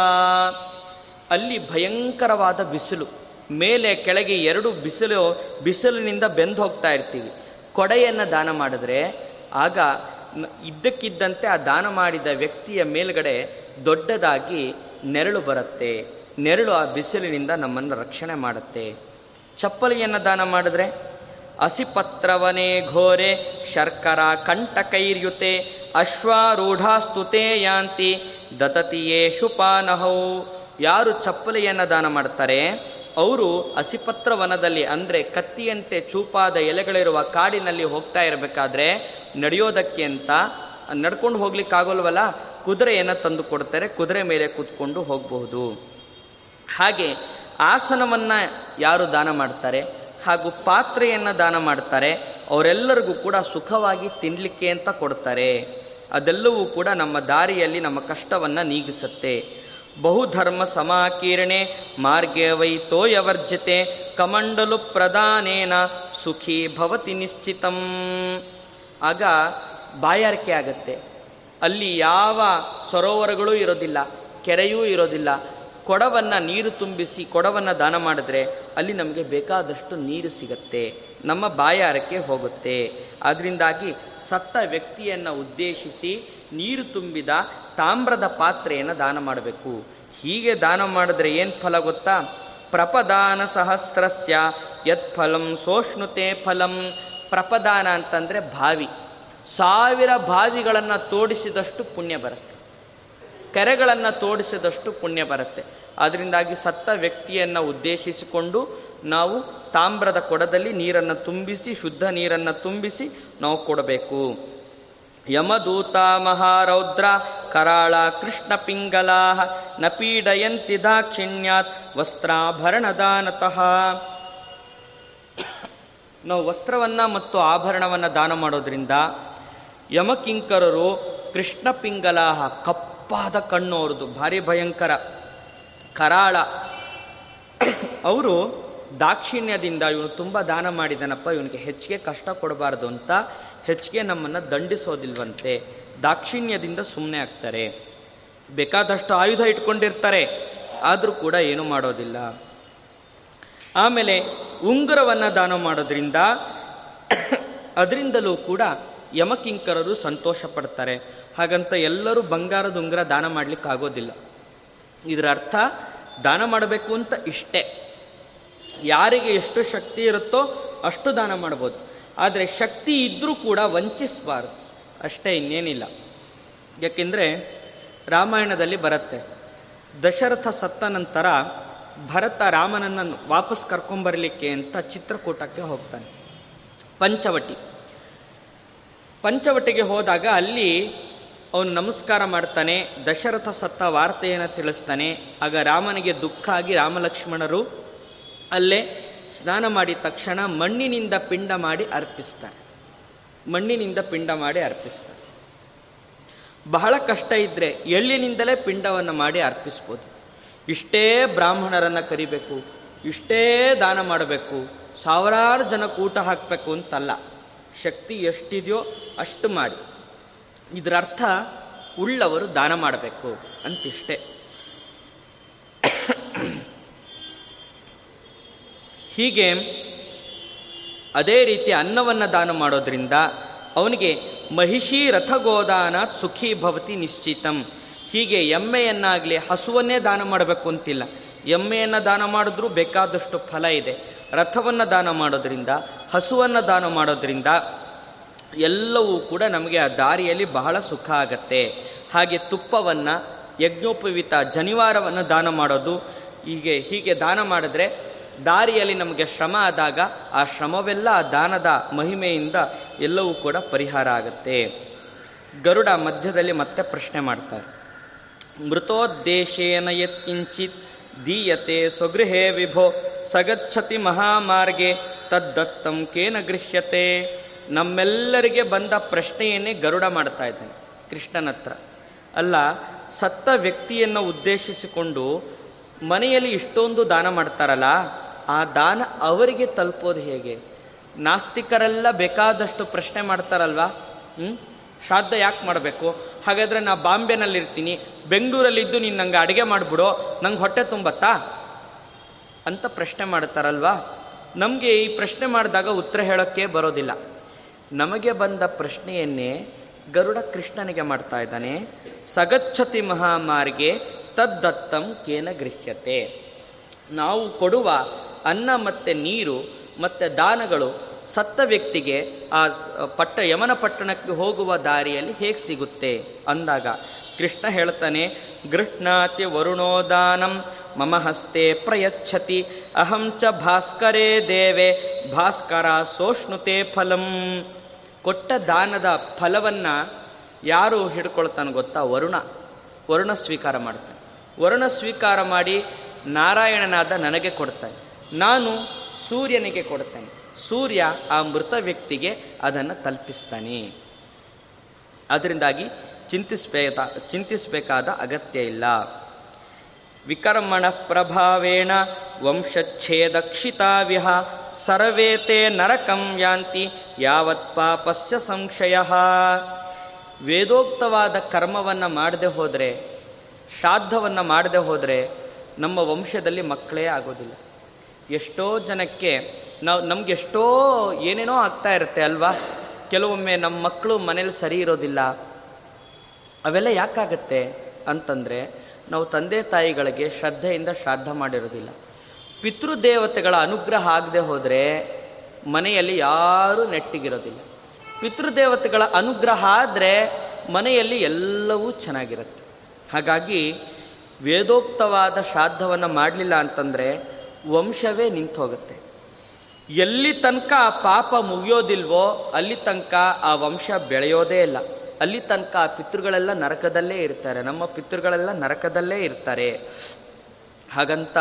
ಅಲ್ಲಿ ಭಯಂಕರವಾದ ಬಿಸಿಲು. ಮೇಲೆ ಕೆಳಗೆ ಎರಡು ಬಿಸಿಲು, ಬಿಸಿಲಿನಿಂದ ಬೆಂದು ಹೋಗ್ತಾ ಇರ್ತೀವಿ. ಕೊಡೆಯನ್ನು ದಾನ ಮಾಡಿದ್ರೆ ಆಗ ಇದ್ದಕ್ಕಿದ್ದಂತೆ ಆ ದಾನ ಮಾಡಿದ ವ್ಯಕ್ತಿಯ ಮೇಲ್ಗಡೆ ದೊಡ್ಡದಾಗಿ ನೆರಳು ಬರುತ್ತೆ. ನೆರಳು ಆ ಬಿಸಿಲಿನಿಂದ ನಮ್ಮನ್ನು ರಕ್ಷಣೆ ಮಾಡುತ್ತೆ. ಚಪ್ಪಲಿಯನ್ನು ದಾನ ಮಾಡಿದ್ರೆ? ಅಸಿಪತ್ರವನೇ ಘೋರೆ ಶರ್ಕರ ಕಂಟಕೈರ್ಯುತೆ ಅಶ್ವಾರೂಢಾಸ್ತುತೆ ಯಾಂತಿ ದತತಿಯೇ ಶುಪಾನಹೌ. ಯಾರು ಚಪ್ಪಲಿಯನ್ನು ದಾನ ಮಾಡ್ತಾರೆ? ಅವರು ಅಸಿಪತ್ರವನದಲ್ಲಿ ಅಂದರೆ ಕತ್ತಿಯಂತೆ ಚೂಪಾದ ಎಲೆಗಳಿರುವ ಕಾಡಿನಲ್ಲಿ ಹೋಗ್ತಾ ಇರಬೇಕಾದ್ರೆ ನಡೆಯೋದಕ್ಕೆ ಅಂತ ನಡ್ಕೊಂಡು ಹೋಗ್ಲಿಕ್ಕಾಗೋಲ್ವಲ್ಲ? ಕುದುರೆಯನ್ನು ತಂದು ಕೊಡ್ತಾರೆ, ಕುದುರೆ ಮೇಲೆ ಕೂತ್ಕೊಂಡು ಹೋಗಬಹುದು. ಹಾಗೆ ಆಸನವನ್ನು ಯಾರು ದಾನ ಮಾಡ್ತಾರೆ? ಹಾಗೂ ಪಾತ್ರೆಯನ್ನು ದಾನ ಮಾಡ್ತಾರೆ, ಅವರೆಲ್ಲರಿಗೂ ಕೂಡ ಸುಖವಾಗಿ ತಿನ್ನಲಿಕ್ಕೆ ಅಂತ ಕೊಡ್ತಾರೆ. ಅದೆಲ್ಲವೂ ಕೂಡ ನಮ್ಮ ದಾರಿಯಲ್ಲಿ ನಮ್ಮ ಕಷ್ಟವನ್ನು ನೀಗಿಸುತ್ತೆ. ಬಹುಧರ್ಮ ಸಮಾಕೀರ್ಣೆ ಮಾರ್ಗೆ ವೈ ತೋಯವರ್ಜಿತೆ ಕಮಂಡಲು ಪ್ರಧಾನೇನ ಸುಖಿ ಭವತಿ ನಿಶ್ಚಿತಂ. ಆಗ ಬಾಯಾರಿಕೆ ಆಗತ್ತೆ. ಅಲ್ಲಿ ಯಾವ ಸರೋವರಗಳೂ ಇರೋದಿಲ್ಲ, ಕೆರೆಯೂ ಇರೋದಿಲ್ಲ ಕೊಡವನ್ನು ನೀರು ತುಂಬಿಸಿ, ಕೊಡವನ್ನು ದಾನ ಮಾಡಿದ್ರೆ ಅಲ್ಲಿ ನಮಗೆ ಬೇಕಾದಷ್ಟು ನೀರು ಸಿಗತ್ತೆ, ನಮ್ಮ ಬಾಯಾರಕ್ಕೆ ಹೋಗುತ್ತೆ. ಅದರಿಂದಾಗಿ ಸತ್ತ ವ್ಯಕ್ತಿಯನ್ನು ಉದ್ದೇಶಿಸಿ ನೀರು ತುಂಬಿದ ತಾಮ್ರದ ಪಾತ್ರೆಯನ್ನು ದಾನ ಮಾಡಬೇಕು. ಹೀಗೆ ದಾನ ಮಾಡಿದ್ರೆ ಏನು ಫಲ ಗೊತ್ತಾ? ಪ್ರಪದಾನ ಸಹಸ್ರಸ್ಯ, ಯತ್ ಫಲಂ ಸೋಷ್ಣುತೆ ಫಲಂ. ಪ್ರಪದಾನ ಅಂತಂದರೆ ಬಾವಿ ಸಾವಿರ ಬಾವಿಗಳನ್ನು ತೋಡಿಸಿದಷ್ಟು ಪುಣ್ಯ ಬರುತ್ತೆ. ಕೆರೆಗಳನ್ನು ತೋಡಿಸಿದಷ್ಟು ಪುಣ್ಯ ಬರುತ್ತೆ. ಅದರಿಂದಾಗಿ ಸತ್ತ ವ್ಯಕ್ತಿಯನ್ನು ಉದ್ದೇಶಿಸಿಕೊಂಡು ನಾವು ತಾಮ್ರದ ಕೊಡದಲ್ಲಿ ನೀರನ್ನು ತುಂಬಿಸಿ, ಶುದ್ಧ ನೀರನ್ನು ತುಂಬಿಸಿ ನಾವು ಕೊಡಬೇಕು. ಯಮದೂತ ಮಹಾರೌದ್ರ ಕರಾಳ ಕೃಷ್ಣ ಪಿಂಗಲಾ ನ ಪೀಡಯಂತಿ ದಾಕ್ಷಿಣ್ಯಾತ್ ವಸ್ತ್ರಾಭರಣದಾನತಃ ನಾವು ವಸ್ತ್ರವನ್ನು ಮತ್ತು ಆಭರಣವನ್ನು ದಾನ ಮಾಡೋದ್ರಿಂದ ಯಮಕಿಂಕರರು ಕೃಷ್ಣ ಪಿಂಗಲಾಹ ಕಪ್ಪಾದ ಕಣ್ಣು ಅವ್ರದ್ದು, ಭಾರಿ ಭಯಂಕರ. ಕರಾಳ. ಅವರು ದಾಕ್ಷಿಣ್ಯದಿಂದ ಇವನು ತುಂಬ ದಾನ ಮಾಡಿದನಪ್ಪ, ಇವನಿಗೆ ಹೆಚ್ಚಿಗೆ ಕಷ್ಟ ಕೊಡಬಾರ್ದು ಅಂತ ಹೆಚ್ಚಿಗೆ ನಮ್ಮನ್ನು ದಂಡಿಸೋದಿಲ್ವಂತೆ, ದಾಕ್ಷಿಣ್ಯದಿಂದ ಸುಮ್ಮನೆ ಆಗ್ತಾರೆ. ಬೇಕಾದಷ್ಟು ಆಯುಧ ಇಟ್ಕೊಂಡಿರ್ತಾರೆ, ಆದರೂ ಕೂಡ ಏನೂ ಮಾಡೋದಿಲ್ಲ. ಆಮೇಲೆ ಉಂಗುರವನ್ನು ದಾನ ಮಾಡೋದ್ರಿಂದ ಅದರಿಂದಲೂ ಕೂಡ ಯಮಕಿಂಕರರು ಸಂತೋಷ ಪಡ್ತಾರೆ. ಹಾಗಂತ ಎಲ್ಲರೂ ಬಂಗಾರದ ಉಂಗುರ ದಾನ ಮಾಡಲಿಕ್ಕಾಗೋದಿಲ್ಲ. ಇದರ ಅರ್ಥ ದಾನ ಮಾಡಬೇಕು ಅಂತ ಇಷ್ಟೇ. ಯಾರಿಗೆ ಎಷ್ಟು ಶಕ್ತಿ ಇರುತ್ತೋ ಅಷ್ಟು ದಾನ ಮಾಡ್ಬೋದು. ಆದರೆ ಶಕ್ತಿ ಇದ್ದರೂ ಕೂಡ ವಂಚಿಸಬಾರ್ದು. ಅಷ್ಟೇ ಇನ್ನೇನಿಲ್ಲ. ಯಾಕೆಂದರೆ ರಾಮಾಯಣದಲ್ಲಿ ಬರುತ್ತೆ, ದಶರಥ ಸತ್ತ ನಂತರ ಭರತ ರಾಮನನ್ನು ವಾಪಸ್ ಕರ್ಕೊಂಬರಲಿಕ್ಕೆ ಅಂತ ಚಿತ್ರಕೂಟಕ್ಕೆ ಹೋಗ್ತಾನೆ. ಪಂಚವಟಿ. ಪಂಚವಟಿಗೆ ಹೋದಾಗ ಅಲ್ಲಿ ಅವನು ನಮಸ್ಕಾರ ಮಾಡ್ತಾನೆ, ದಶರಥ ಸತ್ತ ವಾರ್ತೆಯನ್ನು ತಿಳಿಸ್ತಾನೆ, ಆಗ ರಾಮನಿಗೆ ದುಃಖ ಆಗಿ ರಾಮಲಕ್ಷ್ಮಣರು ಅಲ್ಲೇ ಸ್ನಾನ ಮಾಡಿದ ತಕ್ಷಣ ಮಣ್ಣಿನಿಂದ ಪಿಂಡ ಮಾಡಿ ಅರ್ಪಿಸ್ತಾರೆ. ಮಣ್ಣಿನಿಂದ ಪಿಂಡ ಮಾಡಿ ಅರ್ಪಿಸ್ತಾರೆ. ಬಹಳ ಕಷ್ಟ ಇದ್ದರೆ ಎಳ್ಳಿನಿಂದಲೇ ಪಿಂಡವನ್ನು ಮಾಡಿ ಅರ್ಪಿಸ್ಬೋದು. ಇಷ್ಟೇ ಬ್ರಾಹ್ಮಣರನ್ನು ಕರಿಬೇಕು, ಇಷ್ಟೇ ದಾನ ಮಾಡಬೇಕು, ಸಾವಿರಾರು ಜನಕ್ಕೆ ಊಟ ಹಾಕಬೇಕು ಅಂತಲ್ಲ, ಶಕ್ತಿ ಎಷ್ಟಿದೆಯೋ ಅಷ್ಟು ಮಾಡಿ. ಇದರ ಅರ್ಥ ಉಳ್ಳವರು ದಾನ ಮಾಡಬೇಕು ಅಂತಿಷ್ಟೆ. ಹೀಗೆ ಅದೇ ರೀತಿ ಅನ್ನವನ್ನು ದಾನ ಮಾಡೋದ್ರಿಂದ ಅವನಿಗೆ ಮಹಿಷಿ ರಥಗೋದಾನ ಸುಖಿ ಭವತಿ ನಿಶ್ಚಿತಂ. ಹೀಗೆ ಎಮ್ಮೆಯನ್ನಾಗಲಿ ಹಸುವನ್ನೇ ದಾನ ಮಾಡಬೇಕು ಅಂತಿಲ್ಲ. ಎಮ್ಮೆಯನ್ನು ದಾನ ಮಾಡಿದ್ರೂ ಬೇಕಾದಷ್ಟು ಫಲ ಇದೆ. ರಥವನ್ನು ದಾನ ಮಾಡೋದ್ರಿಂದ, ಹಸುವನ್ನು ದಾನ ಮಾಡೋದ್ರಿಂದ ಎಲ್ಲವೂ ಕೂಡ ನಮಗೆ ಆ ದಾರಿಯಲ್ಲಿ ಬಹಳ ಸುಖ ಆಗತ್ತೆ. ಹಾಗೆ ತುಪ್ಪವನ್ನು, ಯಜ್ಞೋಪವಿತ ಜನಿವಾರವನ್ನು ದಾನ ಮಾಡೋದು, ಹೀಗೆ ಹೀಗೆ ದಾನ ಮಾಡಿದ್ರೆ ದಾರಿಯಲ್ಲಿ ನಮಗೆ ಶ್ರಮ ಆದಾಗ ಆ ಶ್ರಮವೆಲ್ಲ ಆ ದಾನದ ಮಹಿಮೆಯಿಂದ ಎಲ್ಲವೂ ಕೂಡ ಪರಿಹಾರ ಆಗುತ್ತೆ. ಗರುಡ ಮಧ್ಯದಲ್ಲಿ ಮತ್ತೆ ಪ್ರಶ್ನೆ ಮಾಡ್ತಾರೆ. ಮೃತೋದ್ದೇಶೇನ ಯತ್ಕಿಂಚಿತ್ ದೀಯತೆ ಸ್ವಗೃಹೇ ವಿಭೋ, ಸಗಚ್ಛತಿ ಮಹಾಮಾರ್ಗೆ, ತದ್ದತ್ತಂ ಕೇನ ಗೃಹ್ಯತೆ. ನಮ್ಮೆಲ್ಲರಿಗೆ ಬಂದ ಪ್ರಶ್ನೆಯನ್ನೇ ಗರುಡ ಮಾಡ್ತಾ ಇದ್ದಾನೆ ಕೃಷ್ಣನತ್ರ ಅಲ್ಲ, ಸತ್ತ ವ್ಯಕ್ತಿಯನ್ನು ಉದ್ದೇಶಿಸಿಕೊಂಡು ಮನೆಯಲ್ಲಿ ಇಷ್ಟೊಂದು ದಾನ ಮಾಡ್ತಾರಲ್ಲ, ಆ ದಾನ ಅವರಿಗೆ ತಲುಪೋದು ಹೇಗೆ? ನಾಸ್ತಿಕರೆಲ್ಲ ಬೇಕಾದಷ್ಟು ಪ್ರಶ್ನೆ ಮಾಡ್ತಾರಲ್ವಾ? ಹ್ಞೂ ಶ್ರಾದ್ದ ಯಾಕೆ ಮಾಡಬೇಕು? ಹಾಗಾದರೆ ನಾ ಬಾಂಬೆನಲ್ಲಿರ್ತೀನಿ, ಬೆಂಗಳೂರಲ್ಲಿದ್ದು ನೀನು ನಂಗೆ ಅಡುಗೆ ಮಾಡಿಬಿಡು, ನಂಗೆ ಹೊಟ್ಟೆ ತುಂಬತ್ತಾ? ಅಂತ ಪ್ರಶ್ನೆ ಮಾಡ್ತಾರಲ್ವಾ? ನಮಗೆ ಈ ಪ್ರಶ್ನೆ ಮಾಡಿದಾಗ ಉತ್ತರ ಹೇಳೋಕ್ಕೆ ಬರೋದಿಲ್ಲ. ನಮಗೆ ಬಂದ ಪ್ರಶ್ನೆಯನ್ನೇ ಗರುಡ ಕೃಷ್ಣನಿಗೆ ಮಾಡ್ತಾ ಇದ್ದಾನೆ. ಸಗಚ್ಛತಿ ಮಹಾಮಾರ್ಗೆ ತದ್ದತ್ತಂ ಕೇನ ಗೃಹ್ಯತೆ. ನಾವು ಕೊಡುವ ಅನ್ನ ಮತ್ತು ನೀರು ಮತ್ತು ದಾನಗಳು ಸತ್ತ ವ್ಯಕ್ತಿಗೆ ಆ ಪಟ್ಟ ಯಮನ ಪಟ್ಟಣಕ್ಕೆ ಹೋಗುವ ದಾರಿಯಲ್ಲಿ ಹೇಗೆ ಸಿಗುತ್ತೆ? ಅಂದಾಗ ಕೃಷ್ಣ ಹೇಳ್ತಾನೆ, ಗೃಹ್ಣಾತಿ ವರುಣೋದಾನಂ ಮಮ ಹಸ್ತೆ ಪ್ರಯಚ್ಛತಿ, ಅಹಂ ಭಾಸ್ಕರೇ ದೇವೆ ಭಾಸ್ಕರ ಸೋಷ್ಣುತೆ ಫಲಂ. ಕೊಟ್ಟ ದಾನದ ಫಲವನ್ನು ಯಾರು ಹಿಡ್ಕೊಳ್ತಾನೆ ಗೊತ್ತಾ? ವರುಣ. ವರುಣ ಸ್ವೀಕಾರ ಮಾಡ್ತಾನೆ. ವರುಣ ಸ್ವೀಕಾರ ಮಾಡಿ ನಾರಾಯಣನಾದ ನನಗೆ ಕೊಡ್ತಾನೆ. ನಾನು ಸೂರ್ಯನಿಗೆ ಕೊಡ್ತೇನೆ. ಸೂರ್ಯ ಆ ಮೃತ ವ್ಯಕ್ತಿಗೆ ಅದನ್ನು ತಲುಪಿಸ್ತಾನೆ. ಅದರಿಂದಾಗಿ ಚಿಂತಿಸ್ಬೇಕ, ಚಿಂತಿಸಬೇಕಾದ ಅಗತ್ಯ ಇಲ್ಲ. ವಿಕರ್ಮಣ ಪ್ರಭಾವೇಣ ವಂಶಚ್ಛೇದಕ್ಷಿತಾವಿಹ ಸರ್ವೇತೆ ನರಕಂ ಯಾಂತಿ ಯಾವತ್ ಪಾಪಸ್ಯ ಸಂಶಯ. ವೇದೋಕ್ತವಾದ ಕರ್ಮವನ್ನು ಮಾಡದೆ ಹೋದರೆ, ಶ್ರಾದ್ದವನ್ನು ಮಾಡದೆ ಹೋದರೆ ನಮ್ಮ ವಂಶದಲ್ಲಿ ಮಕ್ಕಳೇ ಆಗೋದಿಲ್ಲ. ಎಷ್ಟೋ ಜನಕ್ಕೆ ನಾವು ನಮ್ಗೆ ಎಷ್ಟೋ ಏನೇನೋ ಆಗ್ತಾ ಇರುತ್ತೆ ಅಲ್ವಾ? ಕೆಲವೊಮ್ಮೆ ನಮ್ಮ ಮಕ್ಕಳು ಮನೇಲಿ ಸರಿ ಇರೋದಿಲ್ಲ. ಅವೆಲ್ಲ ಯಾಕಾಗತ್ತೆ ಅಂತಂದರೆ ನಾವು ತಂದೆ ತಾಯಿಗಳಿಗೆ ಶ್ರದ್ಧೆಯಿಂದ ಶ್ರಾದ್ದ ಮಾಡಿರೋದಿಲ್ಲ. ಪಿತೃದೇವತೆಗಳ ಅನುಗ್ರಹ ಆಗದೆ ಹೋದರೆ ಮನೆಯಲ್ಲಿ ಯಾರೂ ನೆಟ್ಟಿಗಿರೋದಿಲ್ಲ. ಪಿತೃದೇವತೆಗಳ ಅನುಗ್ರಹ ಆದರೆ ಮನೆಯಲ್ಲಿ ಎಲ್ಲವೂ ಚೆನ್ನಾಗಿರುತ್ತೆ. ಹಾಗಾಗಿ ವೇದೋಕ್ತವಾದ ಶ್ರಾದ್ದವನ್ನು ಮಾಡಲಿಲ್ಲ ಅಂತಂದರೆ ವಂಶವೇ ನಿಂತು ಹೋಗುತ್ತೆ ಎಲ್ಲಿ ತನಕ ಆ ಪಾಪ ಮುಗಿಯೋದಿಲ್ವೋ ಅಲ್ಲಿ ತನಕ ಆ ವಂಶ ಬೆಳೆಯೋದೇ ಇಲ್ಲ. ಅಲ್ಲಿ ತನಕ ಪಿತೃಗಳೆಲ್ಲ ನರಕದಲ್ಲೇ ಇರ್ತಾರೆ. ನಮ್ಮ ಪಿತೃಗಳೆಲ್ಲ ನರಕದಲ್ಲೇ ಇರ್ತಾರೆ. ಹಾಗಂತ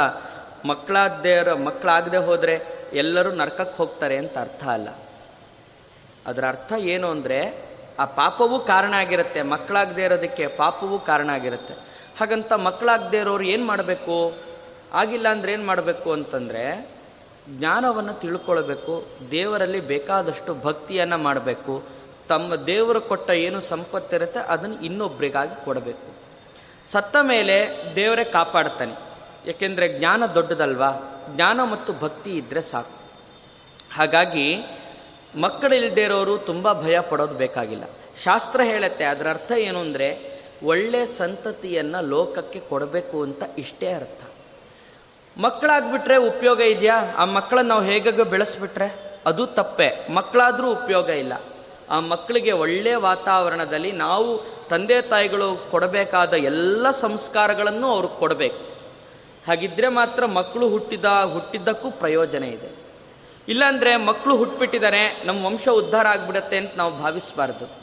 ಮಕ್ಕಳಾಗದೇ ಮಕ್ಕಳಾಗದೆ ಹೋದರೆ ಎಲ್ಲರೂ ನರಕಕ್ಕೆ ಹೋಗ್ತಾರೆ ಅಂತ ಅರ್ಥ ಅಲ್ಲ. ಅದರ ಅರ್ಥ ಏನು ಅಂದರೆ, ಆ ಪಾಪವೂ ಕಾರಣ ಆಗಿರುತ್ತೆ. ಮಕ್ಕಳಾಗದೇ ಇರೋದಕ್ಕೆ ಪಾಪವೂ ಕಾರಣ ಆಗಿರುತ್ತೆ. ಹಾಗಂತ ಮಕ್ಕಳಾಗದೇ ಇರೋರು ಏನು ಮಾಡಬೇಕು? ಆಗಿಲ್ಲ ಅಂದ್ರೆ ಏನು ಮಾಡಬೇಕು ಅಂತಂದರೆ, ಜ್ಞಾನವನ್ನು ತಿಳ್ಕೊಳ್ಬೇಕು, ದೇವರಲ್ಲಿ ಬೇಕಾದಷ್ಟು ಭಕ್ತಿಯನ್ನು ಮಾಡಬೇಕು. ತಮ್ಮ ದೇವರು ಕೊಟ್ಟ ಏನು ಸಂಪತ್ತಿರುತ್ತೆ, ಅದನ್ನು ಇನ್ನೊಬ್ಬರಿಗಾಗಿ ಕೊಡಬೇಕು. ಸತ್ತ ಮೇಲೆ ದೇವರೇ ಕಾಪಾಡ್ತಾನೆ. ಏಕೆಂದರೆ ಜ್ಞಾನ ದೊಡ್ಡದಲ್ವಾ? ಜ್ಞಾನ ಮತ್ತು ಭಕ್ತಿ ಇದ್ದರೆ ಸಾಕು. ಹಾಗಾಗಿ ಮಕ್ಕಳಿಲ್ಲದೆ ಇರೋರು ತುಂಬ ಭಯ ಪಡೋದು ಬೇಕಾಗಿಲ್ಲ. ಶಾಸ್ತ್ರ ಹೇಳುತ್ತೆ, ಅದರ ಅರ್ಥ ಏನು ಅಂದರೆ ಒಳ್ಳೆ ಸಂತತಿಯನ್ನು ಲೋಕಕ್ಕೆ ಕೊಡಬೇಕು ಅಂತ ಇಷ್ಟೇ ಅರ್ಥ. ಮಕ್ಕಳಾಗ್ಬಿಟ್ರೆ ಉಪಯೋಗ ಇದೆಯಾ? ಆ ಮಕ್ಕಳನ್ನು ನಾವು ಹೇಗಾಗ ಬೆಳೆಸ್ಬಿಟ್ರೆ? ಅದು ತಪ್ಪೆ. ಮಕ್ಕಳಾದರೂ ಉಪಯೋಗ ಇಲ್ಲ. ಆ ಮಕ್ಕಳಿಗೆ ಒಳ್ಳೆಯ ವಾತಾವರಣದಲ್ಲಿ ನಾವು ತಂದೆ ತಾಯಿಗಳು ಕೊಡಬೇಕಾದ ಎಲ್ಲ ಸಂಸ್ಕಾರಗಳನ್ನು ಅವ್ರಿಗೆ ಕೊಡಬೇಕು. ಹಾಗಿದ್ರೆ ಮಾತ್ರ ಮಕ್ಕಳು ಹುಟ್ಟಿದ, ಹುಟ್ಟಿದ್ದಕ್ಕೂ ಪ್ರಯೋಜನ ಇದೆ. ಇಲ್ಲಾಂದರೆ ಮಕ್ಕಳು ಹುಟ್ಬಿಟ್ಟಿದ್ದಾರೆ, ನಮ್ಮ ವಂಶ ಉದ್ಧಾರ ಆಗಿಬಿಡತ್ತೆ ಅಂತ ನಾವು ಭಾವಿಸಬಾರ್ದು.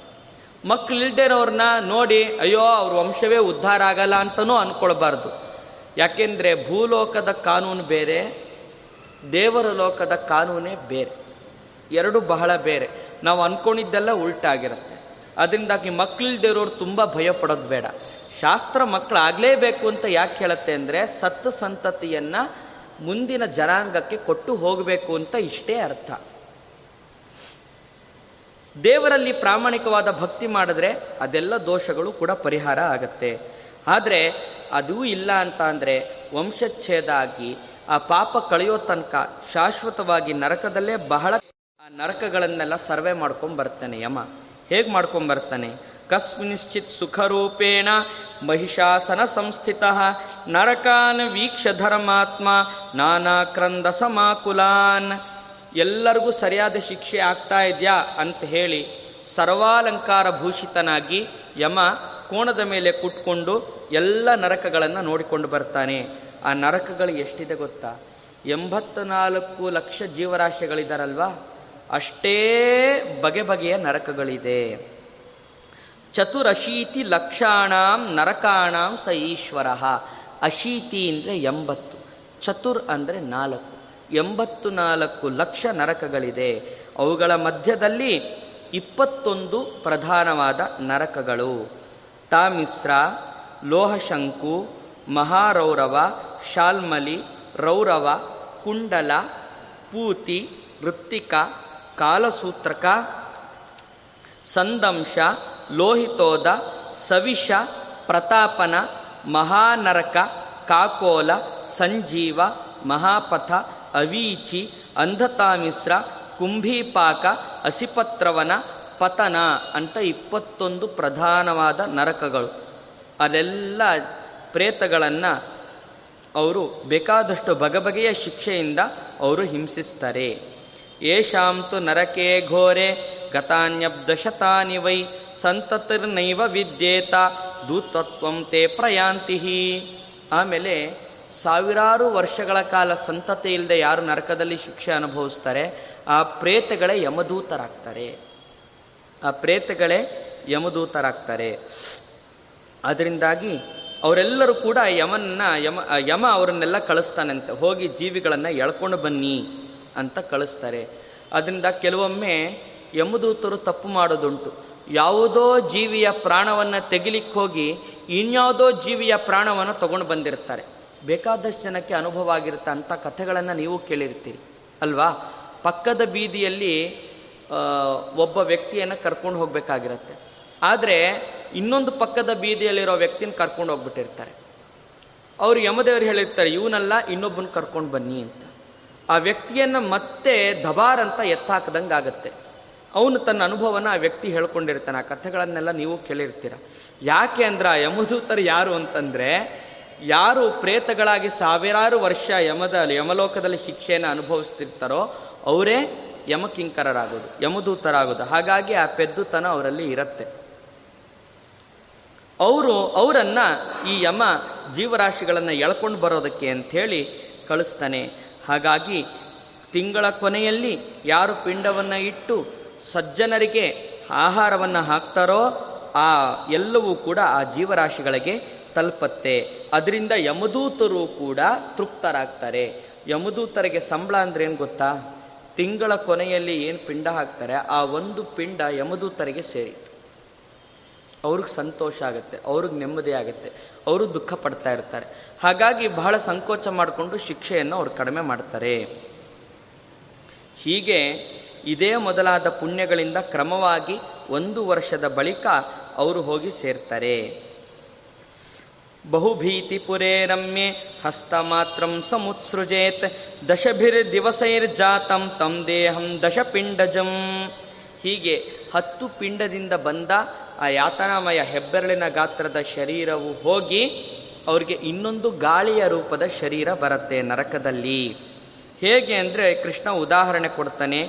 ಮಕ್ಕಳು ಇಲ್ದೇನವ್ರನ್ನ ನೋಡಿ, ಅಯ್ಯೋ, ಅವ್ರ ವಂಶವೇ ಉದ್ಧಾರ ಆಗಲ್ಲ ಅಂತನೂ ಅಂದ್ಕೊಳ್ಬಾರ್ದು ಯಾಕೆಂದರೆ ಭೂಲೋಕದ ಕಾನೂನು ಬೇರೆ, ದೇವರ ಲೋಕದ ಕಾನೂನೇ ಬೇರೆ. ಎರಡು ಬಹಳ ಬೇರೆ. ನಾವು ಅಂದ್ಕೊಂಡಿದ್ದೆಲ್ಲ ಉಲ್ಟಾಗಿರುತ್ತೆ. ಅದರಿಂದಾಗಿ ಮಕ್ಕಳಿಲ್ದಿರೋರು ತುಂಬ ಭಯ ಪಡೋದು ಬೇಡ. ಶಾಸ್ತ್ರ ಮಕ್ಕಳಾಗಲೇಬೇಕು ಅಂತ ಯಾಕೆ ಹೇಳುತ್ತೆ ಅಂದರೆ ಸತ್ತ ಸಂತತಿಯನ್ನು ಮುಂದಿನ ಜನಾಂಗಕ್ಕೆ ಕೊಟ್ಟು ಹೋಗಬೇಕು ಅಂತ ಇಷ್ಟೇ ಅರ್ಥ. ದೇವರಲ್ಲಿ ಪ್ರಾಮಾಣಿಕವಾದ ಭಕ್ತಿ ಮಾಡಿದ್ರೆ ಅದೆಲ್ಲ ದೋಷಗಳು ಕೂಡ ಪರಿಹಾರ ಆಗತ್ತೆ. ಆದರೆ ಅದೂ ಇಲ್ಲ ಅಂತ ಅಂದರೆ ವಂಶಚ್ಛೇದ ಆಗಿ ಆ ಪಾಪ ಕಳೆಯೋ ತನಕ ಶಾಶ್ವತವಾಗಿ ನರಕದಲ್ಲೇ ಬಹಳ ನರಕಗಳನ್ನೆಲ್ಲ ಸರ್ವೆ ಮಾಡ್ಕೊಂಡು ಬರ್ತಾನೆ ಯಮ. ಹೇಗೆ ಮಾಡ್ಕೊಂಡು ಬರ್ತಾನೆ? ಕಸ್ಮಿನಿಶ್ಚಿತ್ ಸುಖರೂಪೇಣ ಮಹಿಷಾಸನ ಸಂಸ್ಥಿತ ನರಕಾನ್ ವೀಕ್ಷ ಧರ್ಮಾತ್ಮ ನಾನಾ ಕ್ರಂದ ಸಮಾಕುಲಾನ್. ಎಲ್ಲರಿಗೂ ಸರಿಯಾದ ಶಿಕ್ಷೆ ಆಗ್ತಾ ಇದೆಯಾ ಅಂತ ಹೇಳಿ ಸರ್ವಾಲಂಕಾರ ಭೂಷಿತನಾಗಿ ಯಮ ಕೋಣದ ಮೇಲೆ ಕುಟ್ಕೊಂಡು ಎಲ್ಲ ನರಕಗಳನ್ನು ನೋಡಿಕೊಂಡು ಬರ್ತಾನೆ. ಆ ನರಕಗಳು ಎಷ್ಟಿದೆ ಗೊತ್ತಾ? ಎಂಬತ್ತ ನಾಲ್ಕು ಲಕ್ಷ ಜೀವರಾಶಿಗಳಿದಾರಲ್ವಾ? ಅಷ್ಟೇ ಬಗೆ ಬಗೆಯ ನರಕಗಳಿದೆ. ಚತುರಶೀತಿ ಲಕ್ಷಾಣಾಂ ನರಕಾಣಾಂ ಸ ಈಶ್ವರ. ಅಶೀತಿ ಅಂದರೆ ಎಂಬತ್ತು, ಚತುರ್ ಅಂದರೆ ನಾಲ್ಕು. ಎಂಬತ್ತು ನಾಲ್ಕು ಲಕ್ಷ ನರಕಗಳಿದೆ. ಅವುಗಳ ಮಧ್ಯದಲ್ಲಿ ಇಪ್ಪತ್ತೊಂದು ಪ್ರಧಾನವಾದ ನರಕಗಳು. ತಾಮಿಸ್ರ ಲೋಹಶಂಕು, ಮಹಾರೌರವ, ಶಾಲ್ಮಲಿ, ರೌರವ, ಕುಂಡಲ, ಪೂತಿ, ಋತ್ತಿಕ ಕಾಲಸೂತ್ರಕ, ಸಂದಂಶ, ಲೋಹಿತೋದ ಸವಿಷ ಪ್ರತಾಪನ, ಮಹಾನರಕ, ಕಾಕೋಲ, ಸಂಜೀವ, ಮಹಾಪಥ, ಅವೀಚಿ, ಅಂಧತಾಮಿಶ್ರ, ಕುಂಭೀಪಾಕ, ಅಸಿಪತ್ರವನ, ಪತನ ಅಂತ ಇಪ್ಪತ್ತೊಂದು ಪ್ರಧಾನವಾದ ನರಕಗಳು. ಅಲ್ಲೆಲ್ಲ ಪ್ರೇತಗಳನ್ನು ಅವರು ಬೇಕಾದಷ್ಟು ಬಗೆಬಗೆಯ ಶಿಕ್ಷೆಯಿಂದ ಅವರು ಹಿಂಸಿಸ್ತಾರೆ. ಯೇಷಾಂತು ನರಕೇ ಘೋರೆ ಗತಾನ್ಯಬ್ದಶತಾನಿ ವೈ ಸಂತತಿರ್ನೈವ ವಿದ್ಯೇತ ದೂತತ್ವಂ ತೇ ಪ್ರಯಾಂತಿ ಆಮೇಲೆ ಸಾವಿರಾರು ವರ್ಷಗಳ ಕಾಲ ಸಂತತಿ ಇಲ್ಲದೆ ಯಾರು ನರಕದಲ್ಲಿ ಶಿಕ್ಷೆ ಅನುಭವಿಸ್ತಾರೆ, ಆ ಪ್ರೇತಗಳೇ ಯಮದೂತರಾಗ್ತಾರೆ. ಆ ಪ್ರೇತಗಳೇ ಯಮದೂತರಾಗ್ತಾರೆ. ಅದರಿಂದಾಗಿ ಅವರೆಲ್ಲರೂ ಕೂಡ ಯಮನ್ನ, ಯಮ ಯಮ ಅವರನ್ನೆಲ್ಲ ಕಳಿಸ್ತಾನಂತೆ. ಹೋಗಿ ಜೀವಿಗಳನ್ನು ಎಳ್ಕೊಂಡು ಬನ್ನಿ. ಅಂತ ಕಳಿಸ್ತಾರೆ. ಅದರಿಂದ ಕೆಲವೊಮ್ಮೆ ಯಮದೂತರು ತಪ್ಪು ಮಾಡೋದುಂಟು. ಯಾವುದೋ ಜೀವಿಯ ಪ್ರಾಣವನ್ನು ತೆಗಿಲಿಕ್ಕೆ ಹೋಗಿ ಇನ್ಯಾವುದೋ ಜೀವಿಯ ಪ್ರಾಣವನ್ನು ತಗೊಂಡು ಬಂದಿರ್ತಾರೆ. ಬೇಕಾದಷ್ಟು ಜನಕ್ಕೆ ಅನುಭವ ಆಗಿರುತ್ತೆ ಅಂಥ ಕಥೆಗಳನ್ನು ನೀವು ಕೇಳಿರ್ತೀರಿ, ಅಲ್ವಾ? ಪಕ್ಕದ ಬೀದಿಯಲ್ಲಿ ಒಬ್ಬ ವ್ಯಕ್ತಿಯನ್ನು ಕರ್ಕೊಂಡು ಹೋಗಬೇಕಾಗಿರುತ್ತೆ. ಆದರೆ ಇನ್ನೊಂದು ಪಕ್ಕದ ಬೀದಿಯಲ್ಲಿರೋ ವ್ಯಕ್ತಿನ ಕರ್ಕೊಂಡು ಹೋಗ್ಬಿಟ್ಟಿರ್ತಾರೆ. ಅವರು ಯಮದೇವರು ಹೇಳಿರ್ತಾರೆ, ಇವನಲ್ಲ, ಇನ್ನೊಬ್ಬನ ಕರ್ಕೊಂಡು ಬನ್ನಿ ಅಂತ. ಆ ವ್ಯಕ್ತಿಯನ್ನು ಮತ್ತೆ ದಬಾರ್ ಅಂತ ಎತ್ತಾಕದಂಗಾಗತ್ತೆ. ಅವನು ತನ್ನ ಅನುಭವನ ಆ ವ್ಯಕ್ತಿ ಹೇಳ್ಕೊಂಡಿರ್ತಾನೆ. ಆ ಕಥೆಗಳನ್ನೆಲ್ಲ ನೀವು ಕೇಳಿರ್ತೀರ. ಯಾಕೆ ಅಂದ್ರೆ ಆ ಯಮದೂತರು ಯಾರು ಅಂತಂದರೆ, ಯಾರು ಪ್ರೇತಗಳಾಗಿ ಸಾವಿರಾರು ವರ್ಷ ಯಮದ ಯಮಲೋಕದಲ್ಲಿ ಶಿಕ್ಷೆಯನ್ನು ಅನುಭವಿಸ್ತಿರ್ತಾರೋ, ಅವರೇ ಯಮಕಿಂಕರರಾಗೋದು, ಯಮದೂತರಾಗೋದು. ಹಾಗಾಗಿ ಆ ಪೆದ್ದುತನ ಅವರಲ್ಲಿ ಇರುತ್ತೆ. ಅವರು, ಅವರನ್ನು ಈ ಯಮ ಜೀವರಾಶಿಗಳನ್ನು ಎಳ್ಕೊಂಡು ಬರೋದಕ್ಕೆ ಅಂಥೇಳಿ ಕಳಿಸ್ತಾನೆ. ಹಾಗಾಗಿ ತಿಂಗಳ ಕೊನೆಯಲ್ಲಿ ಯಾರು ಪಿಂಡವನ್ನು ಇಟ್ಟು ಸಜ್ಜನರಿಗೆ ಆಹಾರವನ್ನು ಹಾಕ್ತಾರೋ ಆ ಎಲ್ಲವೂ ಕೂಡ ಆ ಜೀವರಾಶಿಗಳಿಗೆ ತಲುಪತ್ತೆ. ಅದರಿಂದ ಯಮದೂತರು ಕೂಡ ತೃಪ್ತರಾಗ್ತಾರೆ. ಯಮದೂತರಿಗೆ ಸಂಬಳ ಅಂದ್ರೆ ಏನು ಗೊತ್ತಾ? ತಿಂಗಳ ಕೊನೆಯಲ್ಲಿ ಏನು ಪಿಂಡ ಹಾಕ್ತಾರೆ, ಆ ಒಂದು ಪಿಂಡ ಯಮದೂತರಿಗೆ ಸೇರಿತು ಅವ್ರಿಗೆ ಸಂತೋಷ ಆಗುತ್ತೆ, ಅವ್ರಿಗೆ ನೆಮ್ಮದಿ ಆಗುತ್ತೆ, ಅವರು ದುಃಖ ಪಡ್ತಾ ಇರ್ತಾರೆ. ಹಾಗಾಗಿ ಬಹಳ ಸಂಕೋಚ ಮಾಡಿಕೊಂಡು ಶಿಕ್ಷೆಯನ್ನು ಅವರು ಕಡಿಮೆ ಮಾಡ್ತಾರೆ. ಹೀಗೆ ಇದೇ ಮೊದಲಾದ ಪುಣ್ಯಗಳಿಂದ ಕ್ರಮವಾಗಿ ಒಂದು ವರ್ಷದ ಬಳಿಕ ಅವರು ಹೋಗಿ ಸೇರ್ತಾರೆ. ಬಹುಭೀತಿಪುರೇ ರಮ್ಯೆ ಹಸ್ತಮಾತ್ರಂ ಸಮುತ್ಸೃಜೇತ್ ದಶಭಿರ್ ದಿವಸೈರ್ಜಾತಂ ತಂ ದೇಹಂ ದಶಪಿಂಡಜಂ. ಹೀಗೆ ಹತ್ತು ಪಿಂಡದಿಂದ ಬಂದ ಆ ಯಾತನಾಮಯ ಹೆಬ್ಬೆರಳಿನ ಗಾತ್ರದ ಶರೀರವು ಹೋಗಿ ಅವರಿಗೆ ಇನ್ನೊಂದು ಗಾಳಿಯ ರೂಪದ ಶರೀರ ಬರುತ್ತೆ ನರಕದಲ್ಲಿ. ಹೇಗೆ ಅಂದರೆ ಕೃಷ್ಣ ಉದಾಹರಣೆ ಕೊಡ್ತಾನೆ,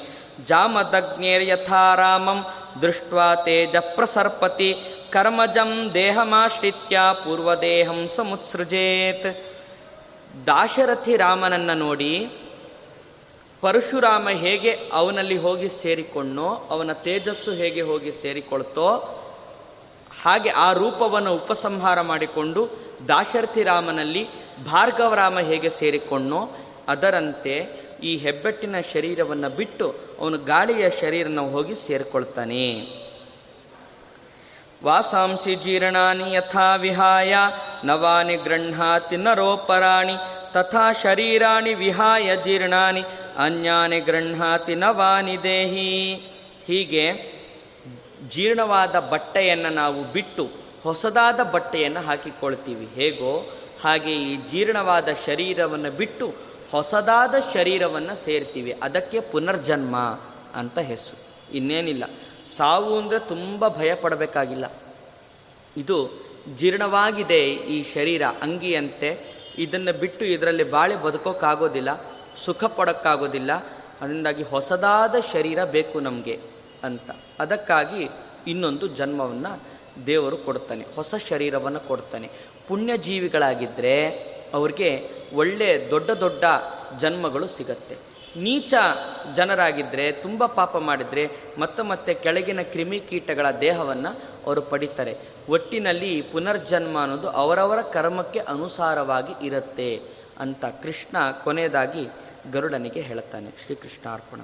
ಜಾಮದಗ್ನೇರ್ ಯಥಾರಾಮಂ ದೃಷ್ಟ ತೇಜ ಪ್ರಸರ್ಪತಿ ಕರ್ಮಜಂ ದೇಹಮಾಶ್ರಿತ್ಯ ಪೂರ್ವದೇಹಂ ಸಮುತ್ಸೃಜೇತ್. ದಾಶರಥಿ ರಾಮನನ್ನು ನೋಡಿ, ಪರಶುರಾಮ ಹೇಗೆ ಅವನಲ್ಲಿ ಹೋಗಿ ಸೇರಿಕೊಂಡೋ ಅವನ ತೇಜಸ್ಸು ಹೇಗೆ ಹೋಗಿ ಸೇರಿಕೊಳ್ತೋ, ಹಾಗೆ ಆ ರೂಪವನ್ನು ಉಪಸಂಹಾರ ಮಾಡಿಕೊಂಡು ದಾಶರಥಿ ರಾಮನಲ್ಲಿ ಭಾರ್ಗವರಾಮ ಹೇಗೆ ಸೇರಿಕೊಂಡೋ ಅದರಂತೆ ಈ ಹೆಬ್ಬೆಟ್ಟಿನ ಶರೀರವನ್ನು ಬಿಟ್ಟು ಅವನು ಗಾಳಿಯ ಶರೀರನ ಹೋಗಿ ಸೇರಿಕೊಳ್ತಾನೆ. ವಾಸಾಂಸಿ ಜೀರ್ಣಾನಿ ಯಥಾ ವಿಹಾಯ, ನವಾನಿ ಗೃಹಾತಿ ನರೋಪರಾಣಿ, ತಥಾ ಶರೀರಾಣಿ ವಿಹಾಯ ಜೀರ್ಣಾನಿ, ಅನ್ಯಾನಿ ಗೃಹಾತಿ ನವಾನಿ ದೇಹಿ. ಹೀಗೆ ಜೀರ್ಣವಾದ ಬಟ್ಟೆಯನ್ನು ನಾವು ಬಿಟ್ಟು ಹೊಸದಾದ ಬಟ್ಟೆಯನ್ನು ಹಾಕಿಕೊಳ್ತೀವಿ. ಹೇಗೋ ಹಾಗೆ ಈ ಜೀರ್ಣವಾದ ಶರೀರವನ್ನು ಬಿಟ್ಟು ಹೊಸದಾದ ಶರೀರವನ್ನು ಸೇರ್ತೀವಿ. ಅದಕ್ಕೆ ಪುನರ್ಜನ್ಮ ಅಂತ ಹೆಸರು. ಇನ್ನೇನಿಲ್ಲ. ಸಾವು ಅಂದರೆ ತುಂಬ ಭಯ ಪಡಬೇಕಾಗಿಲ್ಲ. ಇದು ಜೀರ್ಣವಾಗಿದೆ ಈ ಶರೀರ ಅಂಗಿಯಂತೆ. ಇದನ್ನು ಬಿಟ್ಟು ಇದರಲ್ಲಿ ಬಾಳೆ ಬದುಕೋಕ್ಕಾಗೋದಿಲ್ಲ ಸುಖ ಪಡೋಕ್ಕಾಗೋದಿಲ್ಲ. ಅದರಿಂದಾಗಿ ಹೊಸದಾದ ಶರೀರ ಬೇಕು ನಮಗೆ ಅಂತ. ಅದಕ್ಕಾಗಿ ಇನ್ನೊಂದು ಜನ್ಮವನ್ನು ದೇವರು ಕೊಡ್ತಾನೆ, ಹೊಸ ಶರೀರವನ್ನು ಕೊಡ್ತಾನೆ. ಪುಣ್ಯಜೀವಿಗಳಾಗಿದ್ದರೆ ಅವ್ರಿಗೆ ಒಳ್ಳೆ ದೊಡ್ಡ ದೊಡ್ಡ ಜನ್ಮಗಳು ಸಿಗತ್ತೆ. ನೀಚ ಜನರಾಗಿದ್ದರೆ ತುಂಬ ಪಾಪ ಮಾಡಿದರೆ, ಮತ್ತೆ ಮತ್ತೆ ಕೆಳಗಿನ ಕ್ರಿಮಿಕೀಟಗಳ ದೇಹವನ್ನು ಅವರು ಪಡಿತಾರೆ. ಒಟ್ಟಿನಲ್ಲಿ ಪುನರ್ಜನ್ಮ ಅನ್ನೋದು ಅವರವರ ಕರ್ಮಕ್ಕೆ ಅನುಸಾರವಾಗಿ ಇರುತ್ತೆ ಅಂತ ಕೃಷ್ಣ ಕೊನೆಯದಾಗಿ ಗರುಡನಿಗೆ ಹೇಳ್ತಾನೆ. ಶ್ರೀಕೃಷ್ಣ ಅರ್ಪಣ